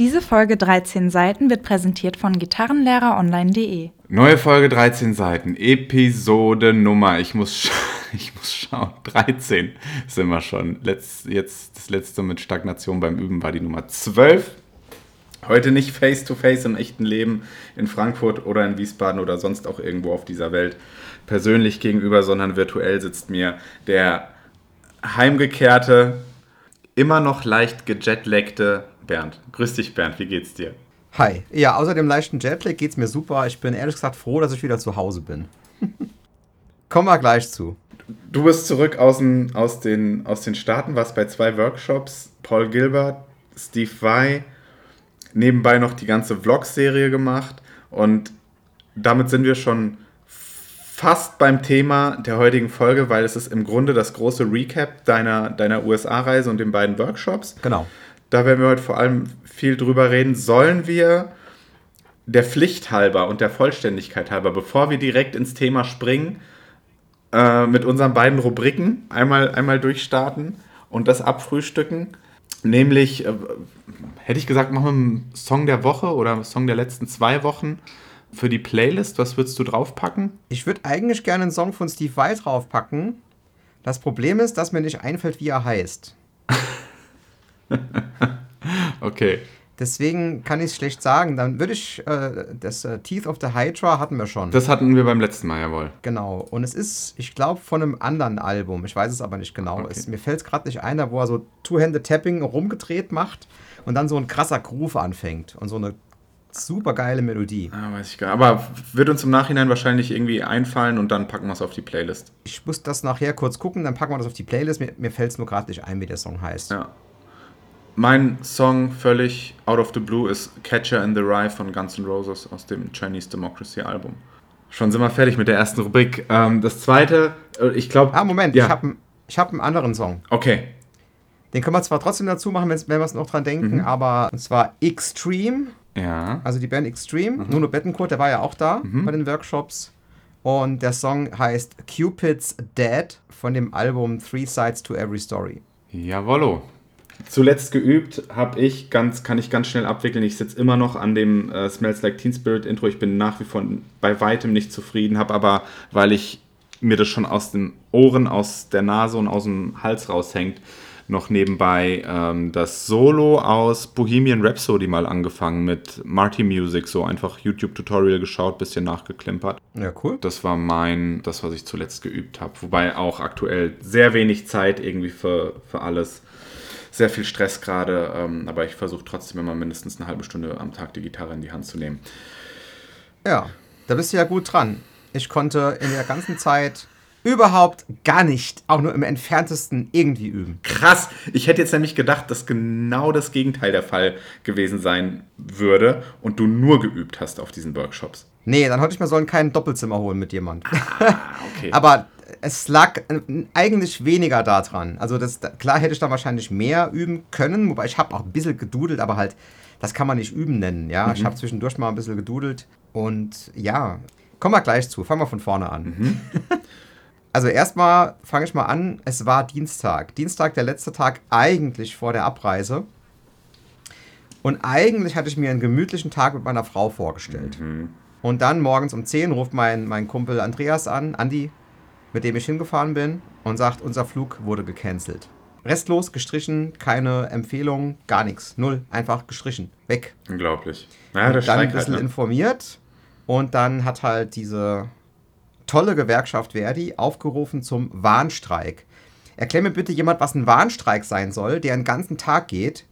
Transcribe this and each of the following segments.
Diese Folge 13 Seiten wird präsentiert von gitarrenlehreronline.de. Neue Folge 13 Seiten, Episode Nummer, ich muss, ich muss schauen, 13 sind wir schon. Letzt, jetzt das letzte mit Stagnation beim Üben war die Nummer 12. Heute nicht face-to-face -face im echten Leben in Frankfurt oder in Wiesbaden oder sonst auch irgendwo auf dieser Welt persönlich gegenüber, sondern virtuell sitzt mir der heimgekehrte, immer noch leicht gejetlagte Bernd. Grüß dich, Bernd. Wie geht's dir? Hi. Ja, außer dem leichten Jetlag geht's mir super. Ich bin ehrlich gesagt froh, dass ich wieder zu Hause bin. Kommen wir gleich zu. Du bist zurück aus den, aus den, aus den Staaten, warst bei zwei Workshops. Paul Gilbert, Steve Vai, nebenbei noch die ganze Vlog-Serie gemacht. Und damit sind wir schon fast beim Thema der heutigen Folge, weil es ist im Grunde das große Recap deiner, deiner USA-Reise und den beiden Workshops. Genau. Da werden wir heute vor allem viel drüber reden. Sollen wir der Pflicht halber und der Vollständigkeit halber, bevor wir direkt ins Thema springen, äh, mit unseren beiden Rubriken einmal, einmal durchstarten und das abfrühstücken? Nämlich, äh, hätte ich gesagt, machen wir einen Song der Woche oder Song der letzten zwei Wochen für die Playlist. Was würdest du draufpacken? Ich würde eigentlich gerne einen Song von Steve Vai draufpacken. Das Problem ist, dass mir nicht einfällt, wie er heißt. okay. Deswegen kann ich es schlecht sagen. Dann würde ich, äh, das äh, Teeth of the Hydra hatten wir schon. Das hatten wir beim letzten Mal, jawohl. Genau. Und es ist, ich glaube, von einem anderen Album. Ich weiß es aber nicht genau. Okay. Es, mir fällt es gerade nicht ein, da wo er so Two-Hände-Tapping rumgedreht macht und dann so ein krasser Groove anfängt und so eine super geile Melodie. Ah, weiß ich gar nicht. Aber wird uns im Nachhinein wahrscheinlich irgendwie einfallen und dann packen wir es auf die Playlist. Ich muss das nachher kurz gucken, dann packen wir das auf die Playlist. Mir, mir fällt es nur gerade nicht ein, wie der Song heißt. Ja. Mein Song völlig out of the blue ist Catcher in the Rye von Guns N' Roses aus dem Chinese Democracy Album. Schon sind wir fertig mit der ersten Rubrik. Ähm, das zweite, äh, ich glaube. Ah, Moment, ja. ich habe ich hab einen anderen Song. Okay. Den können wir zwar trotzdem dazu machen, wenn wir es noch dran denken, mhm. aber und zwar Extreme. Ja. Also die Band Extreme. Mhm. Nuno Bettencourt, der war ja auch da mhm. bei den Workshops. Und der Song heißt Cupid's Dead von dem Album Three Sides to Every Story. Jawollo. Zuletzt geübt habe ich, ganz, kann ich ganz schnell abwickeln. Ich sitze immer noch an dem äh, Smells Like Teen Spirit Intro. Ich bin nach wie vor bei weitem nicht zufrieden, habe aber, weil ich mir das schon aus den Ohren, aus der Nase und aus dem Hals raushängt, noch nebenbei ähm, das Solo aus Bohemian Rhapsody mal angefangen mit Marty Music, so einfach YouTube-Tutorial geschaut, bisschen nachgeklimpert. Ja, cool. Das war mein, das, was ich zuletzt geübt habe. Wobei auch aktuell sehr wenig Zeit irgendwie für, für alles sehr viel Stress gerade, ähm, aber ich versuche trotzdem immer mindestens eine halbe Stunde am Tag die Gitarre in die Hand zu nehmen. Ja, da bist du ja gut dran. Ich konnte in der ganzen Zeit überhaupt gar nicht, auch nur im entferntesten irgendwie üben. Krass. Ich hätte jetzt nämlich gedacht, dass genau das Gegenteil der Fall gewesen sein würde und du nur geübt hast auf diesen Workshops. Nee, dann hätte ich mir sollen kein Doppelzimmer holen mit jemand. Ah, okay. Aber es lag äh, eigentlich weniger daran. Also das, klar hätte ich da wahrscheinlich mehr üben können, wobei ich habe auch ein bisschen gedudelt, aber halt, das kann man nicht üben nennen. Ja, mhm. ich habe zwischendurch mal ein bisschen gedudelt und ja, kommen wir gleich zu. Fangen wir von vorne an. Mhm. Also erstmal fange ich mal an. Es war Dienstag. Dienstag der letzte Tag eigentlich vor der Abreise. Und eigentlich hatte ich mir einen gemütlichen Tag mit meiner Frau vorgestellt. Mhm. Und dann morgens um 10 ruft mein, mein Kumpel Andreas an, Andi, mit dem ich hingefahren bin und sagt, unser Flug wurde gecancelt. Restlos, gestrichen, keine Empfehlung, gar nichts. Null, einfach gestrichen. Weg. Unglaublich. Ja, das dann ein bisschen halt, ne? informiert und dann hat halt diese tolle Gewerkschaft Verdi aufgerufen zum Warnstreik. Erklär mir bitte jemand, was ein Warnstreik sein soll, der einen ganzen Tag geht,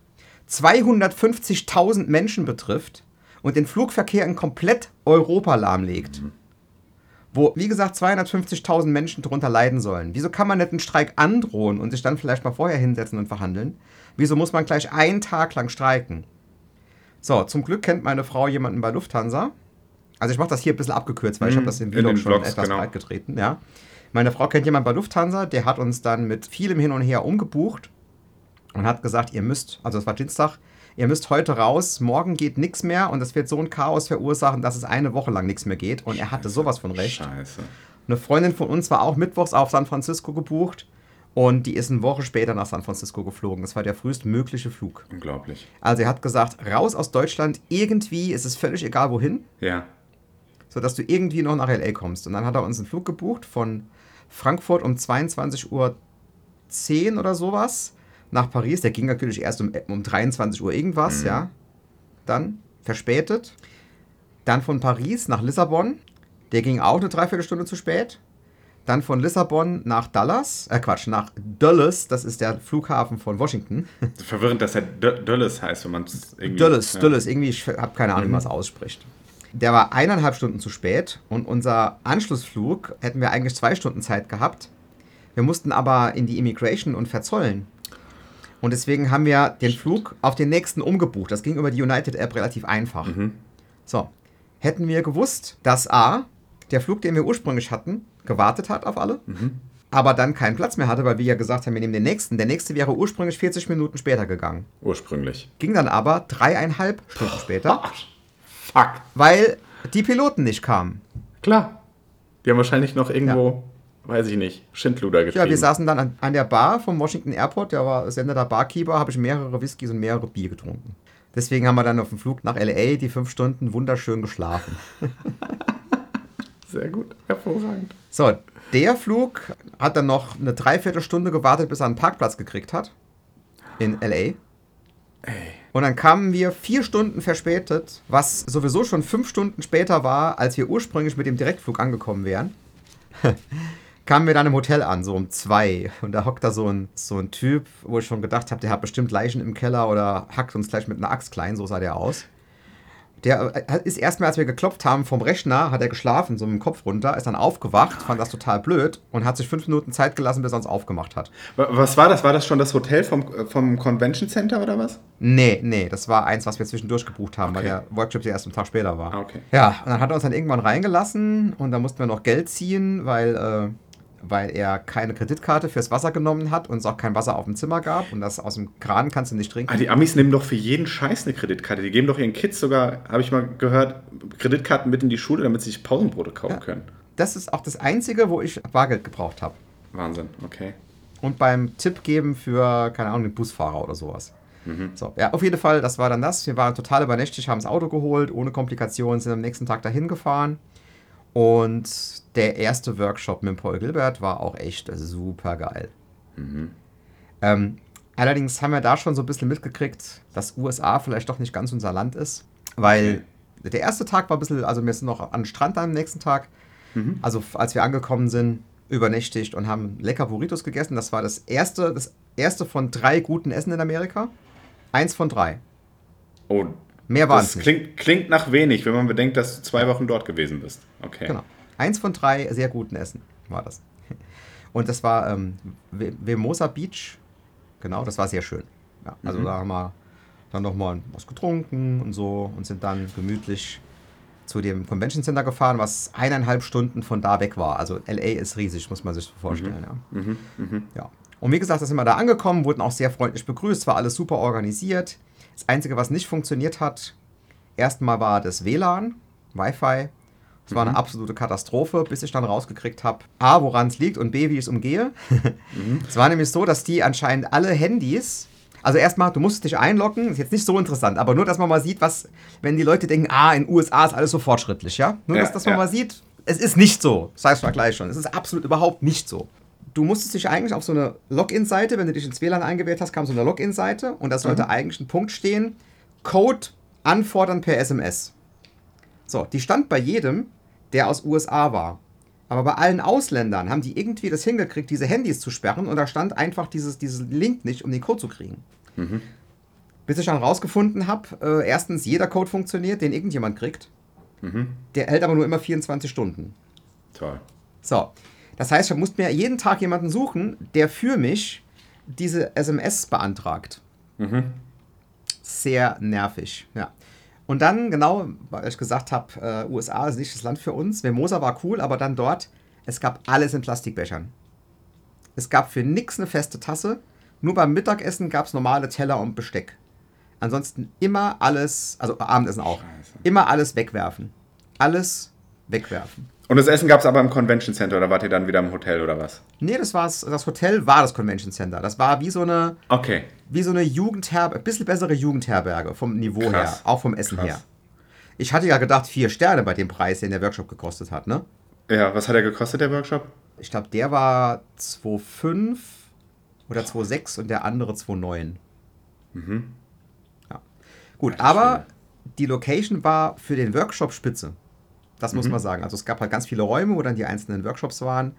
250.000 Menschen betrifft und den Flugverkehr in komplett Europa lahmlegt. Mhm wo, wie gesagt, 250.000 Menschen darunter leiden sollen. Wieso kann man nicht einen Streik androhen und sich dann vielleicht mal vorher hinsetzen und verhandeln? Wieso muss man gleich einen Tag lang streiken? So, zum Glück kennt meine Frau jemanden bei Lufthansa. Also ich mache das hier ein bisschen abgekürzt, weil ich habe mhm. das im Video schon Vlogs, etwas genau. breit getreten. Ja. Meine Frau kennt jemanden bei Lufthansa, der hat uns dann mit vielem Hin und Her umgebucht und hat gesagt, ihr müsst, also das war Dienstag, ihr müsst heute raus, morgen geht nichts mehr und das wird so ein Chaos verursachen, dass es eine Woche lang nichts mehr geht. Und er hatte sowas von recht. Scheiße. Eine Freundin von uns war auch mittwochs auf San Francisco gebucht Und die ist eine Woche später nach San Francisco geflogen. Das war der frühestmögliche Flug. Unglaublich. Also er hat gesagt, raus aus Deutschland, irgendwie ist es völlig egal wohin, Ja. sodass du irgendwie noch nach LA kommst. Und dann hat er uns einen Flug gebucht von Frankfurt um 22.10 Uhr oder sowas nach Paris. Der ging natürlich erst um, um 23 Uhr irgendwas, ja. Dann verspätet. Dann von Paris nach Lissabon. Der ging auch eine Dreiviertelstunde zu spät. Dann von Lissabon nach Dallas, äh Quatsch, nach Dulles, das ist der Flughafen von Washington. Verwirrend, dass er D- Dulles heißt, wenn man es irgendwie. Dulles, ja. Dulles, irgendwie, ich habe keine Ahnung, wie man es ausspricht. Der war eineinhalb Stunden zu spät und unser Anschlussflug hätten wir eigentlich zwei Stunden Zeit gehabt. Wir mussten aber in die Immigration und verzollen. Und deswegen haben wir den Flug auf den nächsten umgebucht. Das ging über die United App relativ einfach. So, hätten wir gewusst, dass A, der Flug, den wir ursprünglich hatten, gewartet hat auf alle, aber dann keinen Platz mehr hatte, weil wir ja gesagt haben, wir nehmen den nächsten. Der nächste wäre ursprünglich 40 Minuten später gegangen. Ursprünglich. Ging dann aber dreieinhalb Stunden später, Fuck. weil die Piloten nicht kamen. Klar. Die haben wahrscheinlich noch irgendwo, weiß ich nicht, Schindluder getrieben. Ja, wir saßen dann an, an der Bar vom Washington Airport, der war sendeter Barkeeper, habe ich mehrere Whiskys und mehrere Bier getrunken. Deswegen haben wir dann auf dem Flug nach LA die fünf Stunden wunderschön geschlafen. Sehr gut. Hervorragend. So, der Flug hat dann noch eine Dreiviertelstunde gewartet, bis er einen Parkplatz gekriegt hat. In LA. Und dann kamen wir vier Stunden verspätet, was sowieso schon fünf Stunden später war, als wir ursprünglich mit dem Direktflug angekommen wären. kamen wir dann im Hotel an, so um zwei. Und da hockt da so ein, so ein Typ, wo ich schon gedacht habe, der hat bestimmt Leichen im Keller oder hackt uns gleich mit einer Axt klein, so sah der aus. Der äh, ist erstmal, als wir geklopft haben vom Rechner, hat er geschlafen, so mit dem Kopf runter, ist dann aufgewacht, fand das total blöd und hat sich fünf Minuten Zeit gelassen, bis er uns aufgemacht hat. Wa- Was war das? War das schon das Hotel vom, äh, vom Convention Center oder was? Nee, nee, das war eins, was wir zwischendurch gebucht haben, weil Okay. der Workshop ja erst einen Tag später war. Ah, okay. Ja, und dann hat er uns dann irgendwann reingelassen und dann mussten wir noch Geld ziehen, weil, äh, weil er keine Kreditkarte fürs Wasser genommen hat und es auch kein Wasser auf dem Zimmer gab und das aus dem Kran kannst du nicht trinken. Ah, die Amis nehmen doch für jeden Scheiß eine Kreditkarte. Die geben doch ihren Kids sogar, habe ich mal gehört, Kreditkarten mit in die Schule, damit sie sich Pausenbrote kaufen Ja. können. Das ist auch das Einzige, wo ich Bargeld gebraucht habe. Wahnsinn, okay. Und beim Tipp geben für, keine Ahnung, den Busfahrer oder sowas. So, ja, auf jeden Fall, das war dann das. Wir waren total übernächtig, haben das Auto geholt, ohne Komplikationen, sind am nächsten Tag dahin gefahren. Und der erste Workshop mit Paul Gilbert war auch echt super geil. Ähm, allerdings haben wir da schon so ein bisschen mitgekriegt, dass USA vielleicht doch nicht ganz unser Land ist. Weil der erste Tag war ein bisschen, also wir sind noch an den Strand am nächsten Tag. Also f- als wir angekommen sind, übernächtigt und haben lecker Burritos gegessen. Das war das erste, das erste von drei guten Essen in Amerika. Eins von drei. Oh, Mehr das es klingt, klingt nach wenig, wenn man bedenkt, dass du zwei Wochen dort gewesen bist. Okay. Genau. Eins von drei sehr guten Essen war das. Und das war ähm, Vemosa Beach. Genau, das war sehr schön. Ja, also da haben wir dann nochmal was getrunken und so und sind dann gemütlich zu dem Convention Center gefahren, was eineinhalb Stunden von da weg war. Also LA ist riesig, muss man sich so vorstellen. Ja. Ja. Und wie gesagt, da sind wir da angekommen, wurden auch sehr freundlich begrüßt, war alles super organisiert. Das Einzige, was nicht funktioniert hat, erstmal war das WLAN, Wi-Fi. Das war eine absolute Katastrophe, bis ich dann rausgekriegt habe, A, woran es liegt und B, wie ich es umgehe. Es war nämlich so, dass die anscheinend alle Handys, also erstmal, du musst dich einloggen, ist jetzt nicht so interessant, aber nur, dass man mal sieht, was, wenn die Leute denken, ah, in den USA ist alles so fortschrittlich, ja? Nur, Ja, dass, dass man ja. mal sieht, es ist nicht so. Das heißt mal gleich schon. Es ist absolut überhaupt nicht so. Du musstest dich eigentlich auf so eine Login-Seite, wenn du dich ins WLAN eingewählt hast, kam so eine Login-Seite und da sollte eigentlich ein Punkt stehen, Code anfordern per SMS. So, die stand bei jedem, der aus USA war. Aber bei allen Ausländern haben die irgendwie das hingekriegt, diese Handys zu sperren und da stand einfach dieses, dieses Link nicht, um den Code zu kriegen. Bis ich dann rausgefunden habe, äh, erstens, jeder Code funktioniert, den irgendjemand kriegt. Der hält aber nur immer 24 Stunden. Toll. So, das heißt, ich musste mir jeden Tag jemanden suchen, der für mich diese SMS beantragt. Sehr nervig, ja. Und dann, genau, weil ich gesagt habe, äh, USA ist nicht das Land für uns. Vemosa war cool, aber dann dort, es gab alles in Plastikbechern. Es gab für nichts eine feste Tasse. Nur beim Mittagessen gab es normale Teller und Besteck. Ansonsten immer alles, also Abendessen auch, Scheiße. immer alles wegwerfen. Alles wegwerfen. Und das Essen gab es aber im Convention Center oder wart ihr dann wieder im Hotel oder was? Nee, das war's. Das Hotel war das Convention Center. Das war wie so eine, Okay. wie so eine Jugendherberge, ein bisschen bessere Jugendherberge vom Niveau Krass. her, auch vom Essen Krass. her. Ich hatte ja gedacht, vier Sterne bei dem Preis, den der Workshop gekostet hat, ne? Ja, was hat er gekostet, der Workshop? Ich glaube, der war 2,5 oder 2,6 und der andere 2,9. Ja. Gut, aber die Location war für den Workshop spitze. Das muss man sagen. Also es gab halt ganz viele Räume, wo dann die einzelnen Workshops waren.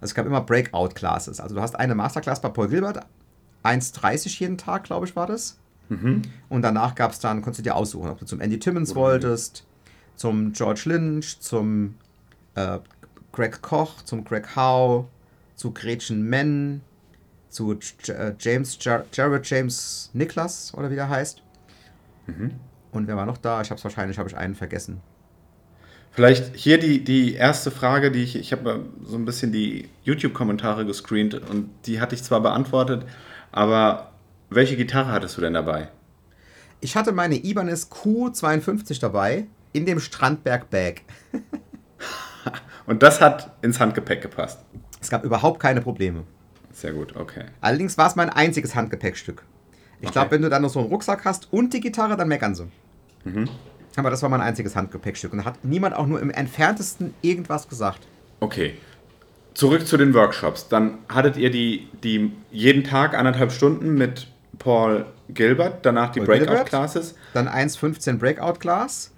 Also es gab immer Breakout-Classes. Also du hast eine Masterclass bei Paul Gilbert, 1,30 jeden Tag, glaube ich, war das. Und danach gab es dann, konntest du dir aussuchen, ob du zum Andy Timmons Oder wolltest, zum George Lynch, zum äh, Greg Koch, zum Greg Howe, zu Gretchen Menn, zu J äh, James Jar Jared James Niklas oder wie der heißt. Und wer war noch da? Ich habe es wahrscheinlich, habe ich einen vergessen. Vielleicht hier die, die erste Frage, die ich, ich habe so ein bisschen die YouTube-Kommentare gescreent und die hatte ich zwar beantwortet, aber welche Gitarre hattest du denn dabei? Ich hatte meine Ibanez Q52 dabei in dem Strandberg Bag. Und das hat ins Handgepäck gepasst. Es gab überhaupt keine Probleme. Sehr gut, okay. Allerdings war es mein einziges Handgepäckstück. Ich Okay. glaube, wenn du dann noch so einen Rucksack hast und die Gitarre, dann meckern sie. Aber das war mein einziges Handgepäckstück. Und da hat niemand auch nur im entferntesten irgendwas gesagt. Okay. Zurück zu den Workshops. Dann hattet ihr die, die jeden Tag anderthalb Stunden mit Paul Gilbert, danach die. Breakout-Classes. Dann 1,15 Breakout Glas.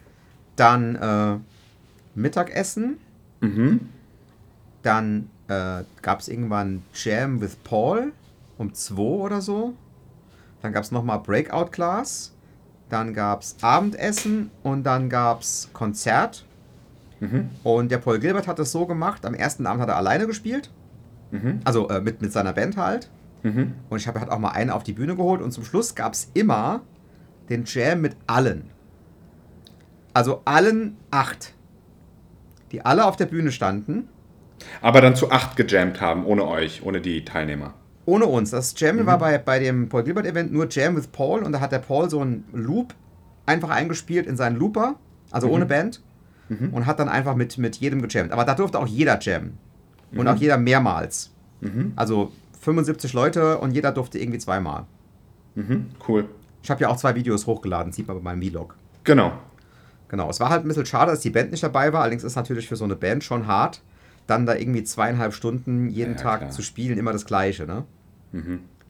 Dann äh, Mittagessen. Dann äh, gab es irgendwann Jam with Paul um 2 oder so. Dann gab es nochmal Breakout Class. Dann gab es Abendessen und dann gab es Konzert. Und der Paul Gilbert hat das so gemacht. Am ersten Abend hat er alleine gespielt. Also äh, mit, mit seiner Band halt. Und ich habe halt auch mal einen auf die Bühne geholt. Und zum Schluss gab es immer den Jam mit allen. Also allen acht. Die alle auf der Bühne standen. Aber dann zu acht gejammt haben, ohne euch, ohne die Teilnehmer. Ohne uns. Das Jam war bei, bei dem Paul Gilbert Event nur Jam with Paul und da hat der Paul so einen Loop einfach eingespielt in seinen Looper, also ohne Band und hat dann einfach mit, mit jedem gejammt. Aber da durfte auch jeder jammen und auch jeder mehrmals. Also 75 Leute und jeder durfte irgendwie zweimal. Mhm, cool. Ich habe ja auch zwei Videos hochgeladen, sieht man bei meinem Vlog. Genau. Genau, es war halt ein bisschen schade, dass die Band nicht dabei war. Allerdings ist natürlich für so eine Band schon hart, dann da irgendwie zweieinhalb Stunden jeden Ja, Tag klar. zu spielen, immer das Gleiche, ne?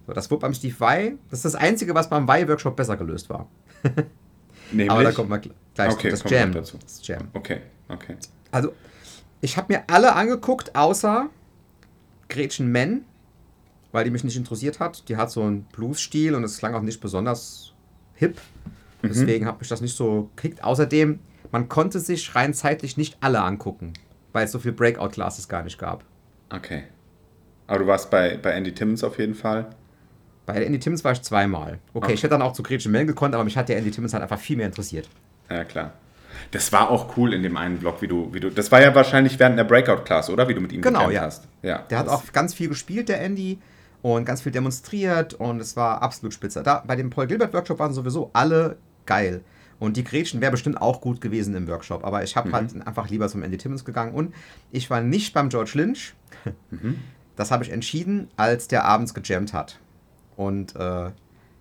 So, das wurde beim Steve Vai, das ist das Einzige, was beim Vai-Workshop besser gelöst war. Aber da kommt man gl- gleich Okay. Das Jam. dazu. Das Jam. Okay, okay. Also, ich habe mir alle angeguckt, außer Gretchen Menn, weil die mich nicht interessiert hat. Die hat so einen Blues-Stil und es klang auch nicht besonders hip. Deswegen hat mich das nicht so gekickt. Außerdem, man konnte sich rein zeitlich nicht alle angucken, weil es so viel Breakout-Classes gar nicht gab. Okay. Aber du warst bei, bei Andy Timmons auf jeden Fall. Bei Andy Timmons war ich zweimal. Okay, Okay. ich hätte dann auch zu Gretchen Menn gekonnt, aber mich hat der Andy Timmons halt einfach viel mehr interessiert. Ja, klar. Das war auch cool in dem einen Vlog, wie du, wie du. Das war ja wahrscheinlich während der Breakout-Class, oder? Wie du mit ihm Genau, ja. hast. Ja. Der hat auch ganz viel gespielt, der Andy, und ganz viel demonstriert und es war absolut spitze. Da, bei dem Paul Gilbert Workshop waren sowieso alle geil. Und die Gretchen wäre bestimmt auch gut gewesen im Workshop, aber ich habe halt einfach lieber zum Andy Timmons gegangen und ich war nicht beim George Lynch. Das habe ich entschieden, als der abends gejammt hat. Und äh,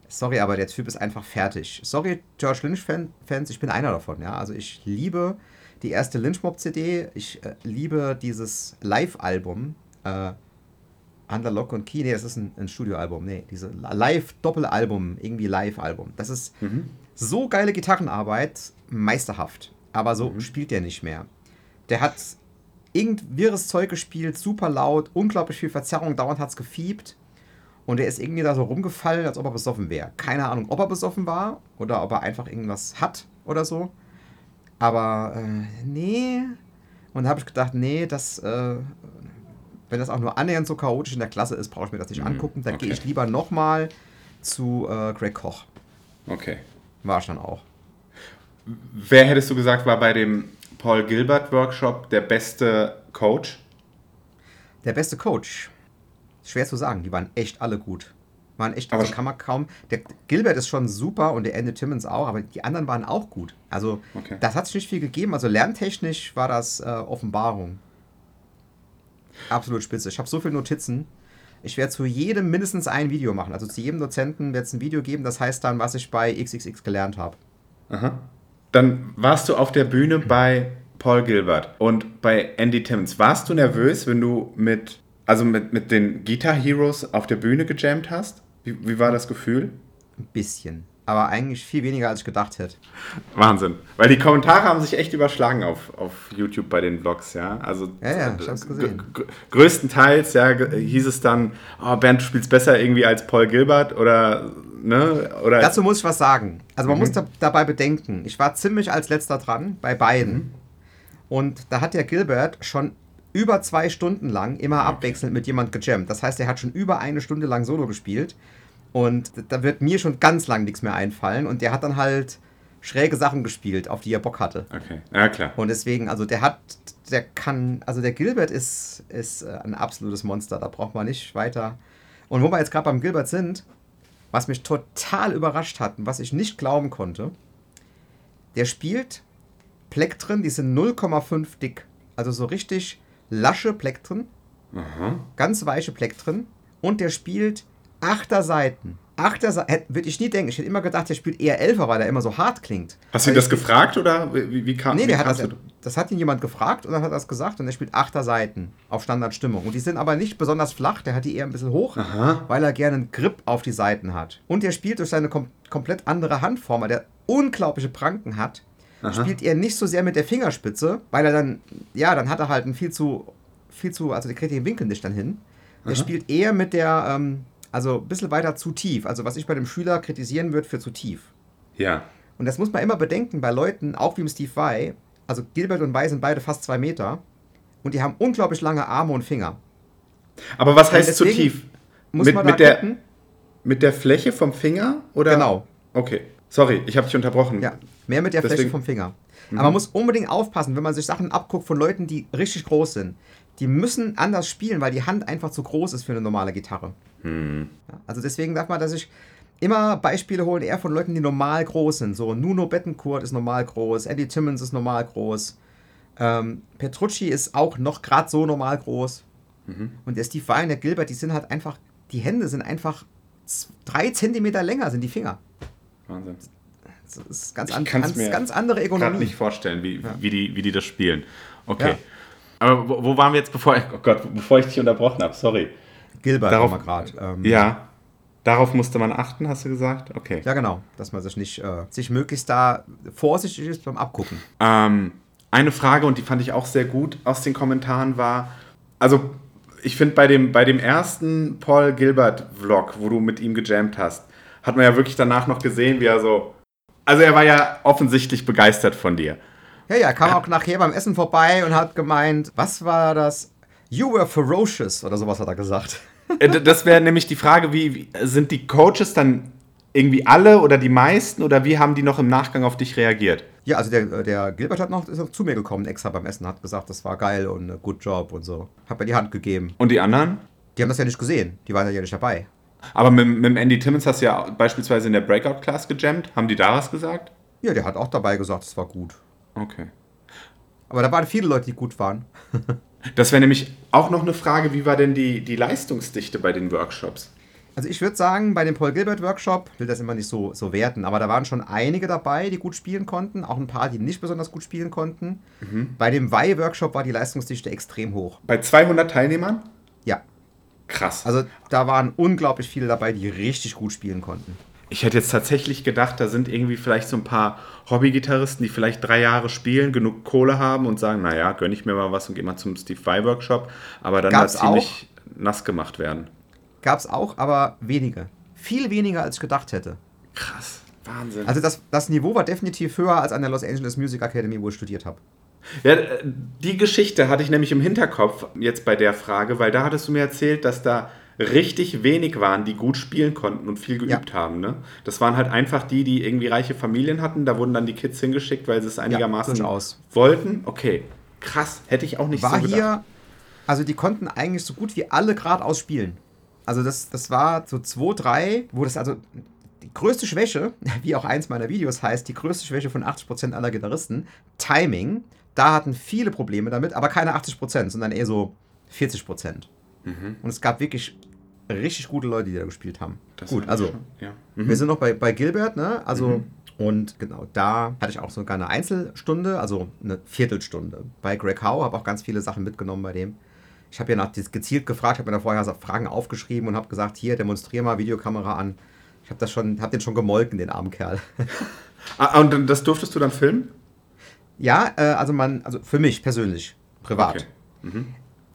sorry, aber der Typ ist einfach fertig. Sorry, George Lynch-Fans, ich bin einer davon, ja. Also ich liebe die erste Lynch-Mob-CD, ich äh, liebe dieses Live-Album, äh, Under Lock und Key, nee, das ist ein, ein Studioalbum, nee, diese Live-Doppelalbum, irgendwie Live-Album. Das ist so geile Gitarrenarbeit, meisterhaft. Aber so spielt der nicht mehr. Der hat irgend wirres Zeug gespielt, super laut, unglaublich viel Verzerrung, dauernd hat es gefiebt. Und er ist irgendwie da so rumgefallen, als ob er besoffen wäre. Keine Ahnung, ob er besoffen war oder ob er einfach irgendwas hat oder so. Aber äh, nee. Und da habe ich gedacht, nee, das, äh, wenn das auch nur annähernd so chaotisch in der Klasse ist, brauche ich mir das nicht angucken. Da gehe okay. ich lieber nochmal zu äh, Greg Koch. Okay. War ich dann auch. Wer hättest du gesagt, war bei dem Paul Gilbert Workshop der beste Coach? Der beste Coach. Schwer zu sagen, die waren echt alle gut. Waren echt, also kann man kaum. Der Gilbert ist schon super und der Andy Timmons auch, aber die anderen waren auch gut. Also Okay. das hat sich nicht viel gegeben. Also lerntechnisch war das äh, Offenbarung. Absolut spitze. Ich habe so viele Notizen. Ich werde zu jedem mindestens ein Video machen. Also zu jedem Dozenten wird es ein Video geben, das heißt dann, was ich bei XXX gelernt habe. Aha. Dann warst du auf der Bühne bei Paul Gilbert und bei Andy Timmons. Warst du nervös, wenn du mit, also mit, mit den Guitar Heroes auf der Bühne gejammt hast? Wie, wie war das Gefühl? Ein bisschen. Aber eigentlich viel weniger, als ich gedacht hätte. Wahnsinn. Weil die Kommentare haben sich echt überschlagen auf, auf YouTube bei den Vlogs, ja. Also Ja, ja, ich hab's gesehen. gr- größtenteils ja, hieß es dann, oh, Bernd, du spielst besser irgendwie als Paul Gilbert oder ne? Oder Dazu muss ich was sagen. Also man muss da, dabei bedenken, ich war ziemlich als letzter dran bei beiden. Und da hat der Gilbert schon über zwei Stunden lang immer abwechselnd mit jemand gejammt. Das heißt, er hat schon über eine Stunde lang Solo gespielt. Und da wird mir schon ganz lang nichts mehr einfallen. Und der hat dann halt schräge Sachen gespielt, auf die er Bock hatte. Okay, ja klar. Und deswegen, also der hat, der kann, also der Gilbert ist, ist äh, ein absolutes Monster, da braucht man nicht weiter. Und wo wir jetzt gerade beim Gilbert sind, was mich total überrascht hat und was ich nicht glauben konnte, der spielt Plektren, die sind 0,5 dick. Also so richtig lasche Plektren, Aha. ganz weiche Plektren. Und der spielt Achterseiten. Achterseiten, würde ich nie denken. Ich hätte immer gedacht, der spielt eher Elfer, weil er immer so hart klingt. Hast du ihn das gefragt oder wie, wie kam Nee, wie der hat kamst das, du- das hat ihn jemand gefragt und dann hat er das gesagt und er spielt achter Seiten auf Standardstimmung. Und die sind aber nicht besonders flach, der hat die eher ein bisschen hoch, Aha. weil er gerne einen Grip auf die Seiten hat. Und er spielt durch seine kom komplett andere Handform, weil der unglaubliche Pranken hat, spielt er nicht so sehr mit der Fingerspitze, weil er dann, ja, dann hat er halt einen viel zu, viel zu, also der kriegt den Winkel nicht dann hin. Der spielt eher mit der, ähm, also ein bisschen weiter zu tief. Also was ich bei dem Schüler kritisieren würde für zu tief. Ja. Und das muss man immer bedenken bei Leuten, auch wie im Steve Vai. Also Gilbert und Vai sind beide fast zwei Meter. Und die haben unglaublich lange Arme und Finger. Aber was heißt zu tief? Muss mit, man mit, der, gucken. mit der Fläche vom Finger? Oder? Genau. Okay. Sorry, ich habe dich unterbrochen. Ja, mehr mit der Fläche Deswegen- vom Finger. Aber man muss unbedingt aufpassen, wenn man sich Sachen abguckt von Leuten, die richtig groß sind. Die müssen anders spielen, weil die Hand einfach zu groß ist für eine normale Gitarre. Ja, also deswegen darf man, dass ich immer Beispiele holen, eher von Leuten, die normal groß sind. So Nuno Bettencourt ist normal groß, Eddie Timmons ist normal groß, ähm, Petrucci ist auch noch gerade so normal groß. Und der Steve Vai und der Gilbert, die sind halt einfach, die Hände sind einfach drei Zentimeter länger, sind die Finger. Wahnsinn. Das ist ganz, Ich an, ganz, mir ganz andere Ökonomie. nicht vorstellen, wie, wie, die, wie die das spielen. Okay. Ja. Aber wo, wo waren wir jetzt, bevor, oh Gott, bevor ich dich unterbrochen habe? Sorry. Gilbert Darauf- haben wir gerade. Ähm, Ja. Darauf musste man achten, hast du gesagt? Okay. Ja, genau. Dass man sich nicht, äh, sich möglichst da vorsichtig ist beim Abgucken. Ähm, eine Frage, und die fand ich auch sehr gut aus den Kommentaren, war, also ich finde bei dem, bei dem ersten Paul Gilbert-Vlog, wo du mit ihm gejammt hast, hat man ja wirklich danach noch gesehen, wie er so, also er war ja offensichtlich begeistert von dir. Ja, ja, kam auch nachher beim Essen vorbei und hat gemeint, was war das? You were ferocious oder sowas hat er gesagt. Äh, Das wäre nämlich die Frage, wie, sind die Coaches dann irgendwie alle oder die meisten oder wie haben die noch im Nachgang auf dich reagiert? Ja, also der, der Gilbert hat noch, ist noch zu mir gekommen extra beim Essen, hat gesagt, das war geil und äh, good job und so. Hat mir die Hand gegeben. Und die anderen? Die haben das ja nicht gesehen, die waren ja nicht dabei. Aber mit, mit Andy Timmons hast du ja beispielsweise in der Breakout-Class gejammt. Haben die da was gesagt? Ja, der hat auch dabei gesagt, es war gut. Okay. Aber da waren viele Leute, die gut waren. Das wäre nämlich auch noch eine Frage, wie war denn die, die Leistungsdichte bei den Workshops? Also ich würde sagen, bei dem Paul Gilbert Workshop, will das immer nicht so, so werten, aber da waren schon einige dabei, die gut spielen konnten, auch ein paar, die nicht besonders gut spielen konnten. Bei dem Wei Workshop war die Leistungsdichte extrem hoch. Bei 200 Teilnehmern? Ja, Krass. also da waren unglaublich viele dabei, die richtig gut spielen konnten. Ich hätte jetzt tatsächlich gedacht, da sind irgendwie vielleicht so ein paar Hobbygitarristen, die vielleicht drei Jahre spielen, genug Kohle haben und sagen, naja, gönne ich mir mal was und gehe mal zum Steve Vai Workshop, aber dann da ziemlich nass gemacht werden. Gab es auch, aber wenige. Viel weniger, als ich gedacht hätte. Krass. Wahnsinn. Also das, das Niveau war definitiv höher als an der Los Angeles Music Academy, wo ich studiert habe. Ja, äh, die Geschichte hatte ich nämlich im Hinterkopf jetzt bei der Frage, weil da hattest du mir erzählt, dass da richtig wenig waren, die gut spielen konnten und viel geübt haben. Ne? Das waren halt einfach die, die irgendwie reiche Familien hatten. Da wurden dann die Kids hingeschickt, weil sie es einigermaßen durchaus. wollten. Okay, krass. Hätte ich auch nicht war so gedacht. hier, also die konnten eigentlich so gut wie alle geradeaus spielen. Also das, das war so 2, 3, wo das also die größte Schwäche, wie auch eins meiner Videos heißt, die größte Schwäche von 80% aller Gitarristen, Timing. Da hatten viele Probleme damit, aber keine 80%, sondern eher so 40 Prozent. Und es gab wirklich richtig gute Leute, die da gespielt haben. Das Gut, also ja. Mhm. wir sind noch bei, bei Gilbert, ne? Also, und genau, da hatte ich auch sogar eine Einzelstunde, also eine Viertelstunde. Bei Greg Howe habe auch ganz viele Sachen mitgenommen bei dem. Ich habe ja nach gezielt gefragt, habe mir da vorher Fragen aufgeschrieben und habe gesagt, hier, demonstriere mal Videokamera an. Ich habe das schon, habe den schon gemolken, den armen Kerl. Ah, und das durftest du dann filmen? ja, äh, also man, also für mich persönlich, privat. Okay.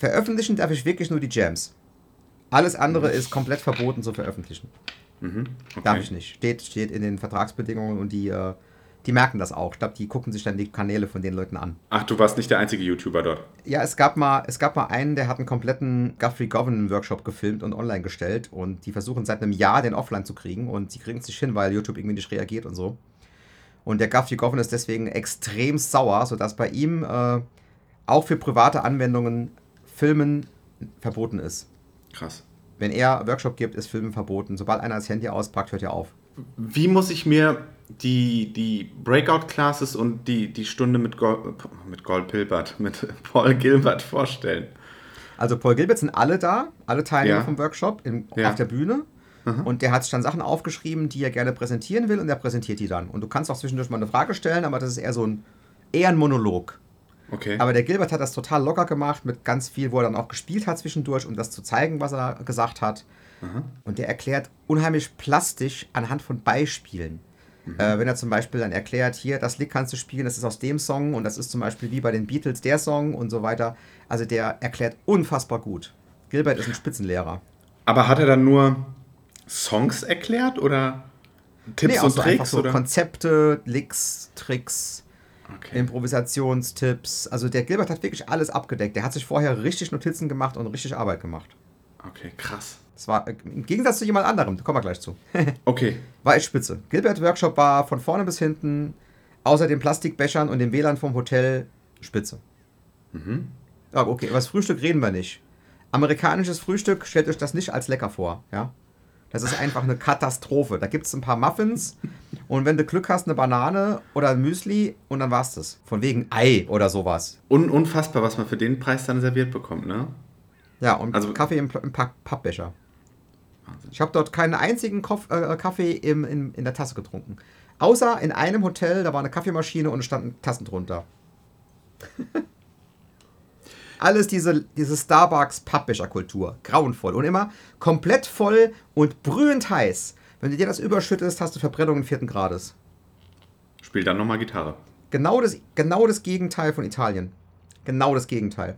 Veröffentlichen darf ich wirklich nur die Jams. Alles andere ist komplett verboten zu veröffentlichen. Mhm. okay. Darf ich nicht. Steht, steht in den Vertragsbedingungen und die, äh, die merken das auch. Ich glaube, die gucken sich dann die Kanäle von den Leuten an. Ach, du warst nicht der einzige YouTuber dort. Ja, es gab mal, es gab mal einen, der hat einen kompletten Guthrie Govan Workshop gefilmt und online gestellt und die versuchen seit einem Jahr den offline zu kriegen und sie kriegen es nicht hin, weil YouTube irgendwie nicht reagiert und so. Und der Guthrie Govan ist deswegen extrem sauer, sodass bei ihm äh, auch für private Anwendungen Filmen verboten ist. Krass. Wenn er Workshop gibt, ist Filmen verboten. Sobald einer das Handy auspackt, hört er auf. Wie muss ich mir die, die Breakout-Classes und die, die Stunde mit, Gol mit Gold Pilbert, mit Paul Gilbert vorstellen? Also Paul Gilbert sind alle da, alle Teilnehmer Ja. vom Workshop im, Ja. auf der Bühne. Und der hat sich dann Sachen aufgeschrieben, die er gerne präsentieren will und er präsentiert die dann. Und du kannst auch zwischendurch mal eine Frage stellen, aber das ist eher so ein, eher ein Monolog. Okay. Aber der Gilbert hat das total locker gemacht mit ganz viel, wo er dann auch gespielt hat zwischendurch, um das zu zeigen, was er gesagt hat. Und der erklärt unheimlich plastisch anhand von Beispielen. Äh, wenn er zum Beispiel dann erklärt, hier, das Lied kannst du spielen, das ist aus dem Song und das ist zum Beispiel wie bei den Beatles der Song und so weiter. Also der erklärt unfassbar gut. Gilbert ist ein Spitzenlehrer. Aber hat er dann nur Songs erklärt oder Tipps auch und Tricks? so oder? Konzepte, Licks, Tricks, Okay. Improvisationstipps. Also der Gilbert hat wirklich alles abgedeckt. Der hat sich vorher richtig Notizen gemacht und richtig Arbeit gemacht. okay, krass. Das war äh, im Gegensatz zu jemand anderem, da kommen wir gleich zu. Okay. war echt spitze. Gilbert Workshop war von vorne bis hinten, außer den Plastikbechern und dem WLAN vom Hotel, spitze. Ja, okay, über das Frühstück reden wir nicht. Amerikanisches Frühstück, stellt euch das nicht als lecker vor, ja? Das ist einfach eine Katastrophe. Da gibt es ein paar Muffins und wenn du Glück hast, eine Banane oder ein Müsli und dann war's das. Von wegen Ei oder sowas. Un unfassbar, was man für den Preis dann serviert bekommt, ne? Ja, und Also- Kaffee im, im Papp- Pappbecher. Ich habe dort keinen einzigen Koff, äh, Kaffee im, in, in der Tasse getrunken. Außer in einem Hotel, da war eine Kaffeemaschine und es standen Tassen drunter. Alles diese, diese Starbucks-Pappbecher-Kultur. Grauenvoll. Und immer komplett voll und brühend heiß. Wenn du dir das überschüttest, hast du Verbrennungen vierten Grades. Spiel dann nochmal Gitarre. Genau das, genau das Gegenteil von Italien. Genau das Gegenteil.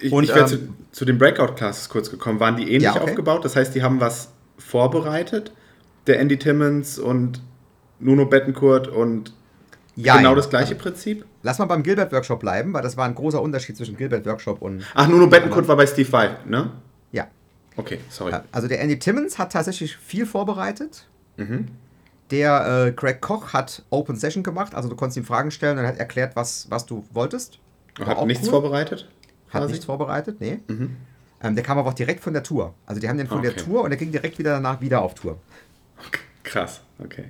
Ich, Und, ich wäre ähm, zu, zu den Breakout-Classes kurz gekommen. Waren die ähnlich Ja, okay. aufgebaut? Das heißt, die haben was vorbereitet? Der Andy Timmons und Nuno Bettencourt und Ja, genau das gleiche Prinzip? Lass mal beim Gilbert-Workshop bleiben, weil das war ein großer Unterschied zwischen Gilbert-Workshop und. Ach, Nuno Bettencourt war bei Steve Vai, ne? Ja. Okay, sorry. Also der Andy Timmons hat tatsächlich viel vorbereitet. Mhm. Der äh, Greg Koch hat Open Session gemacht, also du konntest ihm Fragen stellen und er hat erklärt, was, was du wolltest. War Hat nichts cool. vorbereitet? Hat quasi? nichts vorbereitet, nee. Ähm, der kam aber auch direkt von der Tour. Also die haben den von der Okay. Tour und er ging direkt wieder danach wieder auf Tour. Krass, okay.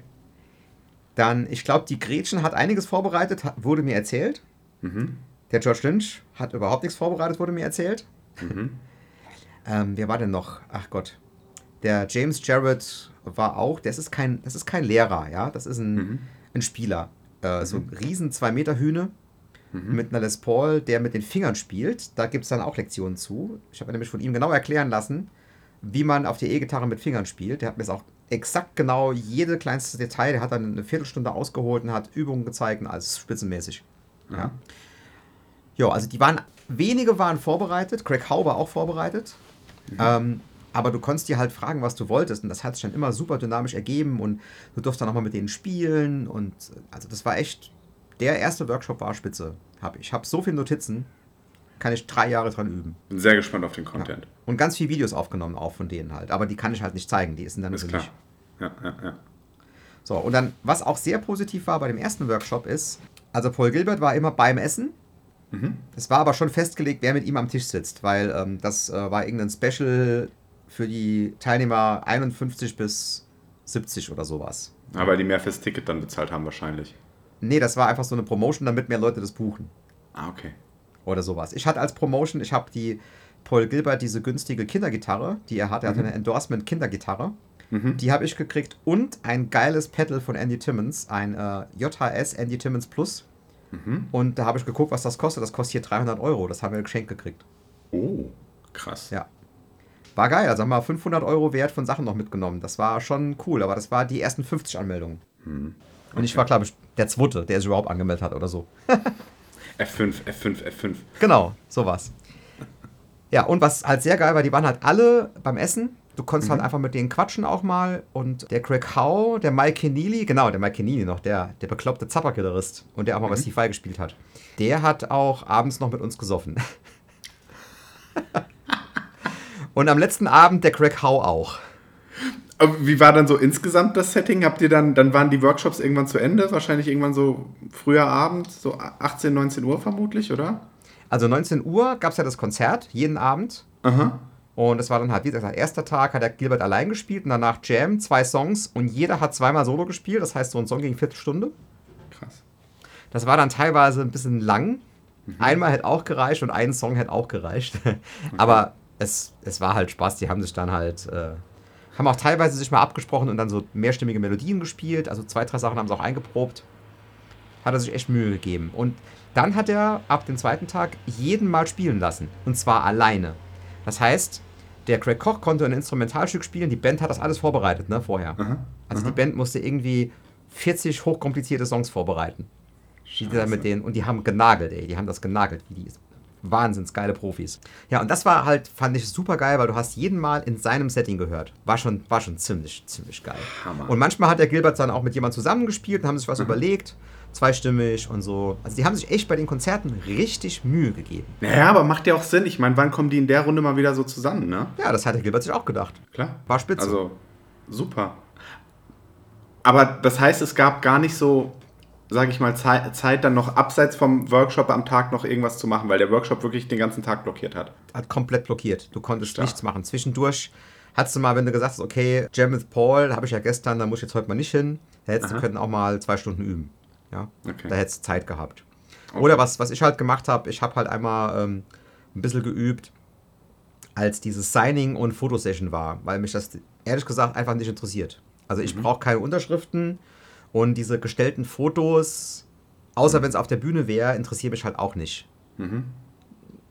Dann, ich glaube, die Gretchen hat einiges vorbereitet, wurde mir erzählt. Mhm. Der George Lynch hat überhaupt nichts vorbereitet, wurde mir erzählt. Mhm. Ähm, wer war denn noch? Ach Gott. Der James Jarrett war auch, das ist kein, das ist kein Lehrer, ja, das ist ein, Mhm. ein Spieler. Äh, So ein riesen 2 Meter Hühne mit einer Les Paul, der mit den Fingern spielt. Da gibt es dann auch Lektionen zu. Ich habe nämlich von ihm genau erklären lassen, wie man auf der E-Gitarre mit Fingern spielt. Der hat mir das auch exakt genau jede kleinste Detail, der hat dann eine Viertelstunde ausgeholt und hat Übungen gezeigt und alles spitzenmäßig. Ja. Ja, also die waren, wenige waren vorbereitet, Craig Howe war auch vorbereitet. Ähm, aber du konntest dir halt fragen, was du wolltest. Und das hat sich dann immer super dynamisch ergeben und du durfst dann auch mal mit denen spielen. Und also das war echt, der erste Workshop war spitze. Hab, ich habe so viele Notizen, kann ich drei Jahre dran üben. Bin sehr gespannt auf den Content. Und ganz viele Videos aufgenommen, auch von denen halt. Aber die kann ich halt nicht zeigen, die sind dann Ist klar. Ja, ja, ja. So, und dann, was auch sehr positiv war bei dem ersten Workshop ist, also Paul Gilbert war immer beim Essen. Mhm. Es war aber schon festgelegt, wer mit ihm am Tisch sitzt, weil ähm, das äh, war irgendein Special für die Teilnehmer 51 bis 70 oder sowas. Aber weil die mehr fürs Ticket dann bezahlt haben wahrscheinlich. Nee, das war einfach so eine Promotion, damit mehr Leute das buchen. Ah, okay. Oder sowas. Ich hatte als Promotion, ich habe die Paul Gilbert diese günstige Kindergitarre, die er hat. Er hatte eine Endorsement-Kindergitarre. Die habe ich gekriegt und ein geiles Pedal von Andy Timmons, ein äh, JHS Andy Timmons Plus. Und da habe ich geguckt, was das kostet. Das kostet hier 300 Euro. Das haben wir geschenkt gekriegt. Oh, krass. Ja. War geil. Also haben wir 500 Euro Wert von Sachen noch mitgenommen. Das war schon cool. Aber das war die ersten 50 Anmeldungen. Und ich war, glaube ich, der Zweite, der sich überhaupt angemeldet hat oder so. F5, F5, F5. Genau, sowas. Ja, und was halt sehr geil war, die waren halt alle beim Essen. Du konntest halt einfach mit denen quatschen auch mal. Und der Craig Howe, der Mike Keneally, genau, der Mike Keneally noch, der, der bekloppte Zapper-Gitarrist und der auch mal bei Steve gespielt hat. Der hat auch abends noch mit uns gesoffen. und am letzten Abend der Craig Howe auch. Aber wie war dann so insgesamt das Setting? Habt ihr dann, dann waren die Workshops irgendwann zu Ende? Wahrscheinlich irgendwann so früher Abend, so 18, 19 Uhr vermutlich, oder? Also 19 Uhr gab es ja das Konzert, jeden Abend. Aha. Und das war dann halt, wie gesagt, erster Tag hat der Gilbert allein gespielt und danach Jam, zwei Songs und jeder hat zweimal Solo gespielt. Das heißt, so ein Song ging Viertelstunde. Krass. Das war dann teilweise ein bisschen lang. Einmal hätte auch gereicht und ein Song hätte auch gereicht. Aber es, es war halt Spaß. Die haben sich dann halt, äh, haben auch teilweise sich mal abgesprochen und dann so mehrstimmige Melodien gespielt. Also zwei, drei Sachen haben sie auch eingeprobt. Hat er sich echt Mühe gegeben. Und dann hat er ab dem zweiten Tag jeden mal spielen lassen. Und zwar alleine. Das heißt, der Craig Koch konnte ein Instrumentalstück spielen. Die Band hat das alles vorbereitet, ne, vorher. Also die Band musste irgendwie 40 hochkomplizierte Songs vorbereiten. Die mit denen, und die haben genagelt, ey. Die haben das genagelt, wie die wahnsinns geile Profis. Ja, und das war halt, fand ich super geil, weil du hast jeden Mal in seinem Setting gehört. War schon, war schon ziemlich, ziemlich geil. Hammer. Und manchmal hat der Gilbert dann auch mit jemandem zusammengespielt und haben sich was überlegt. Zweistimmig und so. Also die haben sich echt bei den Konzerten richtig Mühe gegeben. Naja, aber macht ja auch Sinn. Ich meine, wann kommen die in der Runde mal wieder so zusammen, ne? Ja, das hat der Gilbert sich auch gedacht. Klar. War spitze. Also, super. Aber das heißt, es gab gar nicht so, sage ich mal, Zeit, Zeit, dann noch abseits vom Workshop am Tag noch irgendwas zu machen, weil der Workshop wirklich den ganzen Tag blockiert hat. hat komplett blockiert. Du konntest Stark. nichts machen. Zwischendurch hattest du mal, wenn du gesagt hast, okay, Jam with Paul, habe ich ja gestern, da muss ich jetzt heute mal nicht hin. Da hättest du Aha. können auch mal zwei Stunden üben. Ja, Okay. da hättest du Zeit gehabt. Okay. Oder was, was ich halt gemacht habe, ich habe halt einmal ähm, ein bisschen geübt, als dieses Signing und Fotosession war, weil mich das ehrlich gesagt einfach nicht interessiert. Also Mhm. ich brauche keine Unterschriften und diese gestellten Fotos, außer wenn es auf der Bühne wäre, interessiert mich halt auch nicht. Mhm.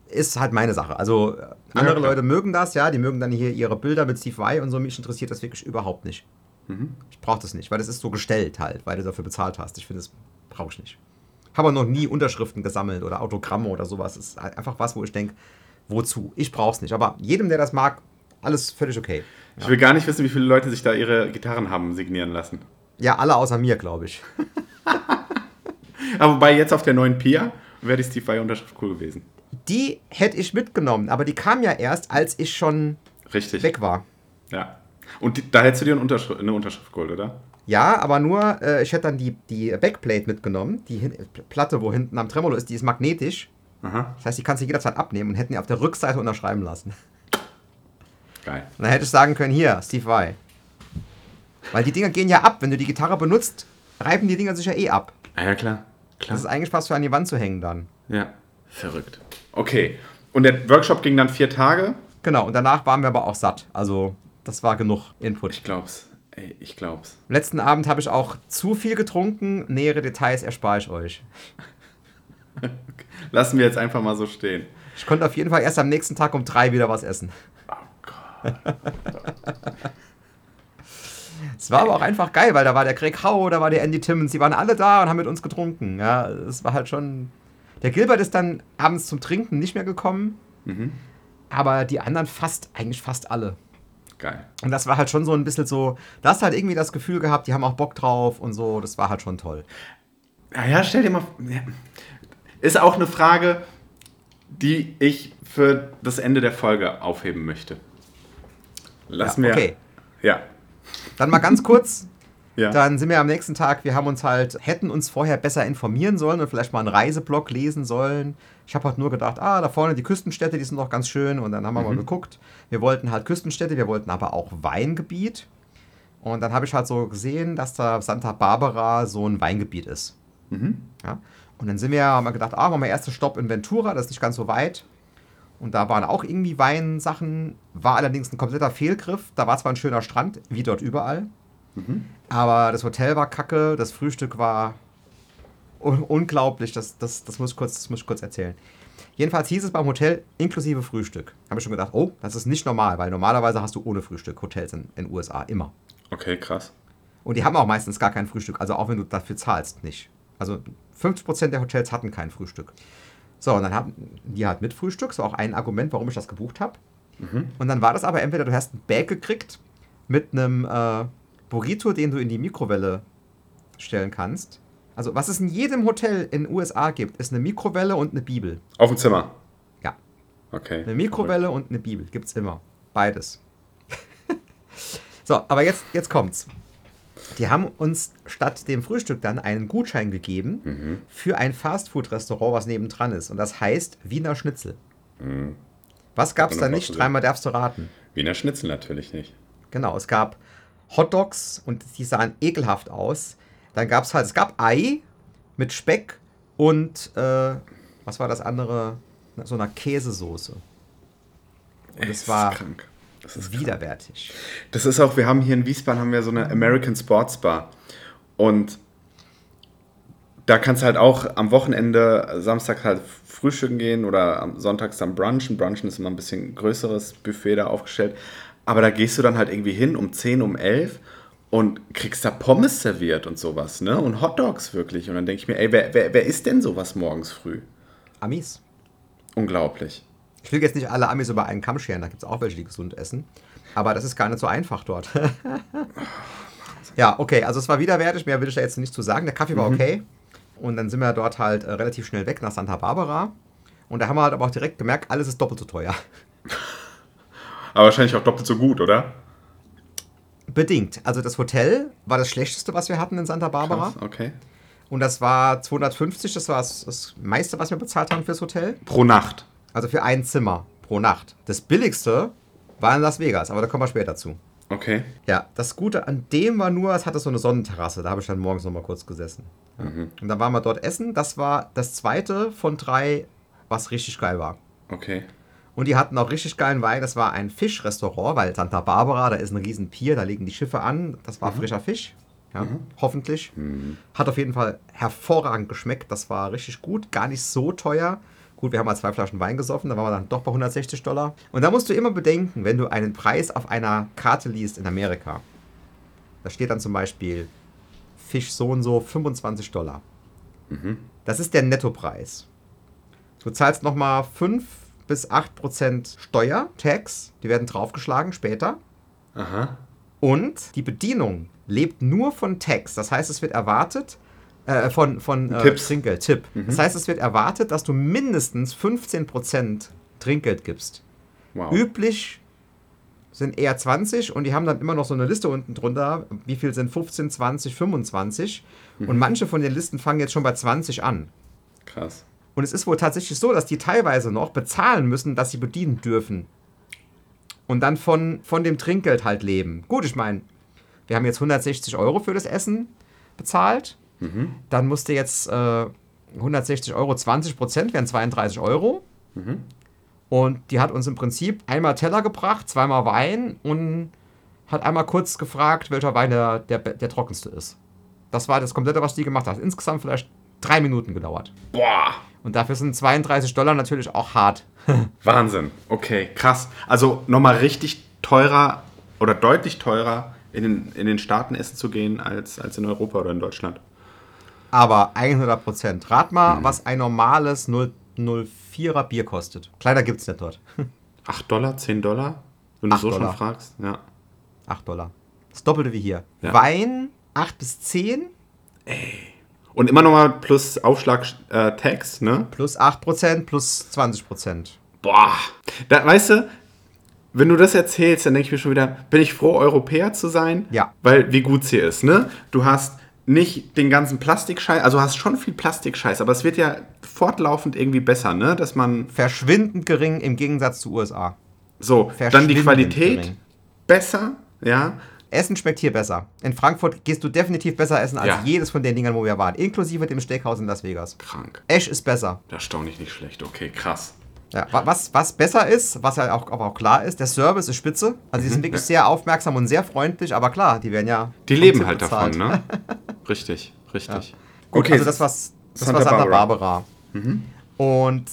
Ist halt meine Sache. Also äh, andere klar. Leute mögen das, ja, die mögen dann hier ihre Bilder mit Steve Vai und so. Mich interessiert das wirklich überhaupt nicht. Mhm. Ich brauche das nicht, weil das ist so gestellt halt, weil du dafür bezahlt hast. Ich finde, das brauche ich nicht. Habe noch nie Unterschriften gesammelt oder Autogramme oder sowas. Das ist halt einfach was, wo ich denke, wozu? Ich brauche es nicht. Aber jedem, der das mag, alles völlig okay. Ich will gar nicht wissen, wie viele Leute sich da ihre Gitarren haben signieren lassen. Ja, alle außer mir, glaube ich. Aber wobei jetzt auf der neuen Pia wäre die Steve Vai-Unterschrift cool gewesen. Die hätte ich mitgenommen, aber die kam ja erst, als ich schon Richtig. weg war. Ja. Und die, da hättest du dir eine Unterschrift, eine Unterschrift geholt, oder? Ja, aber nur, äh, ich hätte dann die, die Backplate mitgenommen. Die Hin Platte, wo hinten am Tremolo ist, die ist magnetisch. Aha. Das heißt, die kannst du jederzeit abnehmen und hätten die auf der Rückseite unterschreiben lassen. Geil. Und dann hätte ich sagen können, hier, Steve Vai. Weil die Dinger gehen ja ab. Wenn du die Gitarre benutzt, reiben die Dinger sich ja eh ab. Ah, ja, klar. Klar. Das ist eigentlich fast für an die Wand zu hängen dann. ja. Verrückt. Okay. Und der Workshop ging dann vier Tage? Genau, und danach waren wir aber auch satt. Also, das war genug Input. Ich glaub's. Ey, ich glaub's. Am letzten Abend habe ich auch zu viel getrunken. Nähere Details erspare ich euch. Lassen wir jetzt einfach mal so stehen. Ich konnte auf jeden Fall erst am nächsten Tag um drei wieder was essen. Oh Gott. Es war aber auch einfach geil, weil da war der Greg Howe, da war der Andy Timmons, die waren alle da und haben mit uns getrunken. Ja, es war halt schon. Der Gilbert ist dann abends zum Trinken nicht mehr gekommen, Mhm. aber die anderen fast, eigentlich fast alle. Geil. Und das war halt schon so ein bisschen so, da hast du halt irgendwie das Gefühl gehabt, die haben auch Bock drauf und so, das war halt schon toll. Naja, stell dir mal. Ist auch eine Frage, die ich für das Ende der Folge aufheben möchte. Lass Ja, mir. okay. Ja. Dann mal ganz kurz, Ja. dann sind wir am nächsten Tag, wir haben uns halt, hätten uns vorher besser informieren sollen und vielleicht mal einen Reiseblog lesen sollen. Ich habe halt nur gedacht, ah, da vorne die Küstenstädte, die sind doch ganz schön. Und dann haben wir mal geguckt. Wir wollten halt Küstenstädte, wir wollten aber auch Weingebiet. Und dann habe ich halt so gesehen, dass da Santa Barbara so ein Weingebiet ist. Mhm. Ja? Und dann sind wir, haben wir gedacht, ah, machen wir ersten Stopp in Ventura, das ist nicht ganz so weit. Und da waren auch irgendwie Weinsachen, war allerdings ein kompletter Fehlgriff. Da war zwar ein schöner Strand, wie dort überall. Aber das Hotel war kacke, das Frühstück war un unglaublich. Das, das, das, muss ich kurz, das muss ich kurz erzählen. Jedenfalls hieß es beim Hotel inklusive Frühstück. Habe ich schon gedacht, oh, das ist nicht normal, weil normalerweise hast du ohne Frühstück Hotels in den USA, immer. Okay, krass. Und die haben auch meistens gar kein Frühstück, also auch wenn du dafür zahlst, nicht. Also 50% der Hotels hatten kein Frühstück. So, und dann haben die halt mit Frühstück, war auch ein Argument, warum ich das gebucht habe. Und dann war das aber entweder, du hast ein Bag gekriegt mit einem äh, Burrito, den du in die Mikrowelle stellen kannst. Also, was es in jedem Hotel in den USA gibt, ist eine Mikrowelle und eine Bibel. Auf dem Zimmer. Ja, Okay. eine Mikrowelle und eine Bibel. Gibt's immer. Beides. so, aber jetzt, jetzt kommt's. Die haben uns statt dem Frühstück dann einen Gutschein gegeben für ein Fastfood-Restaurant, was nebendran ist. Und das heißt Wiener Schnitzel. Was gab's Hab da nicht? Dreimal darfst du raten. Wiener Schnitzel natürlich nicht. Genau, es gab Hotdogs und die sahen ekelhaft aus. Dann gab es halt, es gab Ei mit Speck und, äh, was war das andere? So einer Käsesoße. Und es war krank. Das ist krank. widerwärtig. Das ist auch, wir haben hier in Wiesbaden haben wir so eine American Sports Bar. Und da kannst du halt auch am Wochenende, Samstag halt frühstücken gehen oder am Sonntags dann brunchen. Brunchen ist immer ein bisschen größeres Buffet da aufgestellt. Aber da gehst du dann halt irgendwie hin um 10, um 11 und kriegst da Pommes serviert und sowas, ne? Und Hotdogs wirklich. Und dann denke ich mir, ey, wer, wer, wer isst denn sowas morgens früh? Amis. Unglaublich. Ich will jetzt nicht alle Amis über einen Kamm scheren, da gibt es auch welche, die gesund essen. Aber das ist gar nicht so einfach dort. ja, okay, also es war widerwärtig, mehr will ich da jetzt nicht zu sagen. Der Kaffee war okay. Und dann sind wir dort halt äh, relativ schnell weg nach Santa Barbara. Und da haben wir halt aber auch direkt gemerkt, alles ist doppelt so teuer. Aber wahrscheinlich auch doppelt so gut, oder? Bedingt. Also das Hotel war das schlechteste, was wir hatten in Santa Barbara. Krass, okay. Und das war 250, das war das, das meiste, was wir bezahlt haben fürs Hotel. Pro Nacht. Also für ein Zimmer pro Nacht. Das billigste war in Las Vegas, aber da kommen wir später zu. Okay. Ja, das Gute an dem war nur, es hatte so eine Sonnenterrasse. Da habe ich dann morgens noch mal kurz gesessen. Ja. Und dann waren wir dort essen. Das war das zweite von drei, was richtig geil war. Okay. Und die hatten auch richtig geilen Wein. Das war ein Fischrestaurant, weil Santa Barbara, da ist ein riesen Pier, da liegen die Schiffe an. Das war frischer Fisch. Ja, hoffentlich. Hat auf jeden Fall hervorragend geschmeckt. Das war richtig gut. Gar nicht so teuer. Gut, wir haben mal zwei Flaschen Wein gesoffen, da waren wir dann doch bei 160 Dollar. Und da musst du immer bedenken, wenn du einen Preis auf einer Karte liest in Amerika, da steht dann zum Beispiel Fisch so und so 25 Dollar. Das ist der Nettopreis. Du zahlst nochmal 5 bis 8 Prozent Steuer, Tax, die werden draufgeschlagen später. Aha. Und die Bedienung lebt nur von Tax. Das heißt, es wird erwartet, äh, von, von äh, Tipps. Trinkgeld, Tipp. Das heißt, es wird erwartet, dass du mindestens 15% Trinkgeld gibst. Wow. Üblich sind eher 20 und die haben dann immer noch so eine Liste unten drunter, wie viel sind 15, 20, 25. Und manche von den Listen fangen jetzt schon bei 20 an. Krass. Und es ist wohl tatsächlich so, dass die teilweise noch bezahlen müssen, dass sie bedienen dürfen. Und dann von, von dem Trinkgeld halt leben. Gut, ich meine, wir haben jetzt 160 Euro für das Essen bezahlt. Dann musste jetzt äh, 160 Euro, 20 Prozent wären 32 Euro. Und die hat uns im Prinzip einmal Teller gebracht, zweimal Wein und hat einmal kurz gefragt, welcher Wein der, der, der trockenste ist. Das war das komplette, was die gemacht hat. Insgesamt vielleicht drei Minuten gedauert. Boah. Und dafür sind 32 Dollar natürlich auch hart. Wahnsinn. Okay, krass. Also nochmal richtig teurer oder deutlich teurer in den, in den Staaten essen zu gehen als, als in Europa oder in Deutschland. Aber 100 Prozent. Rat mal, was ein normales 004er Bier kostet. Kleiner gibt's nicht dort. 8 Dollar, 10 Dollar? Wenn du so Dollar. schon fragst. Ja. 8 Dollar. Das Doppelte wie hier. Ja. Wein 8 bis 10 Und immer nochmal plus Aufschlag äh, ne? plus 8 Prozent plus 20 Prozent. Boah. Da, weißt du, wenn du das erzählst, dann denke ich mir schon wieder, bin ich froh, Europäer zu sein? Ja. Weil wie gut es hier ist, ne? Du hast nicht den ganzen Plastikscheiß, also hast schon viel Plastikscheiß, aber es wird ja fortlaufend irgendwie besser, ne? Dass man Verschwindend gering im Gegensatz zu USA. so, dann die Qualität gering. besser, ja? Essen schmeckt hier besser. In Frankfurt gehst du definitiv besser essen als Ja. jedes von den Dingern, wo wir waren. Inklusive dem Steakhouse in Las Vegas. Krank. Esch ist besser. Erstaunlich nicht schlecht. Okay, krass. Ja, wa- was, was besser ist, was ja auch, aber auch klar ist, der Service ist spitze. Also die sind wirklich sehr aufmerksam und sehr freundlich, aber klar, die werden ja. Die leben halt bezahlt. davon, ne? richtig, richtig. Gut, Okay, also das, was, das Santa war Santa Barbara. Barbara. Und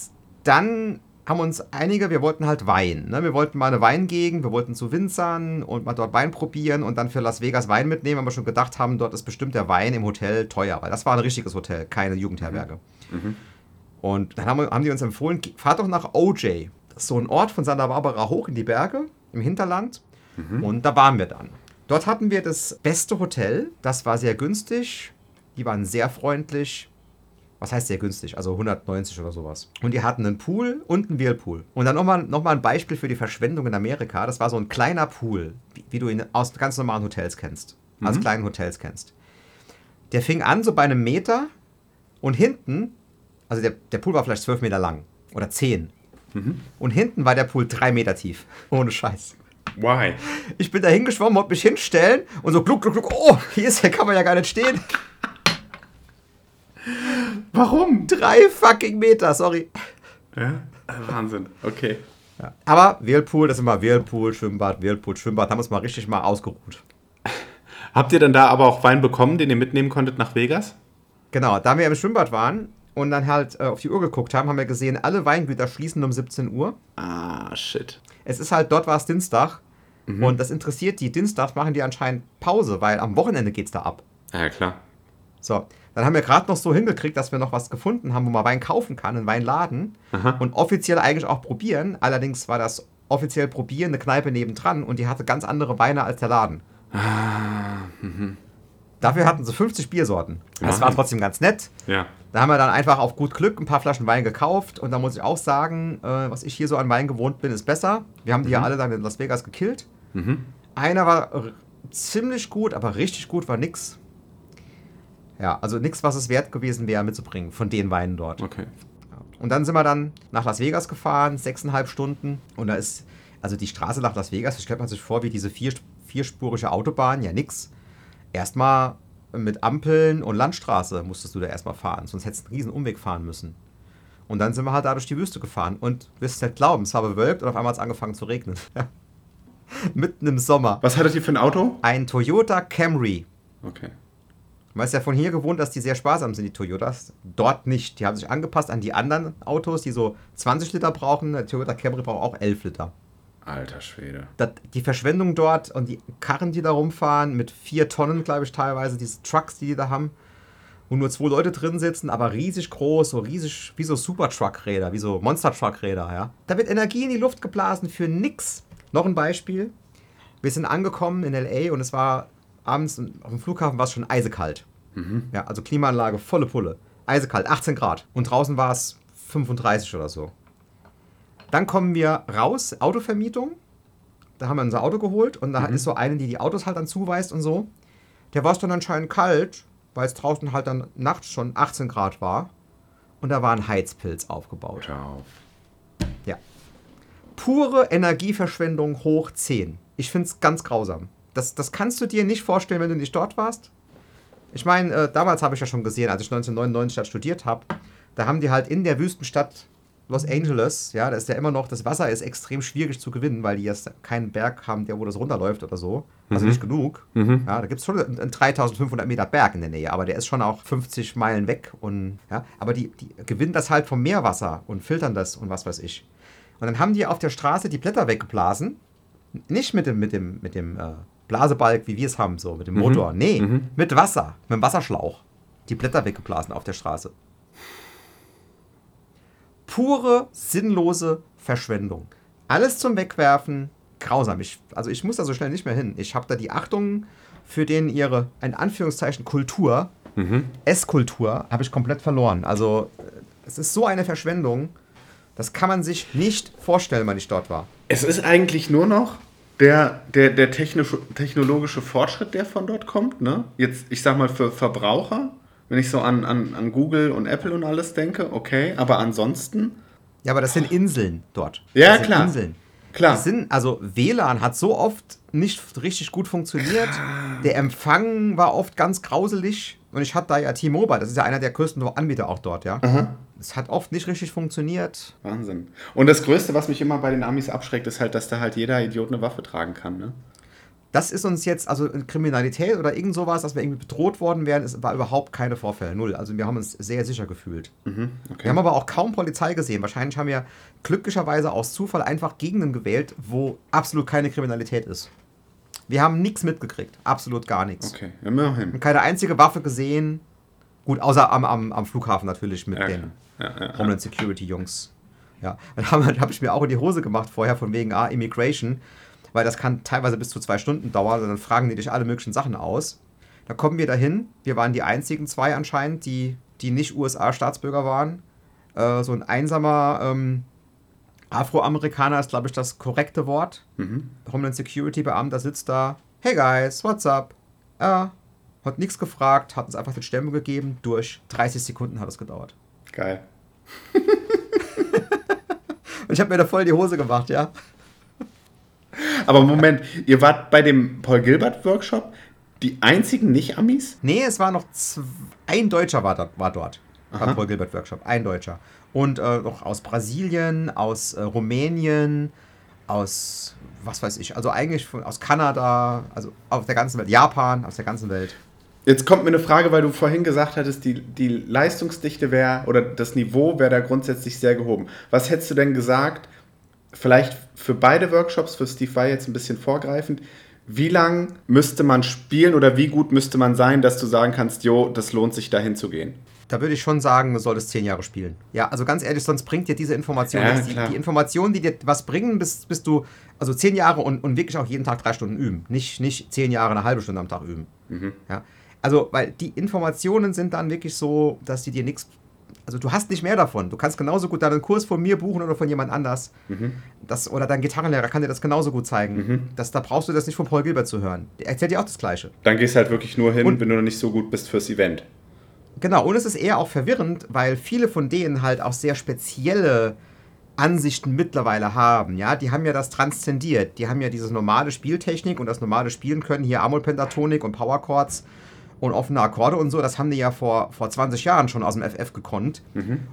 dann haben uns einige, wir wollten halt Wein. Ne? Wir wollten mal eine Weingegend, wir wollten zu Winzern und mal dort Wein probieren und dann für Las Vegas Wein mitnehmen, weil wir schon gedacht haben, dort ist bestimmt der Wein im Hotel teuer, weil das war ein richtiges Hotel, keine Jugendherberge. Und dann haben, wir, haben die uns empfohlen, fahrt doch nach OJ. Das ist so ein Ort von Santa Barbara hoch in die Berge, im Hinterland. Und da waren wir dann. Dort hatten wir das beste Hotel. Das war sehr günstig. Die waren sehr freundlich. Was heißt sehr günstig? Also 190 oder sowas. Und die hatten einen Pool und einen Whirlpool. Und dann nochmal noch mal ein Beispiel für die Verschwendung in Amerika. Das war so ein kleiner Pool, wie, wie du ihn aus ganz normalen Hotels kennst. Aus kleinen Hotels kennst. Der fing an so bei einem Meter und hinten, also der, der Pool war vielleicht 12 Meter lang oder 10. Und hinten war der Pool 3 Meter tief. Ohne Scheiß. Why? Ich bin da hingeschwommen, wollte mich hinstellen und so gluck, gluck, gluck. Oh, hier ist, hier kann man ja gar nicht stehen. Warum? Drei fucking Meter, sorry. Ja, Wahnsinn. Okay. Ja. Aber Whirlpool, das ist immer Whirlpool, Schwimmbad, Whirlpool, Schwimmbad. Haben wir uns mal richtig mal ausgeruht. Habt ihr dann da aber auch Wein bekommen, den ihr mitnehmen konntet nach Vegas? Genau, da wir im Schwimmbad waren und dann halt äh, auf die Uhr geguckt haben, haben wir gesehen, alle Weingüter schließen um 17 Uhr. Ah, shit. Es ist halt, dort war es Dienstag. Und das interessiert die. Dienstag machen die anscheinend Pause, weil am Wochenende geht's da ab. Ja, klar. So, dann haben wir gerade noch so hingekriegt, dass wir noch was gefunden haben, wo man Wein kaufen kann, einen Weinladen. Und offiziell eigentlich auch probieren. Allerdings war das offiziell probieren eine Kneipe nebendran und die hatte ganz andere Weine als der Laden. Dafür hatten sie 50 Biersorten. Das war trotzdem ganz nett. Ja. Da haben wir dann einfach auf gut Glück ein paar Flaschen Wein gekauft und da muss ich auch sagen, äh, was ich hier so an Wein gewohnt bin, ist besser. Wir haben die ja alle dann in Las Vegas gekillt. Einer war ziemlich gut, aber richtig gut war nix. Ja, also nix, was es wert gewesen wäre mitzubringen von den Weinen dort. Okay. Und dann sind wir dann nach Las Vegas gefahren, sechseinhalb Stunden. Und da ist, also die Straße nach Las Vegas, das stellt man sich vor wie diese vier, vierspurige Autobahn, ja nix. Erstmal mit Ampeln und Landstraße musstest du da erstmal fahren, sonst hättest du einen riesen Umweg fahren müssen. Und dann sind wir halt da durch die Wüste gefahren. Und wirst es nicht glauben, es war bewölkt und auf einmal hat es angefangen zu regnen. Mitten im Sommer. Was hattet ihr für ein Auto? Ein Toyota Camry. Okay. Du weißt ja von hier gewohnt, dass die sehr sparsam sind, die Toyotas. Dort nicht. Die haben sich angepasst an die anderen Autos, die so 20 Liter brauchen. Der Toyota Camry braucht auch 11 Liter. Alter Schwede. Das, die Verschwendung dort und die Karren, die da rumfahren, mit vier Tonnen, glaube ich, teilweise, diese Trucks, die die da haben, wo nur zwei Leute drin sitzen, aber riesig groß, so riesig, wie so Super-Truck-Räder, wie so Monster-Truck-Räder, ja. Da wird Energie in die Luft geblasen für nix. Noch ein Beispiel. Wir sind angekommen in L.A. und es war abends auf dem Flughafen war es schon eisekalt. Ja, also Klimaanlage volle Pulle. Eisekalt, 18 Grad. Und draußen war es 35 oder so. Dann kommen wir raus, Autovermietung. Da haben wir unser Auto geholt und da ist so eine, die die Autos halt dann zuweist und so. Der war es dann anscheinend kalt, weil es draußen halt dann nachts schon 18 Grad war. Und da war ein Heizpilz aufgebaut. Hör auf. Ja. Pure Energieverschwendung hoch 10. Ich finde es ganz grausam. Das, das kannst du dir nicht vorstellen, wenn du nicht dort warst. Ich meine, äh, damals habe ich ja schon gesehen, als ich 1999 dort studiert habe, da haben die halt in der Wüstenstadt Los Angeles, ja, da ist ja immer noch, das Wasser ist extrem schwierig zu gewinnen, weil die jetzt keinen Berg haben, der wo das runterläuft oder so. Also nicht genug. Ja, da gibt es schon einen, einen 3500 Meter Berg in der Nähe, aber der ist schon auch 50 Meilen weg. Und, ja, aber die, die gewinnen das halt vom Meerwasser und filtern das und was weiß ich. Und dann haben die auf der Straße die Blätter weggeblasen. Nicht mit dem, mit dem, mit dem äh, Blasebalg, wie wir es haben, so mit dem Motor. Nee, mit Wasser, mit dem Wasserschlauch. Die Blätter weggeblasen auf der Straße. Pure, sinnlose Verschwendung. Alles zum Wegwerfen, grausam. Ich, also ich muss da so schnell nicht mehr hin. Ich habe da die Achtung für den ihre, in Anführungszeichen, Kultur, Esskultur, habe ich komplett verloren. Also äh, es ist so eine Verschwendung, das kann man sich nicht vorstellen, wenn nicht dort war. Es ist eigentlich nur noch der, der, der technische, technologische Fortschritt, der von dort kommt. Ne? Jetzt, ich sag mal, für Verbraucher, wenn ich so an, an, an Google und Apple und alles denke, okay, aber ansonsten, Ja, aber das sind Inseln dort. Ja, das sind klar. Inseln. klar. Das sind, also WLAN hat so oft nicht richtig gut funktioniert. Der Empfang war oft ganz grauselig. Und ich hatte da ja T-Mobile, das ist ja einer der größten Anbieter auch dort, ja. Es hat oft nicht richtig funktioniert. Wahnsinn. Und das Größte, was mich immer bei den Amis abschreckt, ist halt, dass da halt jeder Idiot eine Waffe tragen kann, ne? Das ist uns jetzt, also Kriminalität oder irgend sowas, dass wir irgendwie bedroht worden wären, es war überhaupt keine Vorfälle, null. Also wir haben uns sehr sicher gefühlt. Mhm, okay. Wir haben aber auch kaum Polizei gesehen. Wahrscheinlich haben wir glücklicherweise aus Zufall einfach Gegenden gewählt, wo absolut keine Kriminalität ist. Wir haben nichts mitgekriegt, absolut gar nichts. Okay, immerhin. Und keine einzige Waffe gesehen. Gut, außer am, am, am Flughafen natürlich mit Ja, den ja, ja. Homeland Security Jungs. Ja, dann habe hab ich mir auch in die Hose gemacht vorher von wegen ah, Immigration, weil das kann teilweise bis zu zwei Stunden dauern und dann fragen die dich alle möglichen Sachen aus. Da kommen wir dahin. Wir waren die einzigen zwei anscheinend, die, die nicht USA-Staatsbürger waren. Äh, so ein einsamer ähm, Afroamerikaner ist, glaube ich, das korrekte Wort. Mhm. Homeland Security Beamter sitzt da. Hey guys, what's up? Ja, hat nichts gefragt, hat uns einfach den Stempel gegeben. Durch 30 Sekunden hat es gedauert. Geil. Und ich habe mir da voll die Hose gemacht, ja. Aber Moment, ihr wart bei dem Paul Gilbert Workshop die einzigen Nicht-Amis? Nee, es war noch ein Deutscher war, dort- war dort Aha. beim Paul Gilbert Workshop. Ein Deutscher. Und äh, noch aus Brasilien, aus äh, Rumänien, aus was weiß ich, also eigentlich von, aus Kanada, also auf der ganzen Welt, Japan, aus der ganzen Welt. Jetzt kommt mir eine Frage, weil du vorhin gesagt hattest, die, die Leistungsdichte wäre oder das Niveau wäre da grundsätzlich sehr gehoben. Was hättest du denn gesagt, vielleicht für beide Workshops, für Steve Vai jetzt ein bisschen vorgreifend, wie lang müsste man spielen oder wie gut müsste man sein, dass du sagen kannst, jo, das lohnt sich dahin zu gehen? Da würde ich schon sagen, du solltest zehn Jahre spielen. Ja, also ganz ehrlich, sonst bringt dir diese Information Ja, nichts. Die, die Informationen, die dir was bringen, bist, bist du, also zehn Jahre und, und wirklich auch jeden Tag drei Stunden üben. Nicht, nicht zehn Jahre eine halbe Stunde am Tag üben. Ja. Also, weil die Informationen sind dann wirklich so, dass die dir nichts. Also du hast nicht mehr davon. Du kannst genauso gut deinen Kurs von mir buchen oder von jemand anders. Das, oder dein Gitarrenlehrer kann dir das genauso gut zeigen. Das, da brauchst du das nicht von Paul Gilbert zu hören. Der erzählt dir auch das Gleiche. Dann gehst du halt wirklich nur hin, Und- wenn du noch nicht so gut bist fürs Event. Genau, und es ist eher auch verwirrend, weil viele von denen halt auch sehr spezielle Ansichten mittlerweile haben. Ja, die haben ja das transzendiert. Die haben ja diese normale Spieltechnik und das normale Spielen können hier Amol-Pentatonik und Powerchords und offene Akkorde und so. Das haben die ja vor, vor 20 Jahren schon aus dem FF gekonnt.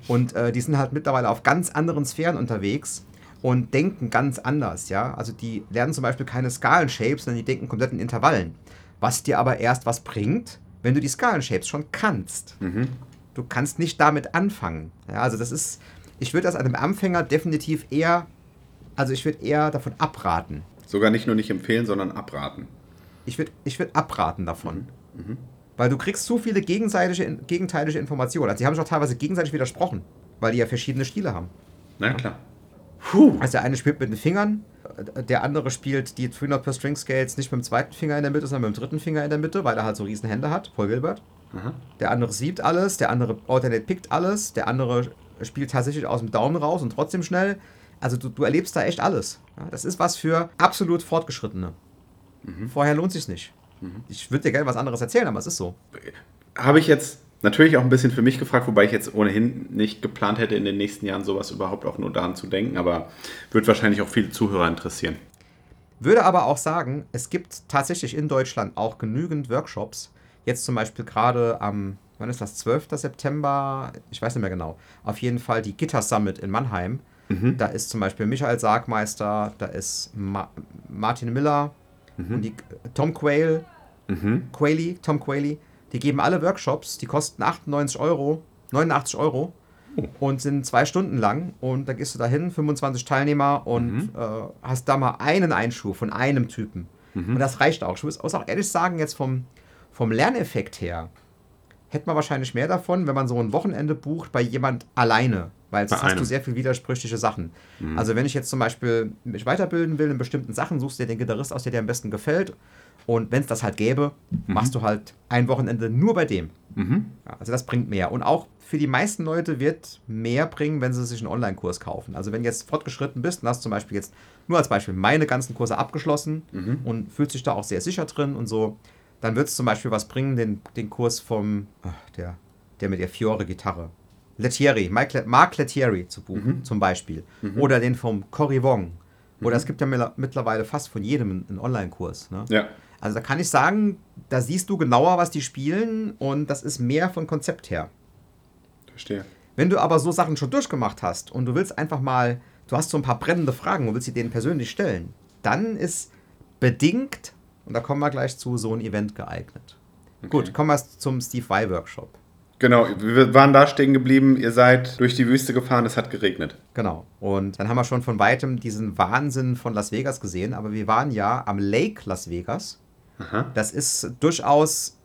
Und äh, die sind halt mittlerweile auf ganz anderen Sphären unterwegs und denken ganz anders. Ja, also die lernen zum Beispiel keine Skalenshapes, sondern die denken komplett in Intervallen. Was dir aber erst was bringt, wenn du die Skalenshapes schon kannst. Du kannst nicht damit anfangen. Ja, also das ist, ich würde das einem Anfänger definitiv eher, also ich würde eher davon abraten. Sogar nicht nur nicht empfehlen, sondern abraten. Ich würde ich würd abraten davon. Weil du kriegst zu viele gegenseitige, gegenteilige Informationen. Also die haben sich auch teilweise gegenseitig widersprochen, weil die ja verschiedene Stile haben. Na klar. Also der eine spielt mit den Fingern, der andere spielt die 300 per String Scales nicht mit dem zweiten Finger in der Mitte, sondern mit dem dritten Finger in der Mitte, weil er halt so riesen Hände hat, Paul Gilbert. Aha. Der andere siebt alles, der andere alternate pickt alles, der andere spielt tatsächlich aus dem Daumen raus und trotzdem schnell. Also du, du erlebst da echt alles. Das ist was für absolut Fortgeschrittene. Vorher lohnt sich's nicht. Ich würde dir gerne was anderes erzählen, aber es ist so. Habe ich jetzt natürlich auch ein bisschen für mich gefragt, wobei ich jetzt ohnehin nicht geplant hätte, in den nächsten Jahren sowas überhaupt auch nur daran zu denken, aber wird wahrscheinlich auch viele Zuhörer interessieren. Würde aber auch sagen, es gibt tatsächlich in Deutschland auch genügend Workshops. Jetzt zum Beispiel gerade am, wann ist das, 12. September? Ich weiß nicht mehr genau. Auf jeden Fall die Gitter Summit in Mannheim. Da ist zum Beispiel Michael Sargmeister, da ist Ma Martin Miller und die, Tom Quayle, Quayle, Tom Quayle. Die geben alle Workshops, die kosten 98 Euro, 89 Euro und sind zwei Stunden lang. Und da gehst du dahin, 25 Teilnehmer und äh, hast da mal einen Einschub von einem Typen. Und das reicht auch. Ich muss auch ehrlich sagen, jetzt vom, vom Lerneffekt her, hätte man wahrscheinlich mehr davon, wenn man so ein Wochenende bucht bei jemand alleine. Weil Bei sonst hast einem. du sehr viel widersprüchliche Sachen. Also wenn ich jetzt zum Beispiel mich weiterbilden will in bestimmten Sachen, suchst du dir den Gitarrist aus, der dir am besten gefällt. Und wenn es das halt gäbe, machst du halt ein Wochenende nur bei dem. Ja, also das bringt mehr. Und auch für die meisten Leute wird mehr bringen, wenn sie sich einen Online-Kurs kaufen. Also wenn du jetzt fortgeschritten bist und hast zum Beispiel jetzt nur als Beispiel meine ganzen Kurse abgeschlossen und fühlst dich da auch sehr sicher drin und so, dann wird es zum Beispiel was bringen, den, den Kurs vom, ach, der, der mit der Fiore-Gitarre. Lettieri, Mark Lettieri zu buchen, zum Beispiel. Oder den vom Cory Wong. Oder es gibt ja mittlerweile fast von jedem einen Online-Kurs. Ne? Ja. Also da kann ich sagen, da siehst du genauer, was die spielen und das ist mehr von Konzept her. Verstehe. Wenn du aber so Sachen schon durchgemacht hast und du willst einfach mal, du hast so ein paar brennende Fragen und willst sie denen persönlich stellen, dann ist bedingt, und da kommen wir gleich zu, so ein Event geeignet. Gut, kommen wir zum Steve Vai Workshop. Genau, wir waren da stehen geblieben, ihr seid durch die Wüste gefahren, es hat geregnet. Genau. Und dann haben wir schon von weitem diesen Wahnsinn von Las Vegas gesehen, aber wir waren ja am Lake Las Vegas. Aha. Das ist durchaus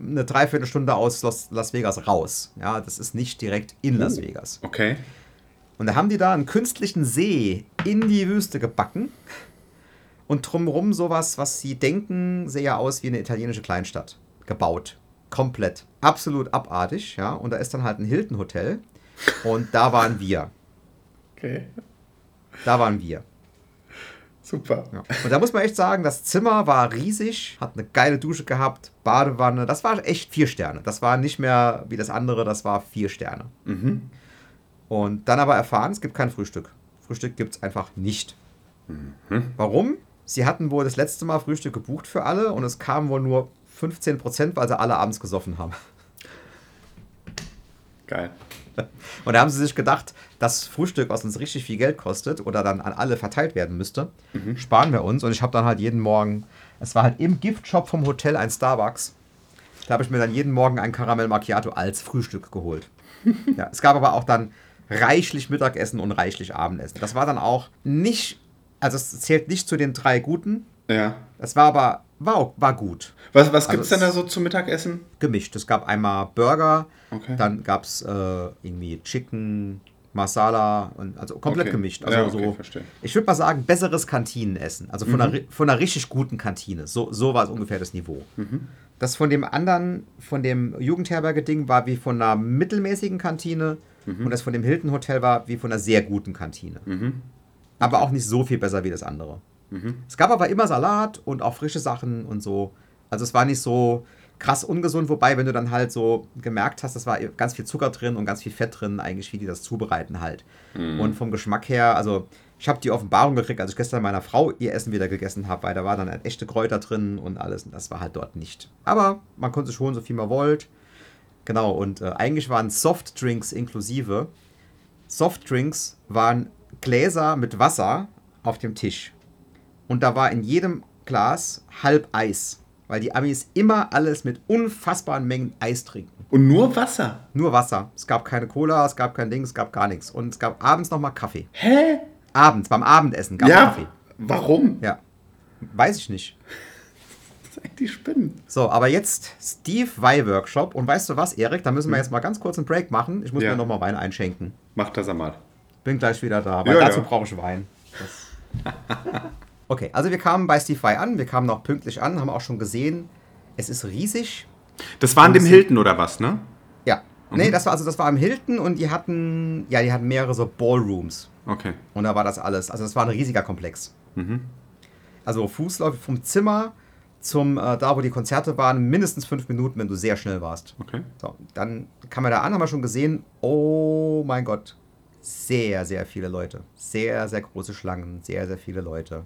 eine Dreiviertelstunde aus Las, Vegas raus. Ja, das ist nicht direkt in Las Oh. Vegas. Okay. Und da haben die da einen künstlichen See in die Wüste gebacken und drumherum sowas, was sie denken, sehe ja aus wie eine italienische Kleinstadt. Gebaut. Komplett. Absolut abartig, ja. Und da ist dann halt ein Hilton Hotel. Und da waren wir. Okay. Da waren wir. Super. Ja. Und da muss man echt sagen, das Zimmer war riesig, hat eine geile Dusche gehabt, Badewanne. Das war echt vier Sterne. Das war nicht mehr wie das andere, das war vier Sterne. Mhm. Und dann aber erfahren, es gibt kein Frühstück. Frühstück gibt es einfach nicht. Warum? Sie hatten wohl das letzte Mal Frühstück gebucht für alle und es kamen wohl nur 15%, weil sie alle abends gesoffen haben. Geil. Und da haben sie sich gedacht, das Frühstück, was uns richtig viel Geld kostet oder dann an alle verteilt werden müsste, sparen wir uns. Und ich habe dann halt jeden Morgen, es war halt im Giftshop vom Hotel ein Starbucks. Da habe ich mir dann jeden Morgen ein Karamell Macchiato als Frühstück geholt. ja, es gab aber auch dann reichlich Mittagessen und reichlich Abendessen. Das war dann auch nicht, also es zählt nicht zu den drei guten. Ja. Es war aber, war, auch- war gut. Was, was Also denn es- da so zum Mittagessen? gemischt. Es gab einmal Burger, Okay. dann gab es äh, irgendwie Chicken, Masala und also komplett Okay. gemischt. Also Ja, okay, so, verstehe. ich würde mal sagen, besseres Kantinenessen. Also von, einer, ri- von einer richtig guten Kantine. So, so war es ungefähr das Niveau. Mhm. Das von dem anderen, von dem Jugendherberge-Ding war wie von einer mittelmäßigen Kantine Mhm. und das von dem Hilton Hotel war wie von einer sehr guten Kantine. Aber auch nicht so viel besser wie das andere. Mhm. Es gab aber immer Salat und auch frische Sachen und so. Also es war nicht so krass ungesund, wobei, wenn du dann halt so gemerkt hast, das war ganz viel Zucker drin und ganz viel Fett drin, eigentlich wie die das zubereiten halt. Und vom Geschmack her, also ich habe die Offenbarung gekriegt, als ich gestern meiner Frau ihr Essen wieder gegessen habe, weil da war dann halt echte Kräuter drin und alles und das war halt dort nicht. Aber man konnte sich holen, so viel man wollt. Genau, und äh, eigentlich waren Softdrinks inklusive. Softdrinks waren Gläser mit Wasser auf dem Tisch. Und da war in jedem Glas halb Eis. Weil die Amis immer alles mit unfassbaren Mengen Eis trinken. Und nur Wasser. Nur Wasser. Es gab keine Cola, es gab kein Ding, es gab gar nichts. Und es gab abends nochmal Kaffee. Hä? Abends, beim Abendessen gab es ja. Kaffee. Warum? Ja. Weiß ich nicht. Das eigentlich spinnen. So, aber jetzt Steve Vai Workshop. Und weißt du was, Erik? Da müssen wir jetzt mal ganz kurz einen Break machen. Ich muss Ja. mir nochmal Wein einschenken. Macht das einmal. Bin gleich wieder da, weil Ja, dazu ja. brauche ich Wein. Okay, also wir kamen bei Steve an, wir kamen noch pünktlich an, haben auch schon gesehen, es ist riesig. Das war in dem Hilton oder was, ne? Ja. Nee, das war also das war im Hilton und die hatten ja, die hatten mehrere so Ballrooms Okay. und da war das alles. Also das war ein riesiger Komplex. Also Fußläufe vom Zimmer zum äh, da wo die Konzerte waren, mindestens fünf Minuten, wenn du sehr schnell warst. Okay. So, dann kam er da an, haben wir schon gesehen, oh mein Gott, sehr, sehr viele Leute. Sehr, sehr große Schlangen, sehr, sehr viele Leute.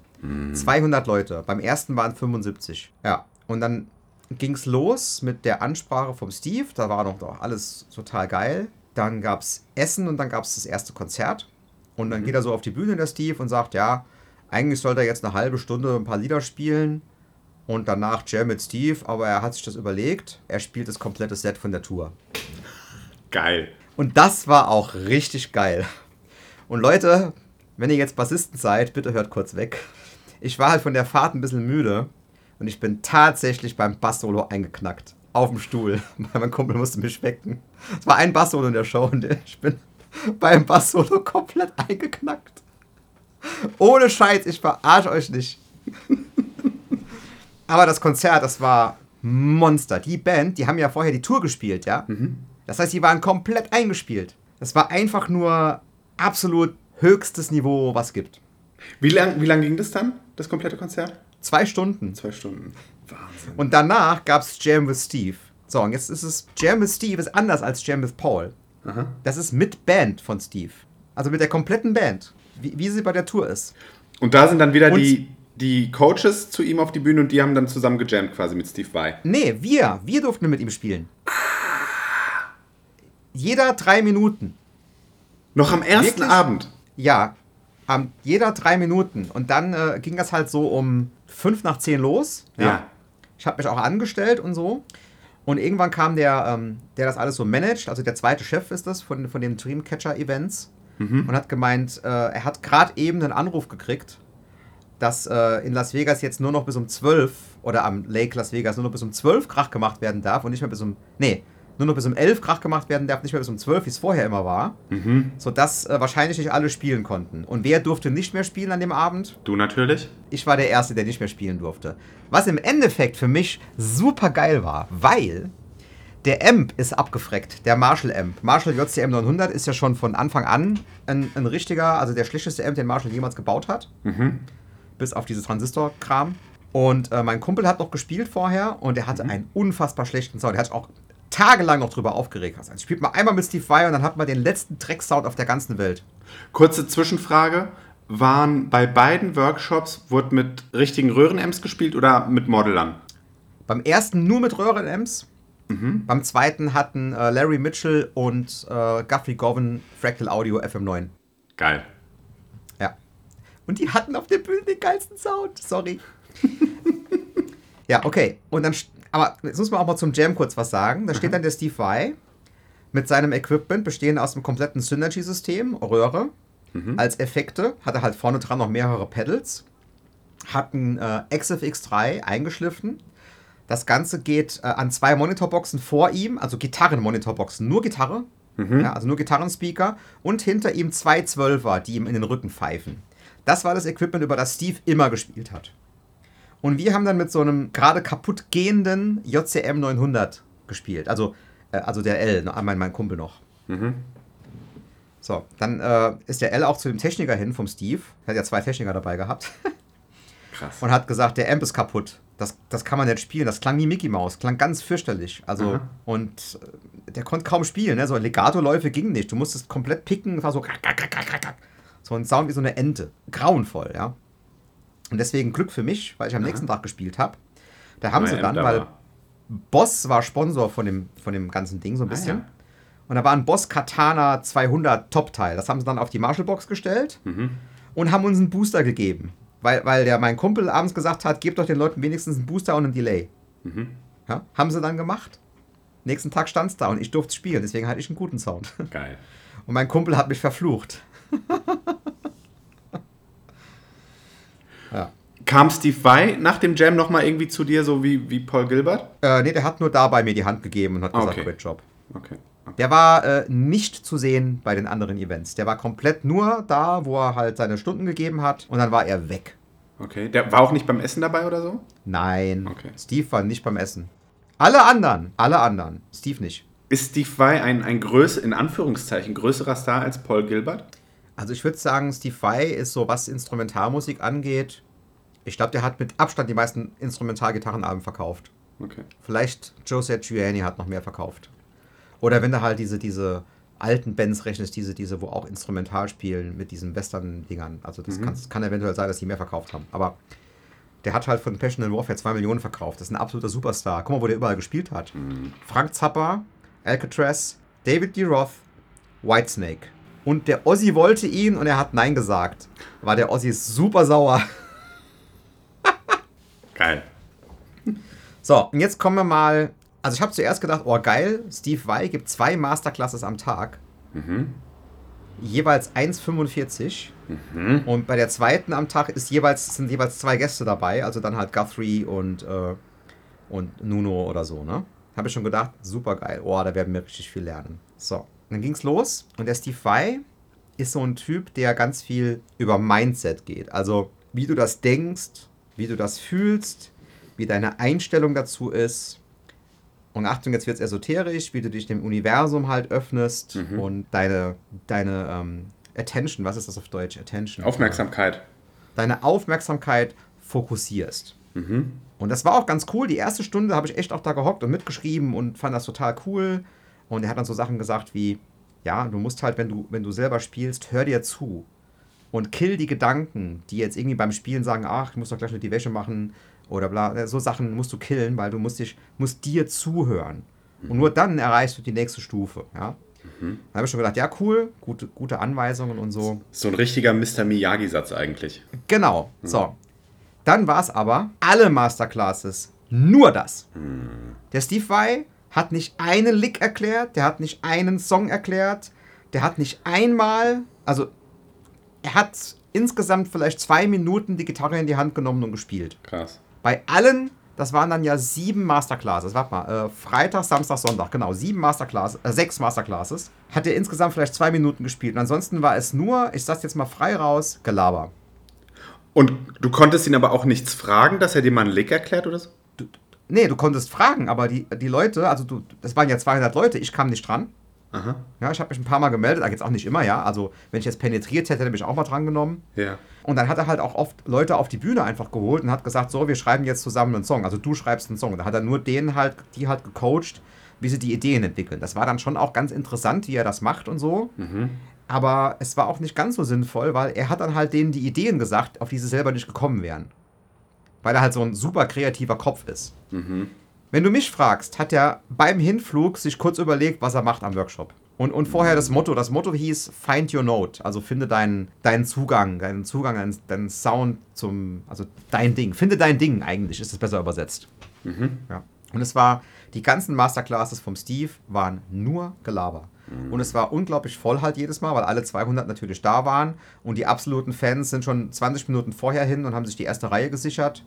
200 Leute. Beim ersten waren 75. Ja, und dann ging es los mit der Ansprache vom Steve. Da war noch doch alles total geil. Dann gab es Essen und dann gab es das erste Konzert. Und dann geht er so auf die Bühne, der Steve, und sagt, ja, eigentlich sollte er jetzt eine halbe Stunde ein paar Lieder spielen und danach Jam mit Steve, aber er hat sich das überlegt. Er spielt das komplette Set von der Tour. Geil. Und das war auch richtig geil. Und Leute, wenn ihr jetzt Bassisten seid, bitte hört kurz weg. Ich war halt von der Fahrt ein bisschen müde und ich bin tatsächlich beim Bass-Solo eingeknackt. Auf dem Stuhl. Mein Kumpel musste mich wecken. Es war ein Bass-Solo in der Show und ich bin beim Bass-Solo komplett eingeknackt. Ohne Scheiß, ich verarsche euch nicht. Aber das Konzert, das war Monster. Die Band, die haben ja vorher die Tour gespielt, ja? Das heißt, die waren komplett eingespielt. Das war einfach nur absolut höchstes Niveau, was gibt. Wie lang, wie lang ging das dann, das komplette Konzert? Zwei Stunden. Zwei Stunden. Wahnsinn. Und danach gab es Jam with Steve. So, und jetzt ist es, Jam with Steve ist anders als Jam with Paul. Aha. Das ist mit Band von Steve. Also mit der kompletten Band. Wie, wie sie bei der Tour ist. Und da sind dann wieder Und- die die Coaches zu ihm auf die Bühne und die haben dann zusammen gejammt quasi mit Steve Vai. Nee, wir. Wir durften mit ihm spielen. Jeder drei Minuten. Noch am ersten Wirklich? Abend. Ja, am jeder drei Minuten. Und dann äh, ging das halt so um fünf nach zehn los. Ja. Ich habe mich auch angestellt und so. Und irgendwann kam der, ähm, der das alles so managt, also der zweite Chef ist das von, von den Dreamcatcher-Events, und hat gemeint, äh, er hat gerade eben einen Anruf gekriegt, dass äh, in Las Vegas jetzt nur noch bis um 12 oder am Lake Las Vegas nur noch bis um 12 Krach gemacht werden darf und nicht mehr bis um. Nee, nur noch bis um 11 Krach gemacht werden darf, nicht mehr bis um 12, wie es vorher immer war. Sodass äh, wahrscheinlich nicht alle spielen konnten. Und wer durfte nicht mehr spielen an dem Abend? Du natürlich. Ich war der Erste, der nicht mehr spielen durfte. Was im Endeffekt für mich super geil war, weil der Amp ist abgefreckt, der Marshall Amp. Marshall JCM 900 ist ja schon von Anfang an ein, ein richtiger, also der schlechteste Amp, den Marshall jemals gebaut hat. Bis auf diese Transistor-Kram. Und äh, mein Kumpel hat noch gespielt vorher und er hatte einen unfassbar schlechten Sound. Er hat auch tagelang noch drüber aufgeregt. Also spielt man einmal mit Steve Vai und dann hat man den letzten Drecksound auf der ganzen Welt. Kurze Zwischenfrage. Waren bei beiden Workshops, wurde mit richtigen Röhrenamps gespielt oder mit Modellern? Beim ersten nur mit Röhren-Amps. Beim zweiten hatten äh, Larry Mitchell und äh, Guthrie Govan Fractal Audio FM9. Geil. Ja. Und die hatten auf der Bühne den geilsten Sound. Sorry. ja, okay. Und dann, aber jetzt muss man auch mal zum Jam kurz was sagen. Da steht dann der Steve Vai mit seinem Equipment, bestehend aus einem kompletten Synergy-System, Röhre, als Effekte. Hat er halt vorne dran noch mehrere Pedals. Hat ein äh, XFX3 eingeschliffen. Das Ganze geht äh, an zwei Monitorboxen vor ihm, also Gitarren-Monitorboxen, nur Gitarre, ja, also nur Gitarrenspeaker und hinter ihm zwei Zwölfer, die ihm in den Rücken pfeifen. Das war das Equipment, über das Steve immer gespielt hat. Und wir haben dann mit so einem gerade kaputt gehenden JCM 900 gespielt. Also, äh, also der L, ne, mein, mein Kumpel noch. So, dann äh, ist der L auch zu dem Techniker hin vom Steve. Er hat ja zwei Techniker dabei gehabt. Krass. und hat gesagt, der Amp ist kaputt. Das, das kann man nicht spielen. Das klang wie Mickey Mouse, klang ganz fürchterlich. Also, Aha. und äh, der konnte kaum spielen. Ne? So Legato-Läufe gingen nicht. Du musstest komplett picken. Es war so. So ein Sound wie so eine Ente. Grauenvoll, ja. Und deswegen Glück für mich, weil ich am nächsten Tag gespielt habe. Da haben sie dann, da weil. Boss war Sponsor von dem, von dem ganzen Ding so ein Ah, bisschen. ja. Und da war ein Boss Katana 200 Top-Teil. Das haben sie dann auf die Marshall-Box gestellt Mhm. und haben uns einen Booster gegeben. Weil, weil der mein Kumpel abends gesagt hat, gebt doch den Leuten wenigstens einen Booster und einen Delay. Mhm. Ja, haben sie dann gemacht. Nächsten Tag stand es da und ich durfte spielen, deswegen hatte ich einen guten Sound. Geil. Und mein Kumpel hat mich verflucht. ja. Kam Steve Vai nach dem Jam nochmal irgendwie zu dir, so wie, wie Paul Gilbert? Äh, nee, der hat nur dabei mir die Hand gegeben und hat gesagt, Okay. great job. Okay. okay. Der war äh, nicht zu sehen bei den anderen Events. Der war komplett nur da, wo er halt seine Stunden gegeben hat und dann war er weg. Okay. Der war auch nicht beim Essen dabei oder so? Nein, Okay. Steve war nicht beim Essen. Alle anderen, alle anderen. Steve nicht. Ist Steve Vai ein, ein größ, in Anführungszeichen größerer Star als Paul Gilbert? Also ich würde sagen, Steve Vai ist so, was Instrumentalmusik angeht, ich glaube, der hat mit Abstand die meisten Instrumentalgitarrenalben verkauft. Okay. Vielleicht Joe Satriani hat noch mehr verkauft. Oder wenn du halt diese, diese alten Bands rechnest, diese, diese, wo auch instrumental spielen mit diesen Western-Dingern. Also das kann, kann eventuell sein, dass die mehr verkauft haben. Aber der hat halt von Passion and Warfare 2 Millionen verkauft. Das ist ein absoluter Superstar. Guck mal, wo der überall gespielt hat. Frank Zappa, Alcatraz, David D. Roth, Whitesnake. Und der Ossi wollte ihn und er hat Nein gesagt. War der Ossi super sauer. Geil. So, und jetzt kommen wir mal. Also, ich habe zuerst gedacht, oh geil, Steve Vai gibt zwei Masterclasses am Tag. Jeweils 1,45. Und bei der zweiten am Tag ist jeweils, sind jeweils zwei Gäste dabei. Also dann halt Guthrie und, äh, und Nuno oder so, ne? Habe ich schon gedacht, super geil. Oh, da werden wir richtig viel lernen. So, dann ging's los. Und der Steve Vai ist so ein Typ, der ganz viel über Mindset geht. Also, wie du das denkst, wie du das fühlst, wie deine Einstellung dazu ist. Und Achtung, jetzt wird es esoterisch, wie du dich dem Universum halt öffnest und deine, deine ähm, Attention, was ist das auf Deutsch? Attention. Aufmerksamkeit. Deine Aufmerksamkeit fokussierst. Und das war auch ganz cool. Die erste Stunde habe ich echt auch da gehockt und mitgeschrieben und fand das total cool. Und er hat dann so Sachen gesagt wie, ja, du musst halt, wenn du, wenn du selber spielst, hör dir zu. Und kill die Gedanken, die jetzt irgendwie beim Spielen sagen, ach, ich muss doch gleich noch die Wäsche machen oder bla, so Sachen musst du killen, weil du musst dich, musst dir zuhören. Und nur dann erreichst du die nächste Stufe, ja. Dann habe ich schon gedacht, ja, cool, gute, gute Anweisungen und so. So ein richtiger Mr. Miyagi-Satz eigentlich. Genau, so. Dann war es aber alle Masterclasses nur das. Der Steve Vai hat nicht einen Lick erklärt, der hat nicht einen Song erklärt, der hat nicht einmal, also er hat insgesamt vielleicht zwei Minuten die Gitarre in die Hand genommen und gespielt. Krass. Bei allen, das waren dann ja sieben Masterclasses, warte mal, äh, Freitag, Samstag, Sonntag, genau, sieben Masterclasses, äh, sechs Masterclasses, hat er insgesamt vielleicht zwei Minuten gespielt. Und ansonsten war es nur, ich sag's jetzt mal frei raus, Gelaber. Und du konntest ihn aber auch nichts fragen, dass er dir mal einen Lick erklärt oder so? Nee, du konntest fragen, aber die, die Leute, also du, das waren ja 200 Leute, ich kam nicht dran. Aha. Ja, ich habe mich ein paar Mal gemeldet, aber jetzt auch nicht immer, ja. Also, wenn ich jetzt penetriert hätte, hätte er mich auch mal dran genommen. Ja. Und dann hat er halt auch oft Leute auf die Bühne einfach geholt und hat gesagt, so, wir schreiben jetzt zusammen einen Song. Also du schreibst einen Song. Da hat er nur denen halt, die halt gecoacht, wie sie die Ideen entwickeln. Das war dann schon auch ganz interessant, wie er das macht und so. Aber es war auch nicht ganz so sinnvoll, weil er hat dann halt denen die Ideen gesagt, auf die sie selber nicht gekommen wären. Weil er halt so ein super kreativer Kopf ist. Wenn du mich fragst, hat er beim Hinflug sich kurz überlegt, was er macht am Workshop. Und, und vorher das Motto, das Motto hieß Find Your Note, also finde deinen, deinen Zugang, deinen Zugang, deinen, deinen Sound zum, also dein Ding. Finde dein Ding eigentlich, ist es besser übersetzt. Ja. Und es war, die ganzen Masterclasses vom Steve waren nur Gelaber. Und es war unglaublich voll halt jedes Mal, weil alle 200 natürlich da waren. Und die absoluten Fans sind schon 20 Minuten vorher hin und haben sich die erste Reihe gesichert.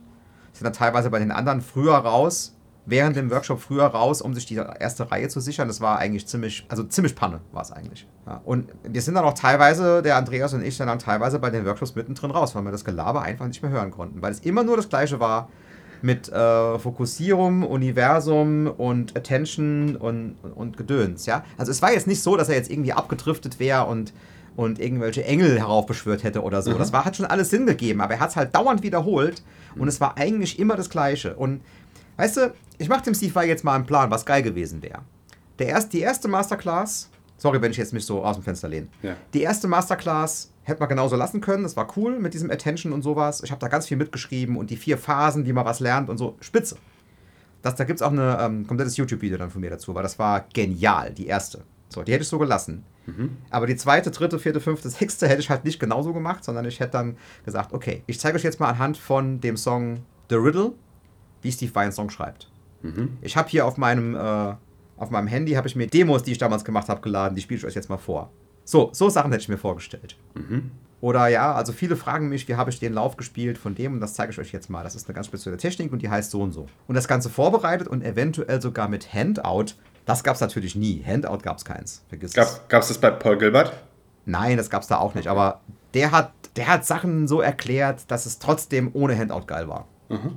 Sind dann teilweise bei den anderen früher raus, während dem Workshop früher raus, um sich die erste Reihe zu sichern. Das war eigentlich ziemlich, also ziemlich Panne war es eigentlich. Ja. Und wir sind dann auch teilweise, der Andreas und ich, dann, dann teilweise bei den Workshops mittendrin raus, weil wir das Gelaber einfach nicht mehr hören konnten. Weil es immer nur das Gleiche war mit äh, Fokussierung, Universum und Attention und, und, Gedöns, ja. Also es war jetzt nicht so, dass er jetzt irgendwie abgedriftet wäre und, und irgendwelche Engel heraufbeschwört hätte oder so. Das war, hat schon alles Sinn gegeben, aber er hat es halt dauernd wiederholt und es war eigentlich immer das Gleiche. Und weißt du, ich mache dem Steve Vai jetzt mal einen Plan, was geil gewesen wäre. Der erst, die erste Masterclass, sorry, wenn ich jetzt mich so aus dem Fenster lehne. Ja. Die erste Masterclass hätte man genauso lassen können. Das war cool mit diesem Attention und sowas. Ich habe da ganz viel mitgeschrieben und die vier Phasen, wie man was lernt und so. Spitze. Das, da gibt es auch ein ähm, komplettes YouTube-Video dann von mir dazu, weil das war genial, die erste. So, die hätte ich so gelassen. Aber die zweite, dritte, vierte, fünfte, sechste hätte ich halt nicht genauso gemacht, sondern ich hätte dann gesagt, okay, ich zeige euch jetzt mal anhand von dem Song The Riddle, wie Steve Vai einen Song schreibt. Ich habe hier auf meinem, äh, auf meinem Handy habe ich mir Demos, die ich damals gemacht habe, geladen. Die spiele ich euch jetzt mal vor. So, so Sachen hätte ich mir vorgestellt. Oder ja, also viele fragen mich, wie habe ich den Lauf gespielt von dem und das zeige ich euch jetzt mal. Das ist eine ganz spezielle Technik und die heißt so und so. Und das Ganze vorbereitet und eventuell sogar mit Handout. Das gab es natürlich nie. Handout gab es keins. Vergiss es. Gab es das bei Paul Gilbert? Nein, das gab es da auch nicht. Aber der hat, der hat Sachen so erklärt, dass es trotzdem ohne Handout geil war. So.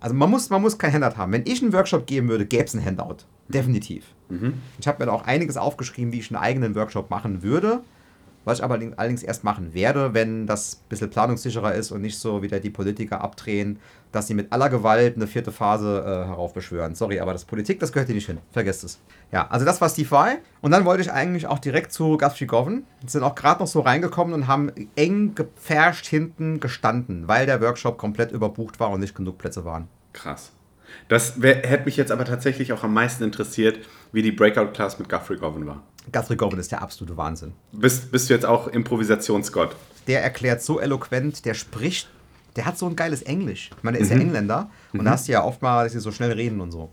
Also man muss, man muss kein Handout haben. Wenn ich einen Workshop geben würde, gäbe es ein Handout. Definitiv. Ich habe mir da auch einiges aufgeschrieben, wie ich einen eigenen Workshop machen würde. Was ich aber allerdings erst machen werde, wenn das ein bisschen planungssicherer ist und nicht so wieder die Politiker abdrehen, dass sie mit aller Gewalt eine vierte Phase äh, heraufbeschwören. Sorry, aber das Politik, das gehört hier nicht hin. Vergesst es. Ja, also das war Steve Vai. Und dann wollte ich eigentlich auch direkt zu Guthrie Govan. Sind auch gerade noch so reingekommen und haben eng gepfercht hinten gestanden, weil der Workshop komplett überbucht war und nicht genug Plätze waren. Krass. Das hätte mich jetzt aber tatsächlich auch am meisten interessiert, wie die Breakout-Class mit Guthrie Govan war. Guthrie Govan ist der absolute Wahnsinn. Bist, bist du jetzt auch Improvisationsgott? der erklärt so eloquent, der spricht, der hat so ein geiles Englisch. Ich meine, der ist ja Engländer und da hast du ja oft mal, dass sie so schnell reden und so.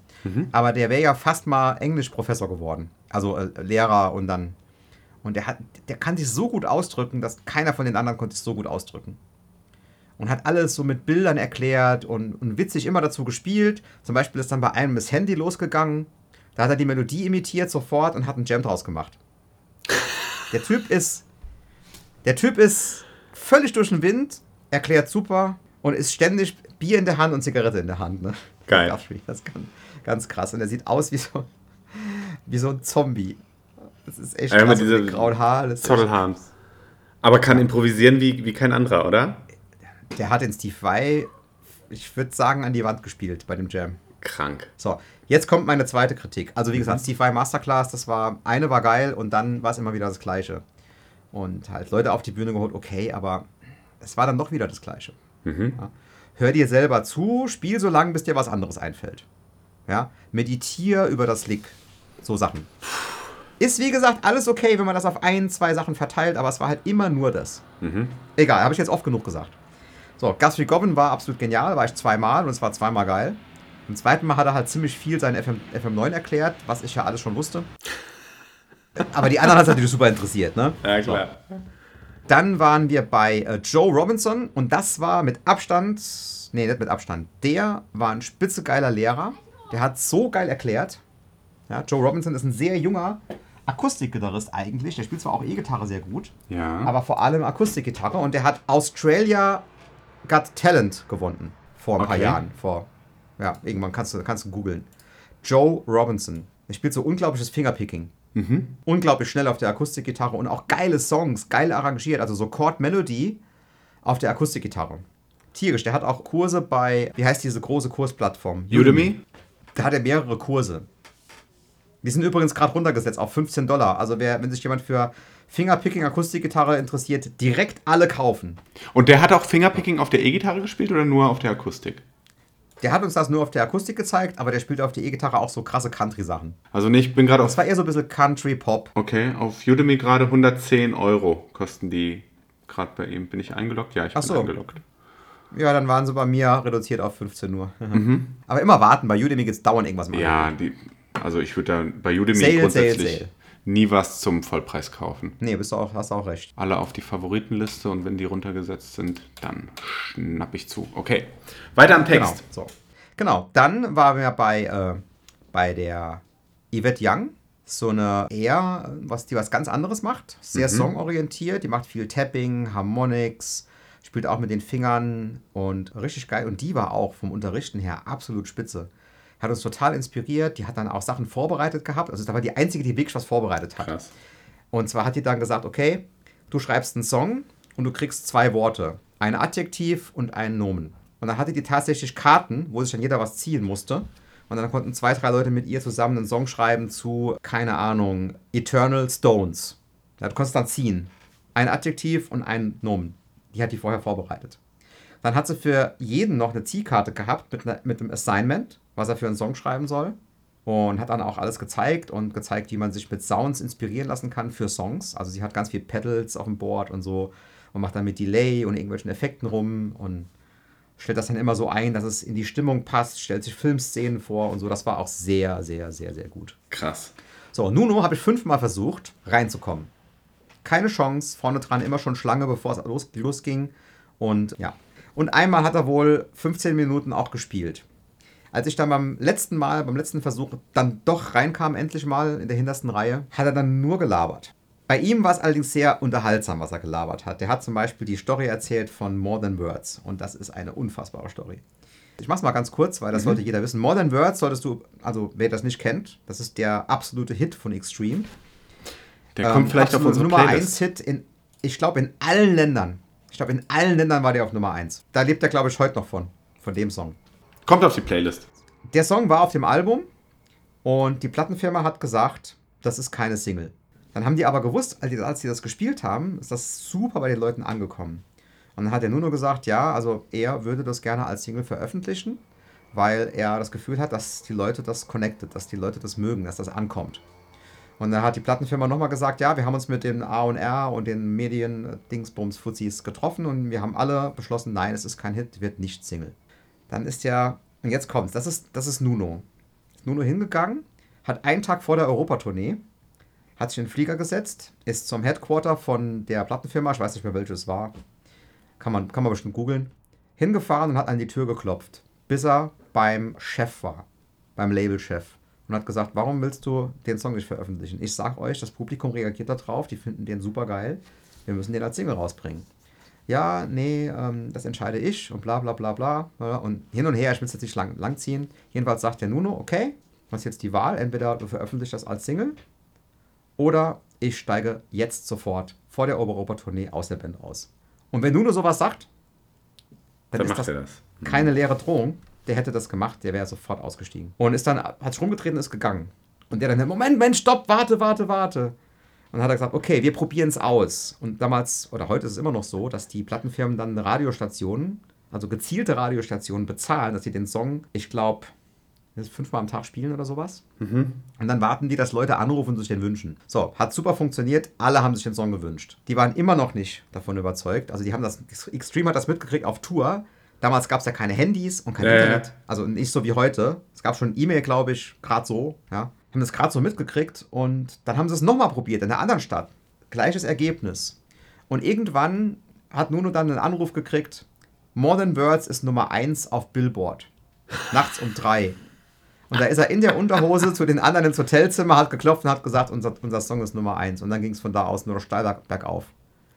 Aber der wäre ja fast mal Englisch-Professor geworden. Also äh, Lehrer und dann. Und der, hat, der kann sich so gut ausdrücken, dass keiner von den anderen konnte sich so gut ausdrücken. Und hat alles so mit Bildern erklärt und, und witzig immer dazu gespielt. Zum Beispiel ist dann bei einem das Handy losgegangen. Da hat er die Melodie imitiert sofort und hat einen Jam draus gemacht. Der Typ ist. Der Typ ist völlig durch den Wind, erklärt super und ist ständig Bier in der Hand und Zigarette in der Hand. Ne? Geil. Das ist ganz, ganz krass. Und er sieht aus wie so, wie so ein Zombie. Das ist echt krass. diese mit grauen Haaren. Zottelhams. Aber kann improvisieren wie, wie kein anderer, oder? Der hat den Steve Vai, ich würde sagen, an die Wand gespielt bei dem Jam. Krank. So, jetzt kommt meine zweite Kritik. Also wie gesagt, Steve Vai Masterclass, das war, eine war geil und dann war es immer wieder das Gleiche. und halt Leute auf die Bühne geholt, okay, aber es war dann doch wieder das Gleiche. Ja. Hör dir selber zu, spiel so lange, bis dir was anderes einfällt. Ja. Meditier über das Lick. So Sachen. Ist wie gesagt alles okay, wenn man das auf ein, zwei Sachen verteilt, aber es war halt immer nur das. Egal, habe ich jetzt oft genug gesagt. So, Guthrie Goblin war absolut genial, war ich zweimal und es war zweimal geil. Im zweiten Mal hat er halt ziemlich viel sein FM, FM9 erklärt, was ich ja alles schon wusste. Aber die anderen hat es natürlich super interessiert, ne? Ja, klar. Dann waren wir bei äh, Joe Robinson und das war mit Abstand, nee, nicht mit Abstand, der war ein spitzegeiler Lehrer. Der hat so geil erklärt. Ja, Joe Robinson ist ein sehr junger Akustikgitarrist eigentlich. Der spielt zwar auch E-Gitarre sehr gut, Ja. aber vor allem Akustikgitarre und der hat Australia Got Talent gewonnen vor ein paar Okay. Jahren. Vor, ja, irgendwann kannst du, kannst du googeln. Joe Robinson. Er spielt so unglaubliches Fingerpicking. Unglaublich schnell auf der Akustikgitarre und auch geile Songs, geil arrangiert. Also so Chord Melody auf der Akustikgitarre. Tierisch. Der hat auch Kurse bei, wie heißt diese große Kursplattform? Udemy? Da hat er mehrere Kurse. Die sind übrigens gerade runtergesetzt auf 15 Dollar. Also wer, wenn sich jemand für Fingerpicking Akustikgitarre interessiert, direkt alle kaufen. Und der hat auch Fingerpicking auf der E-Gitarre gespielt oder nur auf der Akustik? Der hat uns das nur auf der Akustik gezeigt, aber der spielt auf der E-Gitarre auch so krasse Country-Sachen. Also nee, ich bin gerade Das auf. war eher so ein bisschen Country-Pop. Okay, auf Udemy gerade 110 Euro kosten die gerade bei ihm. Bin ich eingeloggt? Ja, ich Ach bin so. eingeloggt. Ja, dann waren sie bei mir reduziert auf 15 Uhr. Aber immer warten, bei Udemy gibt es dauernd irgendwas machen. Ja, die, also ich würde da bei Udemy Sale, grundsätzlich sale, sale. Nie was zum Vollpreis kaufen. Nee, bist du auch, hast du auch recht. Alle auf die Favoritenliste und wenn die runtergesetzt sind, dann schnapp ich zu. Okay, weiter am Genau, Text. so. genau. dann waren wir bei, äh, bei der Yvette Young. So eine eher, was die was ganz anderes macht. Sehr songorientiert. Die macht viel Tapping, Harmonics, spielt auch mit den Fingern und richtig geil. Und die war auch vom Unterrichten her absolut spitze. Hat uns total inspiriert. Die hat dann auch Sachen vorbereitet gehabt. Also da war die einzige, die wirklich was vorbereitet hat. Krass. Und zwar hat die dann gesagt, okay, du schreibst einen Song und du kriegst zwei Worte. Ein Adjektiv und einen Nomen. Und dann hatte die tatsächlich Karten, wo sich dann jeder was ziehen musste. Und dann konnten zwei, drei Leute mit ihr zusammen einen Song schreiben zu, keine Ahnung, Eternal Stones. Da konntest du dann ziehen. Ein Adjektiv und ein Nomen. Die hat die vorher vorbereitet. Dann hat sie für jeden noch eine Ziehkarte gehabt mit, einer, mit einem Assignment, was er für einen Song schreiben soll. Und hat dann auch alles gezeigt und gezeigt, wie man sich mit Sounds inspirieren lassen kann für Songs. Also sie hat ganz viel Pedals auf dem Board und so und macht dann mit Delay und irgendwelchen Effekten rum und stellt das dann immer so ein, dass es in die Stimmung passt, stellt sich Filmszenen vor und so. Das war auch sehr, sehr, sehr, sehr gut. Krass. So, Nuno habe ich fünfmal versucht, reinzukommen. Keine Chance, vorne dran immer schon Schlange, bevor es los, losging. Und ja. Und einmal hat er wohl 15 Minuten auch gespielt. Als ich dann beim letzten Mal, beim letzten Versuch, dann doch reinkam, endlich mal in der hintersten Reihe, hat er dann nur gelabert. Bei ihm war es allerdings sehr unterhaltsam, was er gelabert hat. Der hat zum Beispiel die Story erzählt von More Than Words. Und das ist eine unfassbare Story. Ich mach's mal ganz kurz, weil das sollte jeder wissen. More Than Words solltest du, also wer das nicht kennt, das ist der absolute Hit von Extreme. Der Ähm, kommt vielleicht auf unsere Nummer Playlist. 1 Hit in, ich glaube, in allen Ländern. Ich glaube, in allen Ländern war der auf Nummer 1. Da lebt er, glaube ich, heute noch von, von dem Song. Kommt auf die Playlist. Der Song war auf dem Album und die Plattenfirma hat gesagt, das ist keine Single. Dann haben die aber gewusst, als die das gespielt haben, ist das super bei den Leuten angekommen. Und dann hat er nur noch gesagt, ja, also er würde das gerne als Single veröffentlichen, weil er das Gefühl hat, dass die Leute das connected, dass die Leute das mögen, dass das ankommt. Und dann hat die Plattenfirma nochmal gesagt, ja, wir haben uns mit den A&R und den Medien Dingsbums Fuzis getroffen und wir haben alle beschlossen, nein, es ist kein Hit, wird nicht Single. Dann ist ja, und jetzt kommt's, das ist, das ist Nuno. Ist Nuno hingegangen, hat einen Tag vor der Europatournee, hat sich in den Flieger gesetzt, ist zum Headquarter von der Plattenfirma, ich weiß nicht mehr welches es war, kann man, kann man bestimmt googeln, hingefahren und hat an die Tür geklopft, bis er beim Chef war, beim Labelchef. Und hat gesagt, warum willst du den Song nicht veröffentlichen? Ich sag euch, das Publikum reagiert darauf, die finden den super geil. Wir müssen den als Single rausbringen. Ja, nee, ähm, das entscheide ich und bla bla bla bla. Und hin und her, ich will es jetzt nicht lang, lang ziehen. Jedenfalls sagt der Nuno, okay, was ist jetzt die Wahl? Entweder du veröffentlichst das als Single oder ich steige jetzt sofort vor der Obereuropa-Tournee aus der Band aus. Und wenn Nuno sowas sagt, dann, Dann ist macht das er das. keine leere Drohung. Der hätte das gemacht, der wäre sofort ausgestiegen. Und ist dann, hat sich rumgetreten und ist gegangen. Und der dann, Moment, Mensch, stopp, warte, warte, warte. Und dann hat er gesagt, okay, wir probieren es aus. Und damals, oder heute ist es immer noch so, dass die Plattenfirmen dann Radiostationen, also gezielte Radiostationen bezahlen, dass sie den Song, ich glaube, fünfmal am Tag spielen oder sowas. Und dann warten die, dass Leute anrufen und sich den wünschen. So, hat super funktioniert. Alle haben sich den Song gewünscht. Die waren immer noch nicht davon überzeugt. Also die haben das, Extreme hat das mitgekriegt auf Tour. Damals gab es ja keine Handys und kein ja. Internet. Also nicht so wie heute. Es gab schon E-Mail, glaube ich, gerade so. Ja. Haben das gerade so mitgekriegt und dann haben sie es nochmal probiert in einer anderen Stadt. Gleiches Ergebnis. Und irgendwann hat Nuno dann einen Anruf gekriegt, More Than Words ist Nummer 1 auf Billboard. Nachts um drei. Und da ist er in der Unterhose zu den anderen ins Hotelzimmer, hat geklopft und hat gesagt, unser, unser Song ist Nummer 1. Und dann ging es von da aus nur noch steil bergauf.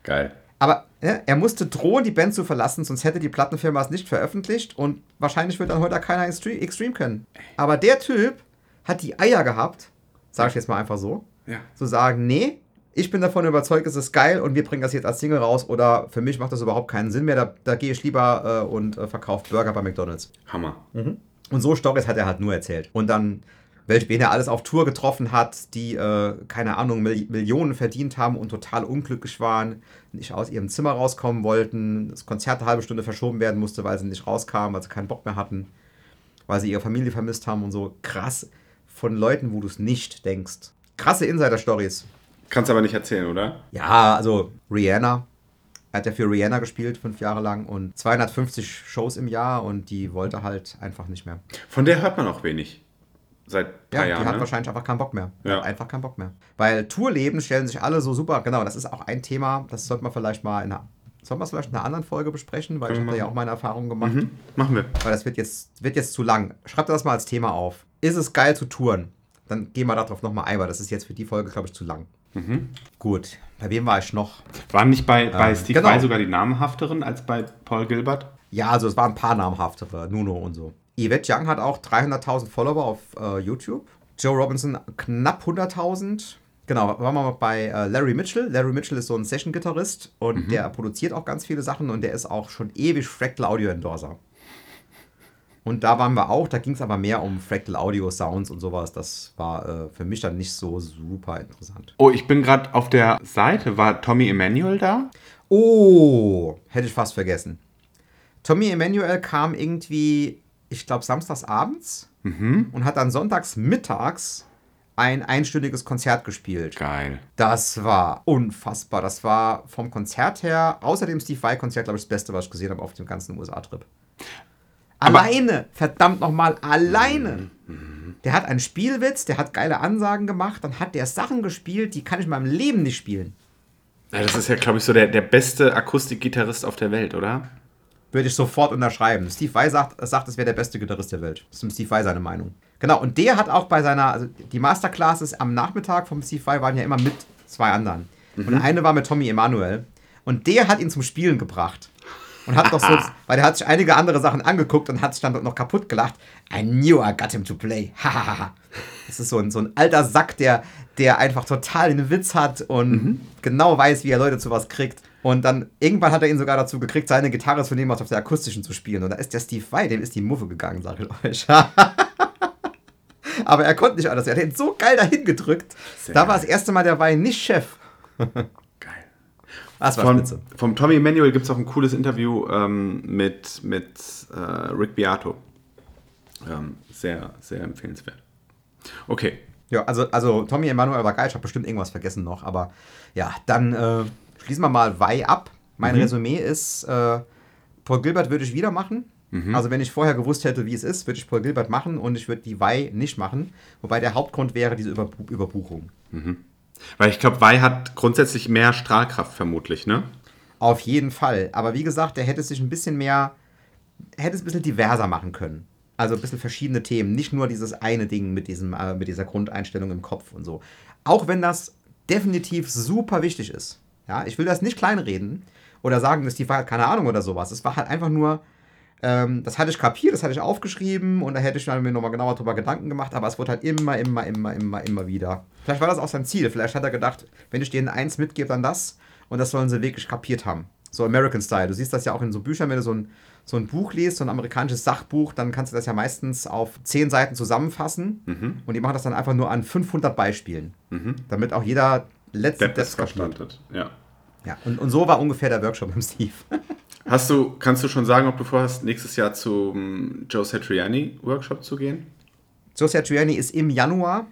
Geil. Aber ja, er musste drohen, die Band zu verlassen, sonst hätte die Plattenfirma es nicht veröffentlicht und wahrscheinlich wird dann heute keiner Extreme, Extreme können. Aber der Typ hat die Eier gehabt, sage ich jetzt mal einfach so, Ja. zu sagen, nee, ich bin davon überzeugt, es ist geil und wir bringen das jetzt als Single raus oder für mich macht das überhaupt keinen Sinn mehr, da, da gehe ich lieber äh, und äh, verkaufe Burger bei McDonalds. Hammer. Und so Stories hat er halt nur erzählt. Und dann, welche wen er alles auf Tour getroffen hat, die, äh, keine Ahnung, Mil Millionen verdient haben und total unglücklich waren, nicht aus ihrem Zimmer rauskommen wollten, das Konzert eine halbe Stunde verschoben werden musste, weil sie nicht rauskamen, weil sie keinen Bock mehr hatten, weil sie ihre Familie vermisst haben und so. Krass von Leuten, wo du es nicht denkst. Krasse Insider-Stories. Kannst aber nicht erzählen, oder? Ja, also Rihanna. Er hat ja für Rihanna gespielt, fünf Jahre lang und 250 Shows im Jahr und die wollte halt einfach nicht mehr. Von der hört man auch wenig. Seit Ja, paar die Jahren. hat ne? wahrscheinlich einfach keinen Bock mehr. Die Ja. Einfach keinen Bock mehr. Weil Tourleben stellen sich alle so super, genau, das ist auch ein Thema, das sollte man vielleicht mal in einer, sollte man es vielleicht in einer anderen Folge besprechen, weil ich habe wir da ja auch meine Erfahrungen gemacht. Mhm. Machen wir. Weil das wird jetzt, wird jetzt zu lang. Schreibt das mal als Thema auf. Ist es geil zu touren? Dann gehen wir darauf nochmal ein, weil das ist jetzt für die Folge, glaube ich, zu lang. Mhm. Gut. Bei wem war ich noch? Waren nicht bei, bei Steve genau. Vai sogar die namhafteren als bei Paul Gilbert? Ja, also es waren ein paar namhaftere, Nuno und so. Yvette Young hat auch 300.000 Follower auf äh, YouTube. Joe Robinson knapp 100.000. Genau, waren wir mal bei äh, Larry Mitchell. Larry Mitchell ist so ein Session-Gitarrist und der produziert auch ganz viele Sachen und der ist auch schon ewig Fractal Audio Endorser. Und da waren wir auch, da ging es aber mehr um Fractal Audio Sounds und sowas. Das war äh, für mich dann nicht so super interessant. Oh, ich bin gerade auf der Seite. War Tommy Emmanuel da? Oh, hätte ich fast vergessen. Tommy Emanuel kam irgendwie, ich glaube, samstags abends und hat dann sonntags mittags ein einstündiges Konzert gespielt. Geil. Das war unfassbar. Das war vom Konzert her, außer dem Steve Vai-Konzert, glaube ich, das Beste, was ich gesehen habe auf dem ganzen USA-Trip. Alleine, verdammt nochmal, alleine. Der hat einen Spielwitz, der hat geile Ansagen gemacht, dann hat der Sachen gespielt, die kann ich in meinem Leben nicht spielen. Ja, das ist ja, glaube ich, so der, der beste Akustikgitarrist auf der Welt, oder? Würde ich sofort unterschreiben. Steve Vai sagt, sagt es wäre der beste Gitarrist der Welt. Das ist Steve Vai seine Meinung. Genau, und der hat auch bei seiner, also die Masterclasses am Nachmittag vom Steve Vai waren ja immer mit zwei anderen. Und eine war mit Tommy Emanuel. Und der hat ihn zum Spielen gebracht. Und hat doch so, weil der hat sich einige andere Sachen angeguckt und hat sich dann noch kaputt gelacht. I knew I got him to play. Hahaha. das ist so ein, so ein alter Sack, der, der einfach total den Witz hat und genau weiß, wie er Leute zu was kriegt. Und dann irgendwann hat er ihn sogar dazu gekriegt, seine Gitarre zu nehmen, was auf der akustischen zu spielen. Und da ist der Steve Vai, dem ist die Muffe gegangen, sag ich euch. Aber er konnte nicht anders. Er hat ihn so geil dahin gedrückt. Sehr da war das erste Mal der Vai nicht Chef. Das war Von, spitze. vom Tommy Emmanuel gibt es auch ein cooles Interview ähm, mit, mit äh, Rick Beato. Ähm, sehr, sehr empfehlenswert. Okay. Ja, also, also Tommy Emanuel war geil. Ich habe bestimmt irgendwas vergessen noch. Aber ja, dann äh, schließen wir mal Vai ab. Mein Resümee ist, äh, Paul Gilbert würde ich wieder machen. Also wenn ich vorher gewusst hätte, wie es ist, würde ich Paul Gilbert machen und ich würde die Vai nicht machen. Wobei der Hauptgrund wäre diese Überbu Überbuchung. Weil ich glaube, Vai hat grundsätzlich mehr Strahlkraft vermutlich, ne? Auf jeden Fall. Aber wie gesagt, der hätte sich ein bisschen mehr, hätte es ein bisschen diverser machen können. Also ein bisschen verschiedene Themen, nicht nur dieses eine Ding mit, diesem, äh, mit dieser Grundeinstellung im Kopf und so. Auch wenn das definitiv super wichtig ist. Ja, ich will das nicht kleinreden oder sagen, dass die war keine Ahnung oder sowas. Es war halt einfach nur, ähm, das hatte ich kapiert, das hatte ich aufgeschrieben und da hätte ich mir nochmal genauer drüber Gedanken gemacht, aber es wurde halt immer, immer, immer, immer, immer wieder. Vielleicht war das auch sein Ziel. Vielleicht hat er gedacht, wenn ich denen eins mitgebe, dann das und das sollen sie wirklich kapiert haben. So American Style. Du siehst das ja auch in so Büchern, wenn du so ein, so ein Buch liest, so ein amerikanisches Sachbuch, dann kannst du das ja meistens auf 10 Seiten zusammenfassen und die machen das dann einfach nur an 500 Beispielen, damit auch jeder letzte Depp gespielt. verschlantet. Ja. Ja, und, und so war ungefähr der Workshop im Steve. Hast du, kannst du schon sagen, ob du vorhast, nächstes Jahr zum Joe Satriani Workshop zu gehen? Joe Satriani ist im Januar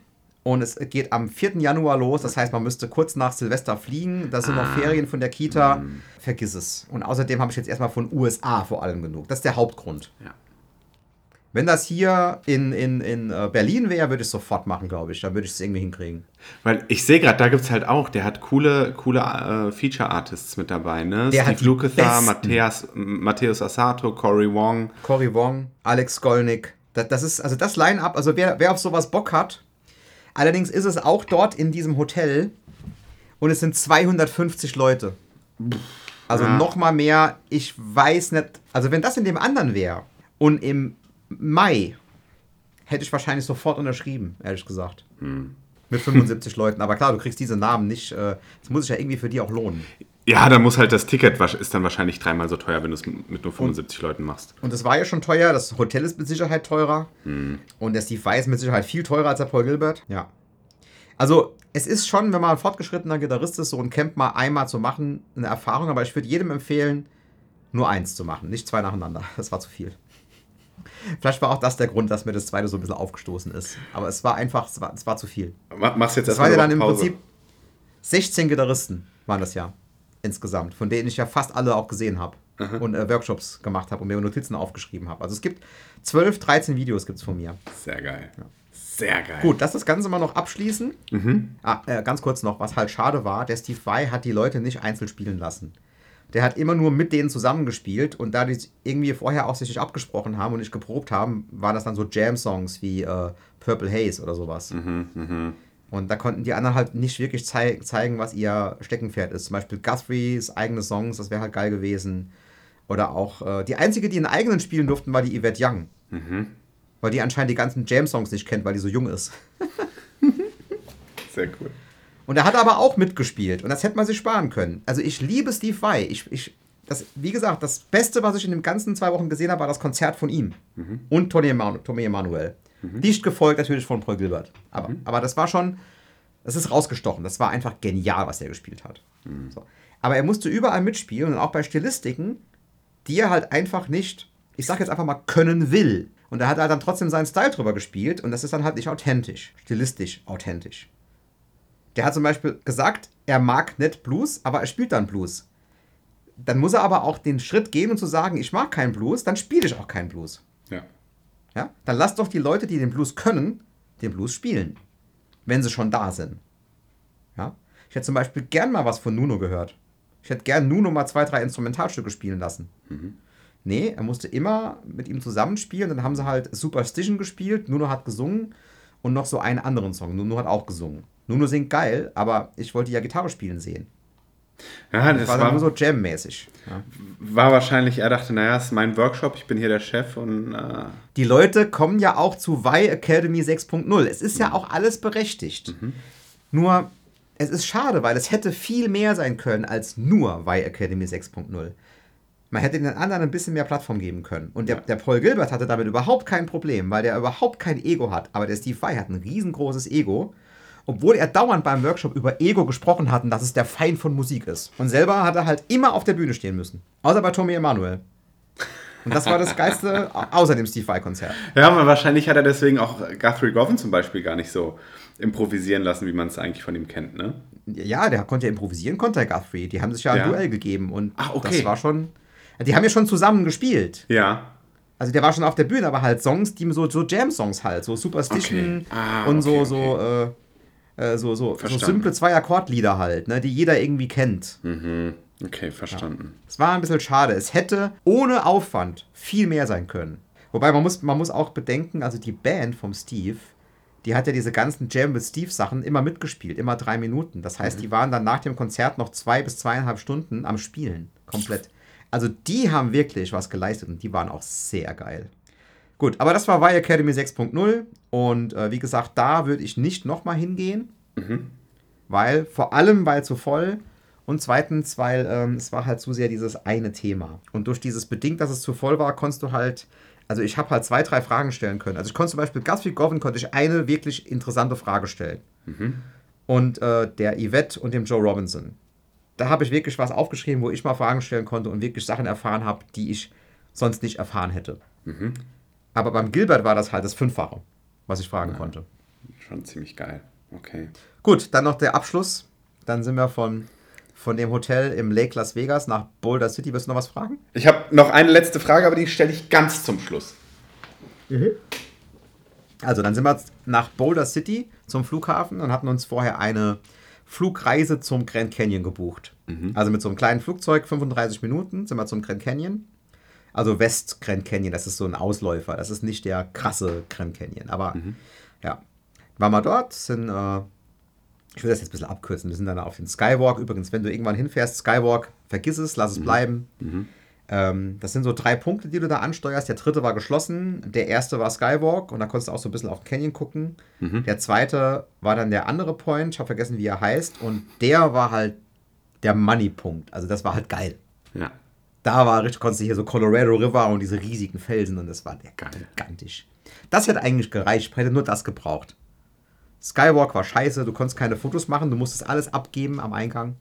und es geht am 4. Januar los. Das heißt, man müsste kurz nach Silvester fliegen. Da sind noch Ferien von der Kita. Vergiss es. Und außerdem habe ich jetzt erstmal von USA vor allem genug. Das ist der Hauptgrund. Ja. Wenn das hier in, in, in äh, Berlin wäre, würde ich es sofort machen, glaube ich. Dann würde ich es irgendwie hinkriegen. Weil ich sehe gerade, da gibt es halt auch, der hat coole, coole äh, Feature-Artists mit dabei, ne? Der Steve Lukather. Matthias, Matthäus Asato, Cory Wong. Cory Wong, Alex Skolnick. Das, das ist, also das Line-Up, also wer, wer auf sowas Bock hat. Allerdings ist es auch dort in diesem Hotel und es sind 250 Leute. Also Ja. noch mal mehr. Ich weiß nicht. Also wenn das in dem anderen wäre und im Mai hätte ich wahrscheinlich sofort unterschrieben, ehrlich gesagt. Mit 75 Leuten. Aber klar, du kriegst diese Namen nicht. äh, Das muss sich ja irgendwie für die auch lohnen. Ja, dann muss halt das Ticket, ist dann wahrscheinlich dreimal so teuer, wenn du es mit nur 75 Leuten machst. Und das war ja schon teuer. Das Hotel ist mit Sicherheit teurer. Und der Steve Vai ist mit Sicherheit viel teurer als der Paul Gilbert. Ja. Also, es ist schon, wenn man ein fortgeschrittener Gitarrist ist, so ein Camp mal einmal zu machen, eine Erfahrung. Aber ich würde jedem empfehlen, nur eins zu machen, nicht zwei nacheinander. Das war zu viel. Vielleicht war auch das der Grund, dass mir das zweite so ein bisschen aufgestoßen ist. Aber es war einfach, es war, es war zu viel. Ma- Machst jetzt Das war erstmal ja dann im Pause. Prinzip 16 Gitarristen waren das ja insgesamt, von denen ich ja fast alle auch gesehen habe und äh, Workshops gemacht habe und mir Notizen aufgeschrieben habe. Also es gibt 12, 13 Videos gibt's von mir. Sehr geil. Sehr geil. Gut, lass das Ganze mal noch abschließen. Ah, äh, ganz kurz noch, was halt schade war, der Steve Vai hat die Leute nicht einzeln spielen lassen. Der hat immer nur mit denen zusammengespielt und da die irgendwie vorher auch sich nicht abgesprochen haben und nicht geprobt haben, waren das dann so Jam-Songs wie äh, Purple Haze oder sowas. Und da konnten die anderen halt nicht wirklich zei zeigen, was ihr Steckenpferd ist. Zum Beispiel Guthrie's eigene Songs, das wäre halt geil gewesen. Oder auch, äh, die einzige, die einen eigenen spielen durften, war die Yvette Young. Weil die anscheinend die ganzen Jam-Songs nicht kennt, weil die so jung ist. Sehr cool. Und er hat aber auch mitgespielt. Und das hätte man sich sparen können. Also ich liebe Steve Vai. Ich, ich, das, wie gesagt, das Beste, was ich in den ganzen zwei Wochen gesehen habe, war das Konzert von ihm. Und Tony Emanu Emanuel. Dicht gefolgt natürlich von Paul Gilbert. Aber, aber das war schon, das ist rausgestochen. Das war einfach genial, was er gespielt hat. So. Aber er musste überall mitspielen und auch bei Stilistiken, die er halt einfach nicht, ich sag jetzt einfach mal, können will. Und da hat er dann trotzdem seinen Style drüber gespielt und das ist dann halt nicht authentisch, stilistisch authentisch. Der hat zum Beispiel gesagt, er mag nicht Blues, aber er spielt dann Blues. Dann muss er aber auch den Schritt gehen und zu sagen, ich mag keinen Blues, dann spiele ich auch keinen Blues. Ja. Dann lass doch die Leute, die den Blues können, den Blues spielen. Wenn sie schon da sind. Ja? Ich hätte zum Beispiel gern mal was von Nuno gehört. Ich hätte gern Nuno mal zwei, drei Instrumentalstücke spielen lassen. Nee, er musste immer mit ihm zusammenspielen. Dann haben sie halt Superstition gespielt. Nuno hat gesungen und noch so einen anderen Song. Nuno hat auch gesungen. Nuno singt geil, aber ich wollte ja Gitarre spielen sehen. Ja, Das das war dann war, nur so Jam-mäßig. Ja. war wahrscheinlich, er dachte, naja, es ist mein Workshop, ich bin hier der Chef und äh, Die Leute kommen ja auch zu Y Academy 6.0. Es ist ja auch alles berechtigt. Nur, es ist schade, weil es hätte viel mehr sein können als nur Y Academy 6.0. Man hätte den anderen ein bisschen mehr Plattform geben können. Und der, der Paul Gilbert hatte damit überhaupt kein Problem, weil der überhaupt kein Ego hat. Aber der Steve Vai hat ein riesengroßes Ego. Obwohl er dauernd beim Workshop über Ego gesprochen hat und dass es der Feind von Musik ist. Und selber hat er halt immer auf der Bühne stehen müssen. Außer bei Tommy Emanuel. Und das war das Geiste außer dem Steve Vai-Konzert. Ja, aber wahrscheinlich hat er deswegen auch Guthrie Govan zum Beispiel gar nicht so improvisieren lassen, wie man es eigentlich von ihm kennt, ne? Ja, der konnte ja improvisieren, konnte der Guthrie. Die haben sich ja ein Ja. Duell gegeben und Ach, okay. das war schon. Die haben ja schon zusammen gespielt. Ja. Also der war schon auf der Bühne, aber halt Songs, die so, so Jam-Songs halt, so Superstition Okay. Ah, und so, okay, so, äh, äh, so, so, so simple Zwei-Akkord-Lieder halt, ne, die jeder irgendwie kennt. Mhm. Okay, verstanden. Es war ein bisschen schade. Es hätte ohne Aufwand viel mehr sein können. Wobei man muss, man muss auch bedenken, also die Band vom Steve, die hat ja diese ganzen Jam with Steve Sachen immer mitgespielt, immer drei Minuten. Das heißt, die waren dann nach dem Konzert noch zwei bis zweieinhalb Stunden am Spielen. Komplett. Also die haben wirklich was geleistet und die waren auch sehr geil. Gut, aber das war Y Academy 6.0 und äh, wie gesagt, da würde ich nicht nochmal hingehen, weil vor allem, weil zu voll und zweitens, weil ähm, es war halt zu sehr dieses eine Thema. Und durch dieses bedingt, dass es zu voll war, konntest du halt, also ich habe halt zwei, drei Fragen stellen können. Also ich konnte zum Beispiel Guthrie Govan konnte ich eine wirklich interessante Frage stellen. Und und äh, der Yvette und dem Joe Robinson. Da habe ich wirklich was aufgeschrieben, wo ich mal Fragen stellen konnte und wirklich Sachen erfahren habe, die ich sonst nicht erfahren hätte. Aber beim Gilbert war das halt das Fünffache, was ich fragen konnte. Schon ziemlich geil. Okay. Gut, dann noch der Abschluss. Dann sind wir von, von dem Hotel im Lake Las Vegas nach Boulder City. Wirst du noch was fragen? Ich habe noch eine letzte Frage, aber die stelle ich ganz zum Schluss. Also, dann sind wir nach Boulder City zum Flughafen und hatten uns vorher eine Flugreise zum Grand Canyon gebucht. Also mit so einem kleinen Flugzeug, 35 Minuten, sind wir zum Grand Canyon. Also West Grand Canyon, das ist so ein Ausläufer. Das ist nicht der krasse Grand Canyon. Aber ja, waren wir dort, sind, äh, ich will das jetzt ein bisschen abkürzen, wir sind dann auf den Skywalk. Übrigens, wenn du irgendwann hinfährst, Skywalk, vergiss es, lass es bleiben. Ähm, das sind so drei Punkte, die du da ansteuerst. Der dritte war geschlossen, der erste war Skywalk und da konntest du auch so ein bisschen auf den Canyon gucken. Der zweite war dann der andere Point, ich habe vergessen, wie er heißt. Und der war halt der Money-Punkt. Also das war halt geil. Ja. Da war richtig, konntest du hier so Colorado River und diese riesigen Felsen und das war der gigantisch. Das hätte eigentlich gereicht, hätte nur das gebraucht. Skywalk war scheiße, du konntest keine Fotos machen, du musstest alles abgeben am Eingang.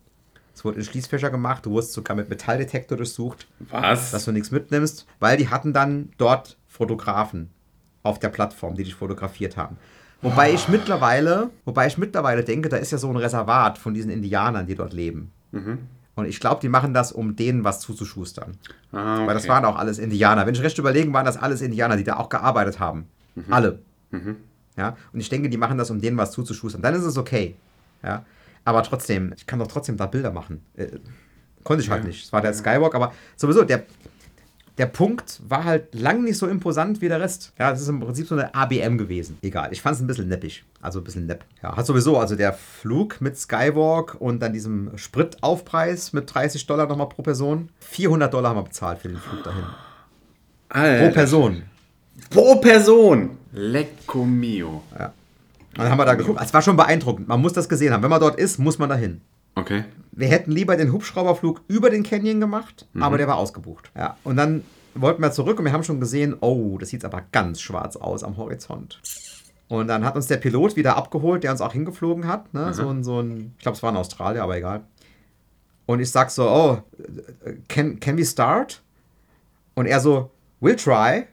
Es wurde in Schließfächer gemacht, du wurdest sogar mit Metalldetektor durchsucht, Was? dass du nichts mitnimmst, weil die hatten dann dort Fotografen auf der Plattform, die dich fotografiert haben. Wobei ich mittlerweile, wobei ich mittlerweile denke, da ist ja so ein Reservat von diesen Indianern, die dort leben. Und ich glaube, die machen das, um denen was zuzuschustern. Ah, okay. Weil das waren auch alles Indianer. Wenn ich recht überlegen, waren das alles Indianer, die da auch gearbeitet haben. Alle. Ja? Und ich denke, die machen das, um denen was zuzuschustern. Dann ist es okay. Ja? Aber trotzdem, ich kann doch trotzdem da Bilder machen. Äh, konnte ich halt Ja. nicht. Es war der Skywalk, aber sowieso, der, der Punkt war halt lang nicht so imposant wie der Rest. Ja, das ist im Prinzip so eine ABM gewesen. Egal, ich fand es ein bisschen neppig. Also ein bisschen nepp. Ja, hat sowieso, also der Flug mit Skywalk und dann diesem Spritaufpreis mit 30 Dollar nochmal pro Person. 400 Dollar haben wir bezahlt für den Flug dahin. Alter. Pro Person. Pro Person. Lecco mio. Und dann haben wir da geguckt. Es war schon beeindruckend. Man muss das gesehen haben. Wenn man dort ist, muss man dahin. Okay. Wir hätten lieber den Hubschrauberflug über den Canyon gemacht, aber der war ausgebucht. Ja, und dann wollten wir zurück und wir haben schon gesehen, oh, das sieht aber ganz schwarz aus am Horizont. Und dann hat uns der Pilot wieder abgeholt, der uns auch hingeflogen hat. Ne? So ein, so ein, ich glaube, es war in Australien, aber egal. Und ich sag so, oh, can, can we start? Und er so, we'll try.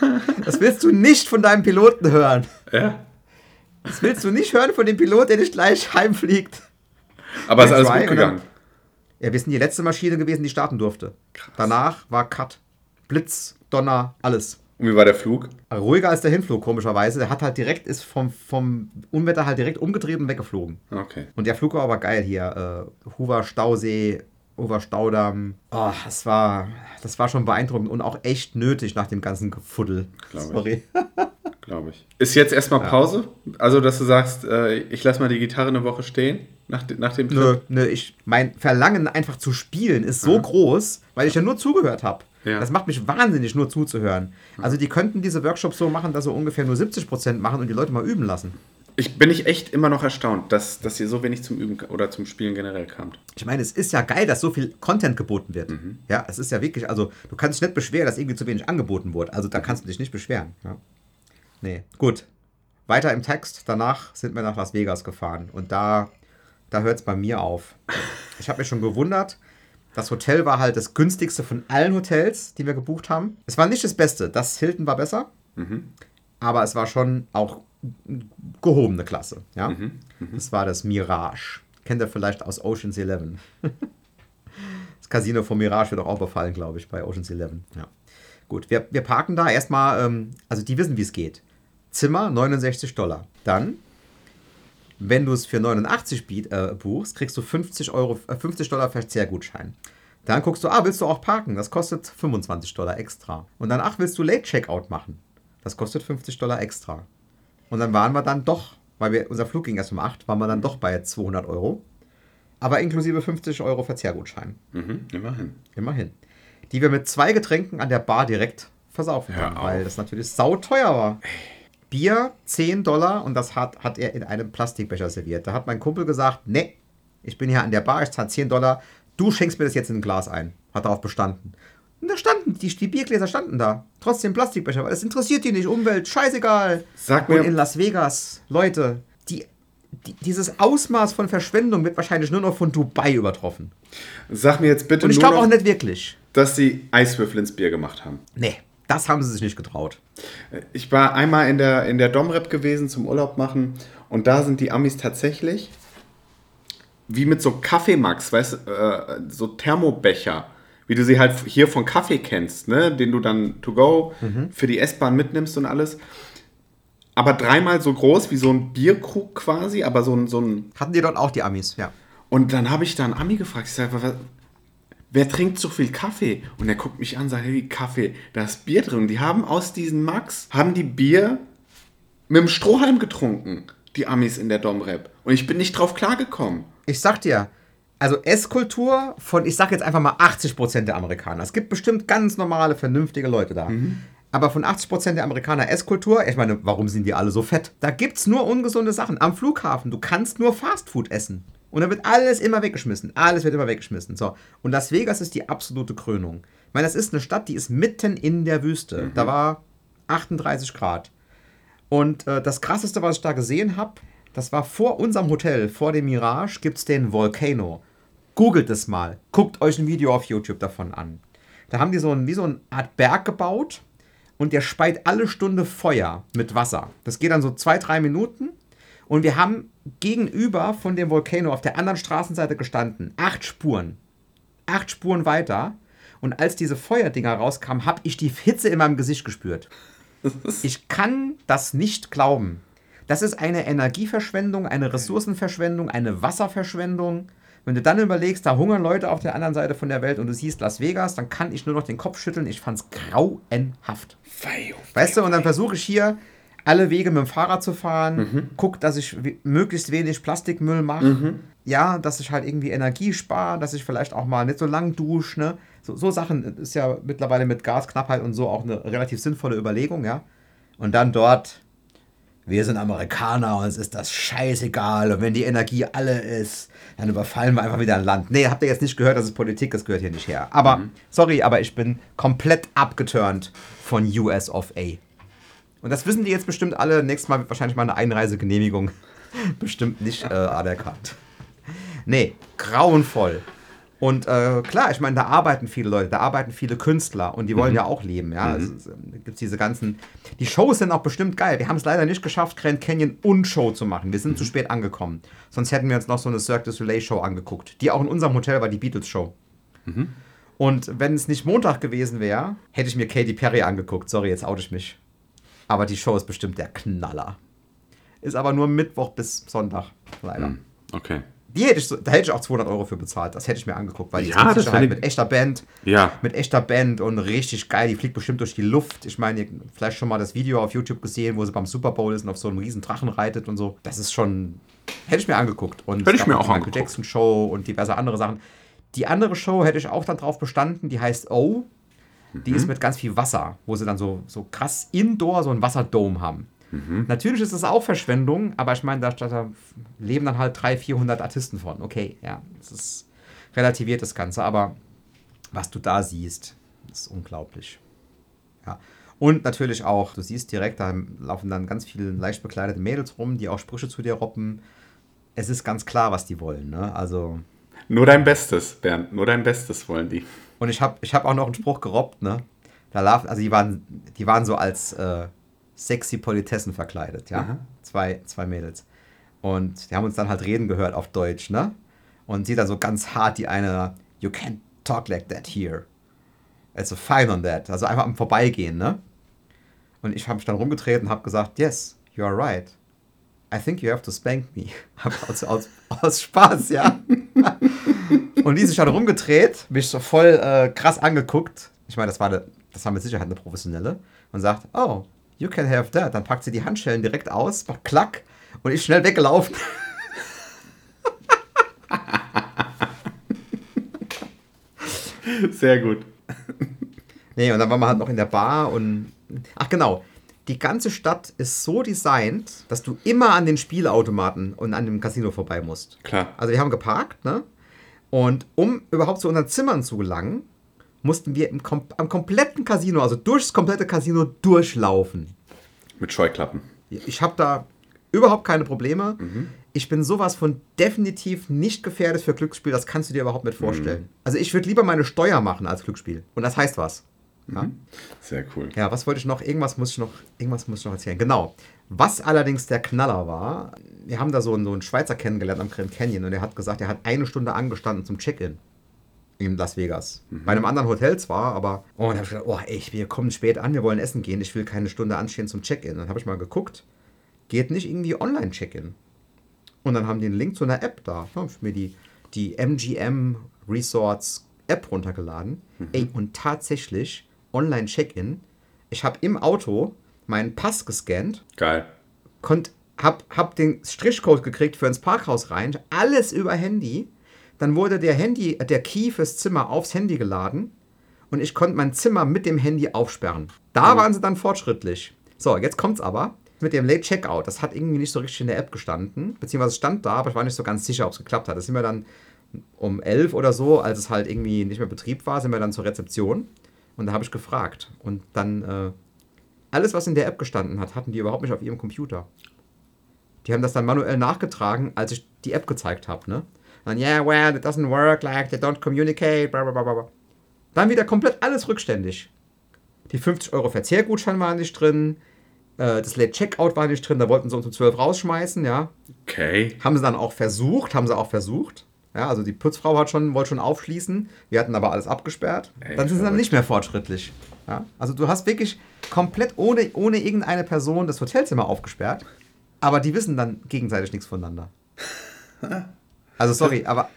Das willst du nicht von deinem Piloten hören. Ja. Das willst du nicht hören von dem Pilot, der dich gleich heimfliegt. Aber ist We'll alles gut gegangen. Ja, wir sind die letzte Maschine gewesen, die starten durfte. Danach war Cut. Blitz, Donner, alles. Und wie war der Flug? Ruhiger als der Hinflug, komischerweise. Der hat halt direkt, ist vom, vom Unwetter halt direkt umgedreht und weggeflogen. Okay. Und der Flug war aber geil hier. Äh, Hoover Stausee, Hoover Staudamm. Oh, das war, das war schon beeindruckend und auch echt nötig nach dem ganzen Gefuddel. Glaub ich. Sorry. Glaube ich. Ist jetzt erstmal Pause? Also, dass du sagst, äh, ich lasse mal die Gitarre eine Woche stehen nach, de- nach dem Trip? Nö, nö, ich, mein Verlangen einfach zu spielen ist so groß, weil ich ja nur zugehört habe. Ja. Das macht mich wahnsinnig, nur zuzuhören. Also die könnten diese Workshops so machen, dass sie ungefähr nur 70% machen und die Leute mal üben lassen. Ich bin ich echt immer noch erstaunt, dass, dass ihr so wenig zum Üben oder zum Spielen generell kamt. Ich meine, es ist ja geil, dass so viel Content geboten wird. Ja, es ist ja wirklich, also du kannst dich nicht beschweren, dass irgendwie zu wenig angeboten wurde. Also da kannst du dich nicht beschweren. Ja. Nee, gut. Weiter im Text. Danach sind wir nach Las Vegas gefahren und da, da hört es bei mir auf. Ich habe mich schon gewundert. Das Hotel war halt das günstigste von allen Hotels, die wir gebucht haben. Es war nicht das Beste. Das Hilton war besser. Aber es war schon auch gehobene Klasse. Ja? Das war das Mirage. Kennt ihr vielleicht aus Ocean's Eleven. Das Casino von Mirage wird auch, auch befallen, glaube ich, bei Ocean's Eleven. Ja. Gut, wir, wir parken da erstmal, ähm, also die wissen, wie es geht. Zimmer 69 Dollar. Dann, wenn du es für 89 biet, äh, buchst, kriegst du 50, Euro, äh, 50 Dollar Verzehrgutschein. Dann guckst du, ah, willst du auch parken? Das kostet 25 Dollar extra. Und dann, ach, willst du Late Checkout machen? Das kostet 50 Dollar extra. Und dann waren wir dann doch, weil wir, unser Flug ging erst um 8, waren wir dann doch bei 200 Euro. Aber inklusive 50 Euro Verzehrgutschein. Mhm, immerhin. Immerhin. Die wir mit zwei Getränken an der Bar direkt versaufen haben, weil das natürlich sauteuer war. Bier 10 Dollar und das hat, hat er in einem Plastikbecher serviert. Da hat mein Kumpel gesagt, nee, ich bin hier an der Bar, ich zahle 10 Dollar, du schenkst mir das jetzt in ein Glas ein. Hat darauf bestanden. Und da standen, die, die Biergläser standen da. Trotzdem Plastikbecher, weil es interessiert die nicht, Umwelt, scheißegal. Sag Und mir- in Las Vegas, Leute, die die, dieses Ausmaß von Verschwendung wird wahrscheinlich nur noch von Dubai übertroffen. Sag mir jetzt bitte Und ich glaube auch nicht wirklich. dass sie Eiswürfel ins Bier gemacht haben. Nee, das haben sie sich nicht getraut. Ich war einmal in der, in der Domrep gewesen zum Urlaub machen und da sind die Amis tatsächlich wie mit so Kaffeemax, weißt du, äh, so Thermobecher, wie du sie halt hier von Kaffee kennst, ne? den du dann to go für die S-Bahn mitnimmst und alles. Aber dreimal so groß wie so ein Bierkrug quasi, aber so ein, so ein Hatten die dort auch die Amis, ja. und dann habe ich da einen Ami gefragt, ich sage, was, wer trinkt so viel Kaffee? Und er guckt mich an und sagt, hey, Kaffee, da ist Bier drin. Die haben aus diesen Max, haben die Bier mit dem Strohhalm getrunken, die Amis in der Domrep. Und ich bin nicht drauf klargekommen. Ich sag dir, also Esskultur von, ich sag jetzt einfach mal 80% der Amerikaner. Es gibt bestimmt ganz normale, vernünftige Leute da. Aber von 80% der Amerikaner Esskultur, ich meine, warum sind die alle so fett? Da gibt's nur ungesunde Sachen. Am Flughafen, du kannst nur Fastfood essen. Und da wird alles immer weggeschmissen. Alles wird immer weggeschmissen. So. Und Las Vegas ist die absolute Krönung. Ich meine, das ist eine Stadt, die ist mitten in der Wüste. Da war 38 Grad. Und äh, das krasseste, was ich da gesehen habe, das war vor unserem Hotel, vor dem Mirage, gibt es den Volcano. Googelt es mal. Guckt euch ein Video auf YouTube davon an. Da haben die so ein, wie so eine Art Berg gebaut und der speit alle Stunde Feuer mit Wasser. Das geht dann so zwei, drei Minuten. Und wir haben gegenüber von dem Volcano auf der anderen Straßenseite gestanden. Acht Spuren. Acht Spuren weiter. Und als diese Feuerdinger rauskamen, habe ich die Hitze in meinem Gesicht gespürt. Ich kann das nicht glauben. Das ist eine Energieverschwendung, eine Ressourcenverschwendung, eine Wasserverschwendung. Wenn du dann überlegst, da hungern Leute auf der anderen Seite von der Welt und du siehst Las Vegas, dann kann ich nur noch den Kopf schütteln. Ich fand's grauenhaft. Weißt du, und dann versuche ich hier alle Wege mit dem Fahrrad zu fahren, guck, dass ich möglichst wenig Plastikmüll mache. Ja, dass ich halt irgendwie Energie spare, dass ich vielleicht auch mal nicht so lang dusche. Ne? So, so Sachen ist ja mittlerweile mit Gasknappheit und so auch eine relativ sinnvolle Überlegung, ja. Und dann dort, wir sind Amerikaner, uns ist das scheißegal. Und wenn die Energie alle ist, dann überfallen wir einfach wieder ein Land. Nee, habt ihr jetzt nicht gehört, das ist Politik, das gehört hier nicht her. Aber, sorry, aber ich bin komplett abgeturnt von US of A. Und das wissen die jetzt bestimmt alle. Nächstes Mal wird wahrscheinlich mal eine Einreisegenehmigung bestimmt nicht äh, anerkannt. Nee, grauenvoll. Und äh, klar, ich meine, da arbeiten viele Leute, da arbeiten viele Künstler und die wollen ja auch leben, ja. Also, es, ähm, da gibt's diese ganzen. Die Shows sind auch bestimmt geil. Wir haben es leider nicht geschafft, Grand Canyon und Show zu machen. Wir sind zu spät angekommen. Sonst hätten wir uns noch so eine Cirque du Soleil Show angeguckt, die auch in unserem Hotel war, die Beatles Show. Und wenn es nicht Montag gewesen wäre, hätte ich mir Katy Perry angeguckt. Sorry, jetzt oute ich mich. Aber die Show ist bestimmt der Knaller. Ist aber nur Mittwoch bis Sonntag, leider. Okay. Die hätte ich so, da hätte ich auch 200 Euro für bezahlt. Das hätte ich mir angeguckt, weil die Ja, das ich- mit echter Band, Ja. mit echter Band und richtig geil. Die fliegt bestimmt durch die Luft. Ich meine, ihr habt vielleicht schon mal das Video auf YouTube gesehen, wo sie beim Super Bowl ist und auf so einem riesen Drachen reitet und so. Das ist schon, hätte ich mir angeguckt. Und Hätte ich mir auch die Michael angeguckt. Jackson Show und diverse andere Sachen. Die andere Show hätte ich auch dann drauf bestanden, die heißt O. Die Mhm. ist mit ganz viel Wasser, wo sie dann so, so krass indoor so einen Wasserdome haben. Mhm. Natürlich ist es auch Verschwendung, aber ich meine, da, da leben dann halt 300, 400 Artisten von. Okay, ja, es ist relativiert das Ganze, aber was du da siehst, ist unglaublich. Ja. Und natürlich auch, du siehst direkt, da laufen dann ganz viele leicht bekleidete Mädels rum, die auch Sprüche zu dir roppen. Es ist ganz klar, was die wollen. Ne? Also, Nur dein Bestes, Bernd. Nur dein Bestes wollen die. und ich habe ich hab auch noch einen Spruch gerobbt, ne? Da laufen, also die waren, die waren so als äh, sexy Politessen verkleidet, ja. Aha. Zwei, zwei Mädels. Und die haben uns dann halt reden gehört auf Deutsch, ne? Und sie dann so ganz hart, die eine, you can't talk like that here. Also fine on that. Also einfach am Vorbeigehen, ne? Und ich habe mich dann rumgedreht und habe gesagt, yes, you are right. I think you have to spank me. aus, aus, aus Spaß, ja. Und die sich dann rumgedreht, mich so voll äh, krass angeguckt. Ich meine, das war, eine, das war mit Sicherheit eine professionelle. Und sagt, oh, you can have that. Dann packt sie die Handschellen direkt aus, macht klack. Und ich schnell weggelaufen. Sehr gut. Nee, und dann waren wir halt noch in der Bar und. Ach genau. Die ganze Stadt ist so designt, dass du immer an den Spielautomaten und an dem Casino vorbei musst. Klar. Also wir haben geparkt, ne? Und um überhaupt zu unseren Zimmern zu gelangen, mussten wir im am kompletten Casino, also durchs komplette Casino durchlaufen. Mit Scheuklappen. Ich habe da Überhaupt keine Probleme. Ich bin sowas von definitiv nicht gefährdet für Glücksspiel, das kannst du dir überhaupt nicht vorstellen. Also ich würde lieber meine Steuer machen als Glücksspiel. Und das heißt was. Ja? Sehr cool. Ja, was wollte ich noch? Irgendwas muss ich noch, irgendwas muss ich noch erzählen. Genau. Was allerdings der Knaller war, wir haben da so einen, so einen Schweizer kennengelernt am Grand Canyon und er hat gesagt, er hat eine Stunde angestanden zum Check-in in Las Vegas. Bei einem anderen Hotel zwar, aber. Oh, und dann habe ich gedacht, oh, ey, wir kommen spät an, wir wollen essen gehen, ich will keine Stunde anstehen zum Check-in. Dann habe ich mal geguckt, geht nicht irgendwie Online-Check-in. Und dann haben die einen Link zu einer App da. Da habe ich mir die, die MGM Resorts App runtergeladen. Ey, und tatsächlich Online-Check-in. Ich habe im Auto meinen Pass gescannt, Geil. konnt, hab, hab den Strichcode gekriegt für ins Parkhaus rein, alles über Handy. Dann wurde der Handy, äh, der Key fürs Zimmer aufs Handy geladen und ich konnte mein Zimmer mit dem Handy aufsperren. Da waren sie dann fortschrittlich. So, jetzt kommt's aber mit dem Late Checkout. Das hat irgendwie nicht so richtig in der App gestanden, beziehungsweise es stand da, aber ich war nicht so ganz sicher, ob es geklappt hat. Da sind wir dann um elf oder so, als es halt irgendwie nicht mehr Betrieb war, sind wir dann zur Rezeption und da habe ich gefragt und dann äh, alles, was in der App gestanden hat, hatten die überhaupt nicht auf ihrem Computer. Die haben das dann manuell nachgetragen, als ich die App gezeigt habe, ne? Dann, yeah, well, it doesn't work, like, they don't communicate, bla bla bla bla. Dann wieder komplett alles rückständig. Die 50 Euro Verzehrgutschein waren nicht drin, äh, das Late Checkout war nicht drin, da wollten sie uns um 12 rausschmeißen, ja. Okay. Haben sie dann auch versucht, haben sie auch versucht. Ja, also die Putzfrau hat schon, wollte schon aufschließen, wir hatten aber alles abgesperrt. Ey, dann sind sie dann nicht mehr fortschrittlich. Ja? Also du hast wirklich komplett ohne, ohne irgendeine Person das Hotelzimmer aufgesperrt, aber die wissen dann gegenseitig nichts voneinander. Also sorry, aber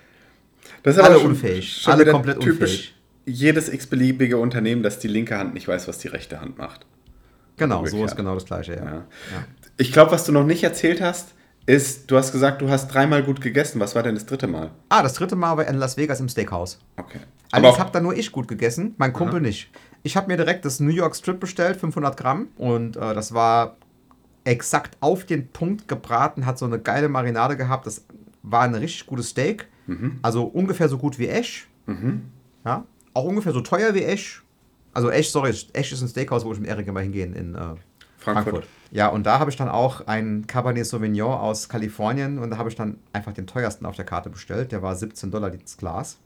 Das Alle unfähig. Alle wieder komplett unfähig. Jedes x-beliebige Unternehmen, das die linke Hand nicht weiß, was die rechte Hand macht. genau, so ist genau das gleiche, ja. Ja. ja. Ich glaube, was du noch nicht erzählt hast, ist, du hast gesagt, du hast dreimal gut gegessen. Was war denn das dritte Mal? Ah, das dritte Mal war in Las Vegas im Steakhouse. Okay. Allerdings Aber habe da nur ich gut gegessen, mein Kumpel nicht. Ich habe mir direkt das New York Strip bestellt, 500 Gramm. Und äh, das war exakt auf den Punkt gebraten, hat so eine geile Marinade gehabt. Das war ein richtig gutes Steak. Also ungefähr so gut wie Esch. Ja, auch ungefähr so teuer wie Esch. Also Esch, sorry, Esch ist ein Steakhouse, wo ich mit Erik immer hingehen in äh, Frankfurt. Frankfurt. Ja, und da habe ich dann auch ein Cabernet Sauvignon aus Kalifornien und da habe ich dann einfach den teuersten auf der Karte bestellt. Der war 17 Dollar das Glas.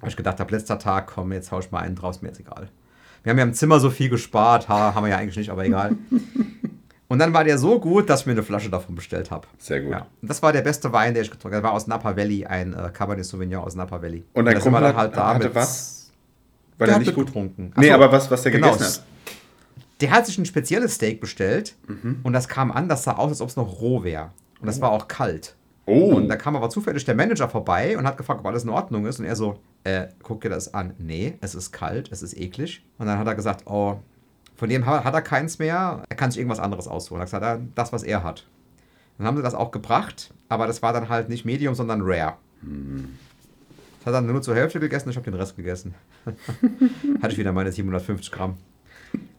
Habe ich gedacht, ab letzter Tag, komm, jetzt hau ich mal einen draus, mir ist egal. Wir haben ja im Zimmer so viel gespart, ha, haben wir ja eigentlich nicht, aber egal. und dann war der so gut, dass ich mir eine Flasche davon bestellt habe. Sehr gut. Ja. Und das war der beste Wein, der ich getrunken habe. Der war aus Napa Valley, ein äh, Cabernet Sauvignon aus Napa Valley. Und dein Kumpel dann halt da hatte mit- was? Weil Der er nicht gut mitgetrunken. Nee, Ach so. aber was, was der Genau, gegessen hat. Der hat sich ein spezielles Steak bestellt Mhm. und das kam an, das sah aus, als ob es noch roh wäre. Und das war auch kalt. Oh. Und da kam aber zufällig der Manager vorbei und hat gefragt, ob alles in Ordnung ist. Und er so, äh, guck dir das an. Nee, es ist kalt, es ist eklig. Und dann hat er gesagt, oh, von dem hat er keins mehr. Er kann sich irgendwas anderes aussuchen. Er hat ah, das, was er hat. Dann haben sie das auch gebracht, aber das war dann halt nicht Medium, sondern Rare. Das hat er nur zur Hälfte gegessen, ich habe den Rest gegessen. Hatte ich wieder meine 750 Gramm.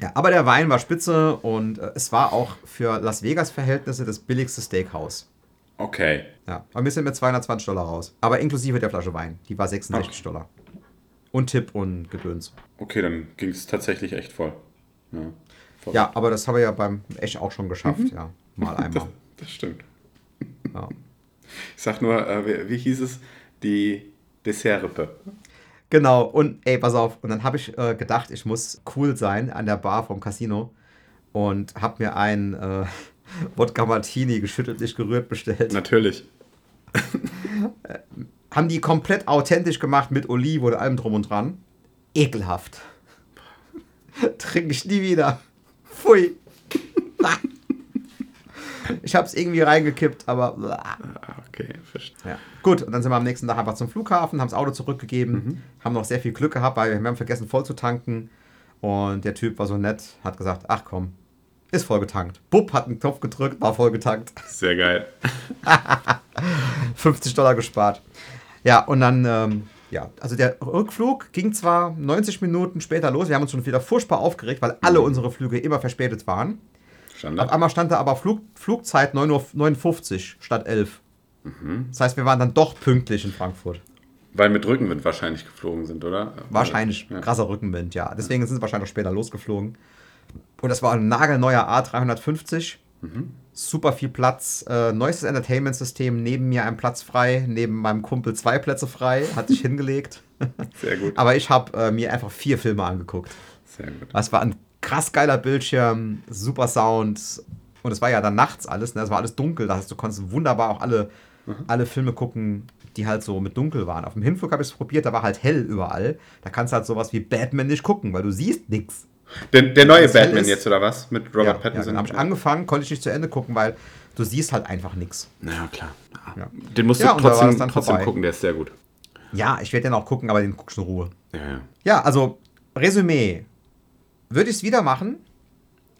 Ja, aber der Wein war spitze und äh, es war auch für Las Vegas-Verhältnisse das billigste Steakhouse. Okay. Ja, aber wir sind mit 220 Dollar raus. Aber inklusive der Flasche Wein. Die war 66 Dollar. Und Tipp und Gedöns. Okay, dann ging es tatsächlich echt voll. Ja, voll. Ja, aber das haben wir ja beim Esch auch schon geschafft. Ja, mal Das, einmal. das stimmt. Ja. Ich sag nur, äh, wie, wie hieß es? Die Dessertrippe. Genau, und ey, pass auf. Und dann habe ich äh, gedacht, ich muss cool sein an der Bar vom Casino. Und habe mir einen äh, Wodka Martini geschüttelt, nicht gerührt bestellt. Natürlich. Haben die komplett authentisch gemacht mit Olive und allem drum und dran. Ekelhaft. Trinke ich nie wieder. Pfui. Ich habe es irgendwie reingekippt, aber. Ah, Okay, verstehe. Ja. Gut, und dann sind wir am nächsten Tag einfach zum Flughafen, haben das Auto zurückgegeben, haben noch sehr viel Glück gehabt, weil wir haben vergessen voll zu tanken. Und der Typ war so nett, hat gesagt, ach komm, ist voll getankt. Bub hat einen Knopf gedrückt, war voll getankt. Sehr geil. 50 Dollar gespart. Ja, und dann, ähm, ja, also der Rückflug ging zwar 90 Minuten später los, wir haben uns schon wieder furchtbar aufgeregt, weil alle unsere Flüge immer verspätet waren. Auf Standard. einmal stand da aber Flug, Flugzeit 9.59 Uhr statt 11. Das heißt, wir waren dann doch pünktlich in Frankfurt. Weil mit Rückenwind wahrscheinlich geflogen sind, oder? Wahrscheinlich Ja. krasser Rückenwind, ja. Deswegen sind sie wahrscheinlich auch später losgeflogen. Und das war ein nagelneuer A350. Super viel Platz. Äh, neuestes Entertainment-System. Neben mir ein Platz frei. Neben meinem Kumpel zwei Plätze frei. Hat sich hingelegt. Sehr gut. Aber ich habe äh, mir einfach vier Filme angeguckt. Sehr gut. Das war ein krass geiler Bildschirm, super Sound. Und es war ja dann nachts alles, ne? Es war alles dunkel. Das heißt, du konntest wunderbar auch alle, alle Filme gucken, die halt so mit dunkel waren. Auf dem Hinflug habe ich es probiert, da war halt hell überall. Da kannst du halt sowas wie Batman nicht gucken, weil du siehst nichts. Der, der neue Batman ist- jetzt, oder was? Mit Robert Ja, ja, Pattinson? dann habe ich angefangen, konnte ich nicht zu Ende gucken, weil du siehst halt einfach nichts. Na klar. Ja. Den musst Ja, du war trotzdem, trotzdem vorbei. gucken, der ist sehr gut. Ja, ich werde den auch gucken, aber den guckst du in Ruhe. Ja, ja. Ja, also Resümee. Würde ich es wieder machen?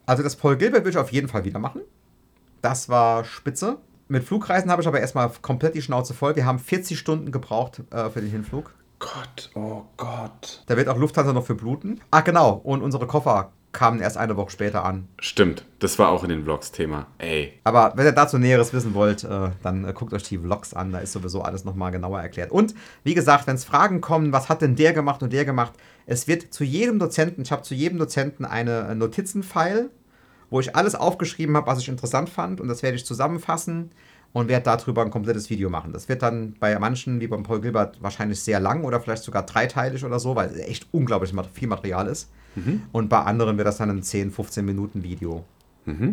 Also das Paul Gilbert würde ich auf jeden Fall wieder machen. Das war spitze. Mit Flugreisen habe ich aber erstmal komplett die Schnauze voll. Wir haben 40 Stunden gebraucht äh, für den Hinflug. Gott, oh Gott. Da wird auch Lufthansa noch für bluten. Ach genau, und unsere Koffer kamen erst eine Woche später an. Stimmt, das war auch in den Vlogs Thema. Ey. Aber wenn ihr dazu Näheres wissen wollt, äh, dann äh, guckt euch die Vlogs an, da ist sowieso alles nochmal genauer erklärt. Und wie gesagt, wenn es Fragen kommen, was hat denn der gemacht und der gemacht, es wird zu jedem Dozenten, ich habe zu jedem Dozenten eine äh, Notizenfile, wo ich alles aufgeschrieben habe, was ich interessant fand und das werde ich zusammenfassen und werde darüber ein komplettes Video machen. Das wird dann bei manchen, wie beim Paul Gilbert, wahrscheinlich sehr lang oder vielleicht sogar dreiteilig oder so, weil es echt unglaublich viel Material ist. Und bei anderen wird das dann ein 10, 15 Minuten Video.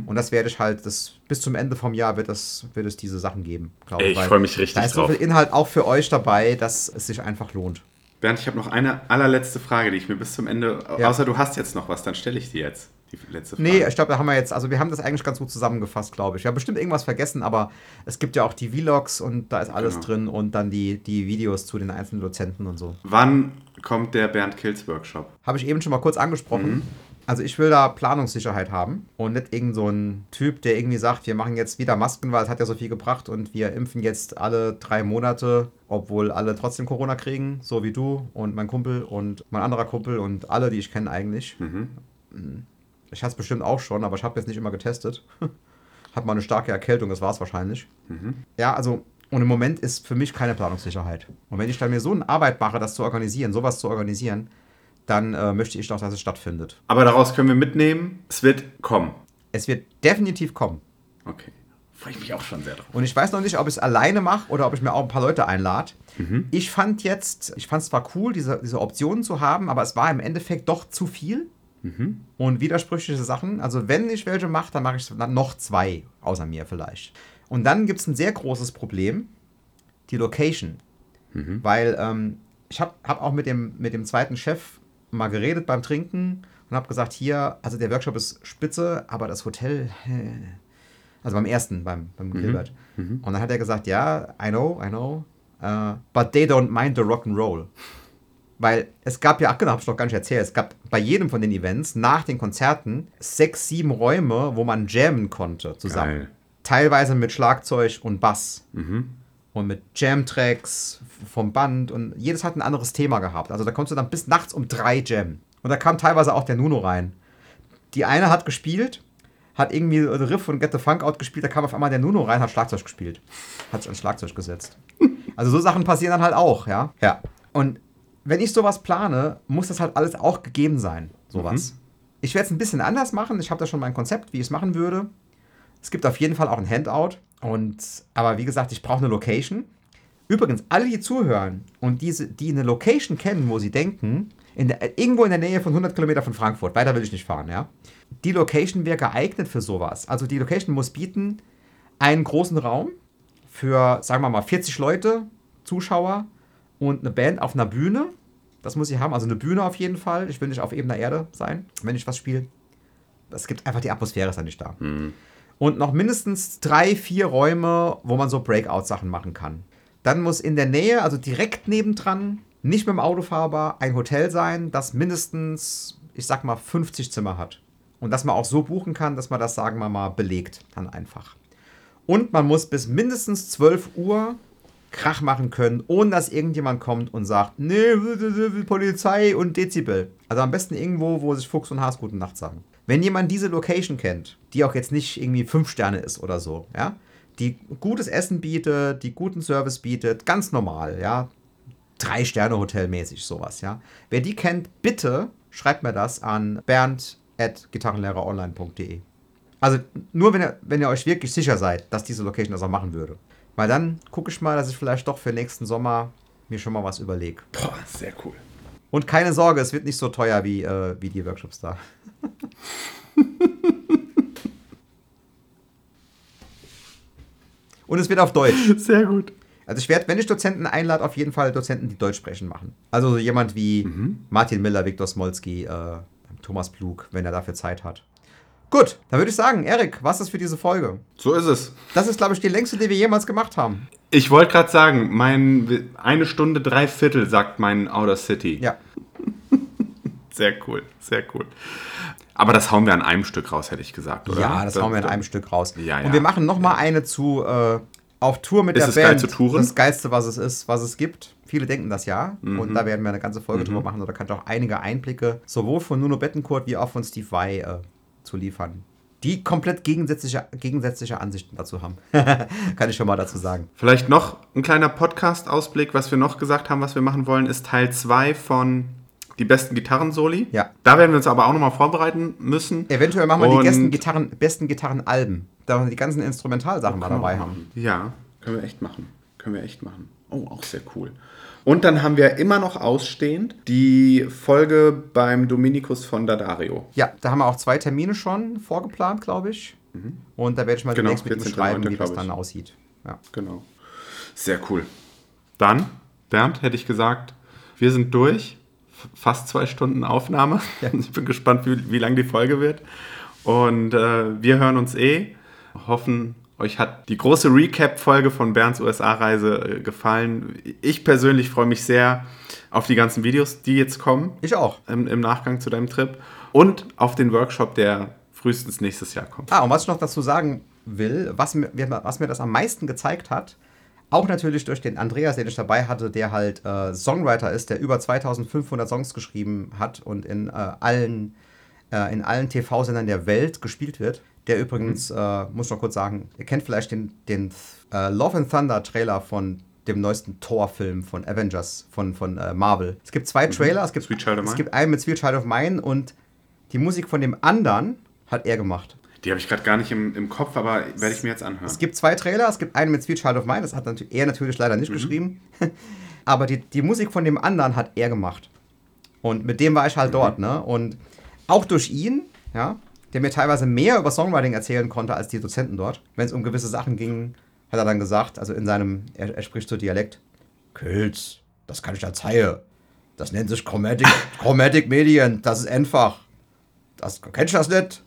Und das werde ich halt, das, bis zum Ende vom Jahr wird es, wird es diese Sachen geben, glaube ich weil freu mich richtig Da ist so drauf. viel Inhalt auch für euch dabei, dass es sich einfach lohnt. Bernd, ich habe noch eine allerletzte Frage, die ich mir bis zum Ende. Ja. Außer du hast jetzt noch was, dann stelle ich die jetzt. Die letzte Frage. Nee, ich glaube, da haben wir jetzt, also wir haben das eigentlich ganz gut zusammengefasst, glaube ich. Wir haben bestimmt irgendwas vergessen, aber es gibt ja auch die Vlogs und da ist alles Genau. drin und dann die, die Videos zu den einzelnen Dozenten und so. Wann kommt der Bernd Kills Workshop? Habe ich eben schon mal kurz angesprochen. Also ich will da Planungssicherheit haben und nicht irgend so ein Typ, der irgendwie sagt, wir machen jetzt wieder Masken, weil es hat ja so viel gebracht und wir impfen jetzt alle drei Monate, obwohl alle trotzdem Corona kriegen, so wie du und mein Kumpel und mein anderer Kumpel und alle, die ich kenne eigentlich. Ich hatte es bestimmt auch schon, aber ich habe jetzt nicht immer getestet. Hat mal eine starke Erkältung, das war es wahrscheinlich. Ja, also, und im Moment ist für mich keine Planungssicherheit. Und wenn ich dann mir so eine Arbeit mache, das zu organisieren, sowas zu organisieren, dann äh, möchte ich doch, dass es stattfindet. Aber daraus können wir mitnehmen, es wird kommen. Es wird definitiv kommen. Okay. Freue ich mich auch schon sehr drauf. Und ich weiß noch nicht, ob ich es alleine mache oder ob ich mir auch ein paar Leute einlade. Ich fand jetzt, ich fand es zwar cool, diese, diese Optionen zu haben, aber es war im Endeffekt doch zu viel. Und widersprüchliche Sachen. Also wenn ich welche mache, dann mache ich dann noch zwei, außer mir vielleicht. Und dann gibt es ein sehr großes Problem, die Location. Weil ähm, ich habe hab auch mit dem, mit dem zweiten Chef mal geredet beim Trinken und habe gesagt, hier, also der Workshop ist spitze, aber das Hotel, also beim ersten, beim, beim Gilbert. Und dann hat er gesagt, ja, I know, I know, uh, but they don't mind the rock'n'roll. Weil es gab ja, ach genau, hab ich noch gar nicht erzählt, es gab bei jedem von den Events nach den Konzerten sechs, sieben Räume, wo man jammen konnte zusammen. Geil. Teilweise mit Schlagzeug und Bass. Und mit Jam-Tracks vom Band und jedes hat ein anderes Thema gehabt. Also da konntest du dann bis nachts um drei jammen. Und da kam teilweise auch der Nuno rein. Die eine hat gespielt, hat irgendwie The Riff von Get the Funk Out gespielt, da kam auf einmal der Nuno rein, hat Schlagzeug gespielt. Hat sich ans Schlagzeug gesetzt. Also so Sachen passieren dann halt auch, ja. Ja. Und wenn ich sowas plane, muss das halt alles auch gegeben sein, sowas. Ich werde es ein bisschen anders machen. Ich habe da schon mein Konzept, wie ich es machen würde. Es gibt auf jeden Fall auch ein Handout. Und, aber wie gesagt, ich brauche eine Location. Übrigens, alle, die zuhören und diese, die eine Location kennen, wo sie denken, in der, irgendwo in der Nähe von 100 Kilometer von Frankfurt, weiter will ich nicht fahren, ja. Die Location wäre geeignet für sowas. Also die Location muss bieten einen großen Raum für, sagen wir mal, 40 Leute, Zuschauer und eine Band auf einer Bühne. Das muss ich haben, also eine Bühne auf jeden Fall. Ich will nicht auf ebener Erde sein, wenn ich was spiele. Es gibt einfach die Atmosphäre ist dann nicht da. Und noch mindestens drei, vier Räume, wo man so Breakout-Sachen machen kann. Dann muss in der Nähe, also direkt nebendran, nicht mit dem Auto fahrbar, ein Hotel sein, das mindestens, ich sag mal, 50 Zimmer hat. Und dass man auch so buchen kann, dass man das, sagen wir mal, belegt. Dann einfach. Und man muss bis mindestens 12 Uhr Krach machen können, ohne dass irgendjemand kommt und sagt, nee, Polizei und Dezibel. Also am besten irgendwo, wo sich Fuchs und Haas gute Nacht sagen. Wenn jemand diese Location kennt, die auch jetzt nicht irgendwie 5 Sterne ist oder so, ja, die gutes Essen bietet, die guten Service bietet, ganz normal, ja, drei Sterne Hotel mäßig sowas, ja. Wer die kennt, bitte schreibt mir das an bernd@gitarrenlehreronline.de. Also nur, wenn ihr, wenn ihr euch wirklich sicher seid, dass diese Location das auch machen würde. Weil dann gucke ich mal, dass ich vielleicht doch für nächsten Sommer mir schon mal was überlege. Boah, sehr cool. Und keine Sorge, es wird nicht so teuer wie, äh, wie die Workshops da. Und es wird auf Deutsch. Sehr gut. Also ich werde, wenn ich Dozenten einlade, auf jeden Fall Dozenten, die Deutsch sprechen, machen. Also jemand wie Martin Miller, Viktor Smolski, äh, Thomas Plug, wenn er dafür Zeit hat. Gut, dann würde ich sagen, Erik, was ist für diese Folge? So ist es. Das ist, glaube ich, die längste, die wir jemals gemacht haben. Ich wollte gerade sagen, mein eine Stunde drei Viertel sagt mein Outer City. Ja. Sehr cool, sehr cool. Aber das hauen wir an einem Stück raus, hätte ich gesagt, oder? Ja, das hauen wir in einem Stück raus. Ja, ja. Und wir machen noch mal eine zu äh, auf Tour mit Ist der es Band. geil zu touren? Das Geilste, was es ist, was es gibt. Viele denken das ja. Mhm. Und da werden wir eine ganze Folge drüber machen. Oder kann ich auch einige Einblicke sowohl von Nuno Bettencourt wie auch von Steve Vai äh, zu liefern. Die komplett gegensätzliche, gegensätzliche Ansichten dazu haben. kann ich schon mal dazu sagen. Vielleicht noch ein kleiner Podcast-Ausblick, was wir noch gesagt haben, was wir machen wollen, ist Teil 2 von die besten Gitarren-Soli. Ja. Da werden wir uns aber auch nochmal vorbereiten müssen. Eventuell machen wir die Und- besten, Gitarren, besten Gitarrenalben. Da wir die ganzen Instrumentalsachen mal dabei haben. Ja, können wir echt machen. Können wir echt machen. Oh, auch sehr cool. Und dann haben wir immer noch ausstehend die Folge beim Dominikus von Dadario. Ja, da haben wir auch zwei Termine schon vorgeplant, glaube ich. Und da werde ich mal Genau, demnächst mit ihm 14. schreiben, wie das glaub ich. dann aussieht. Ja. Genau. Sehr cool. Dann, Bernd, hätte ich gesagt, wir sind durch. Fast zwei Stunden Aufnahme. Ich bin gespannt, wie, wie lang die Folge wird. Und äh, wir hören uns eh. Hoffen, euch hat die große Recap-Folge von Bernds USA-Reise äh, gefallen. Ich persönlich freue mich sehr auf die ganzen Videos, die jetzt kommen Ich auch. im, im Nachgang zu deinem Trip. Und auf den Workshop, der frühestens nächstes Jahr kommt. Ah, und was ich noch dazu sagen will, was mir, was mir das am meisten gezeigt hat, auch natürlich durch den Andreas, den ich dabei hatte, der halt äh, Songwriter ist, der über 2500 Songs geschrieben hat und in äh, allen, äh, in allen TV-Sendern der Welt gespielt wird. Der übrigens, äh, muss ich noch kurz sagen, ihr kennt vielleicht den, den äh, Love and Thunder Trailer von dem neuesten Thor-Film von Avengers, von, von äh, Marvel. Es gibt zwei Trailer, es gibt, es gibt einen mit Sweet Child of Mine und die Musik von dem anderen hat er gemacht. Die habe ich gerade gar nicht im, im Kopf, aber werde ich mir jetzt anhören. Es gibt zwei Trailer. Es gibt einen mit Sweet Child of Mine. Das hat natürlich, er natürlich leider Mhm. nicht geschrieben. Aber die, die Musik von dem anderen hat er gemacht. Und mit dem war ich Mhm. halt dort. Ne? Und auch durch ihn, ja, der mir teilweise mehr über Songwriting erzählen konnte als die Dozenten dort. Wenn es um gewisse Sachen ging, hat er dann gesagt, also in seinem, er, er spricht so Dialekt, Kölz, das kann ich erzählen. Das nennt sich Chromatic, Chromatic Medien. Das ist einfach. Das, kennst du das nicht?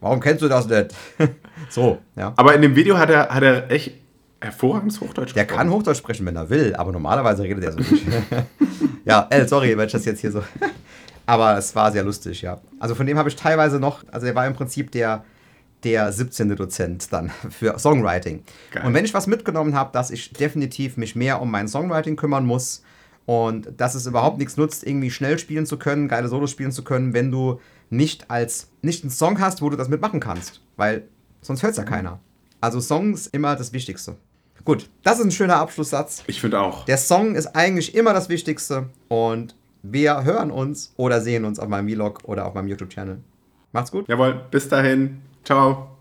Warum kennst du das nicht? so, ja. Aber in dem Video hat er, hat er echt hervorragendes Hochdeutsch Der kann Hochdeutsch sprechen, wenn er will, aber normalerweise redet er so nicht. ja, äh, sorry, wenn ich das jetzt hier so. aber es war sehr lustig, ja. Also von dem habe ich teilweise noch, also er war im Prinzip der, der 17. Dozent dann für Songwriting. Geil. Und wenn ich was mitgenommen habe, dass ich definitiv mich mehr um mein Songwriting kümmern muss und dass es überhaupt nichts nutzt, irgendwie schnell spielen zu können, geile Solos spielen zu können, wenn du nicht als nicht einen Song hast, wo du das mitmachen kannst, weil sonst hört es ja keiner. Also Songs immer das Wichtigste. Gut, das ist ein schöner Abschlusssatz. Ich finde auch. Der Song ist eigentlich immer das Wichtigste und wir hören uns oder sehen uns auf meinem Vlog oder auf meinem YouTube-Channel. Macht's gut. Jawohl, bis dahin. Ciao.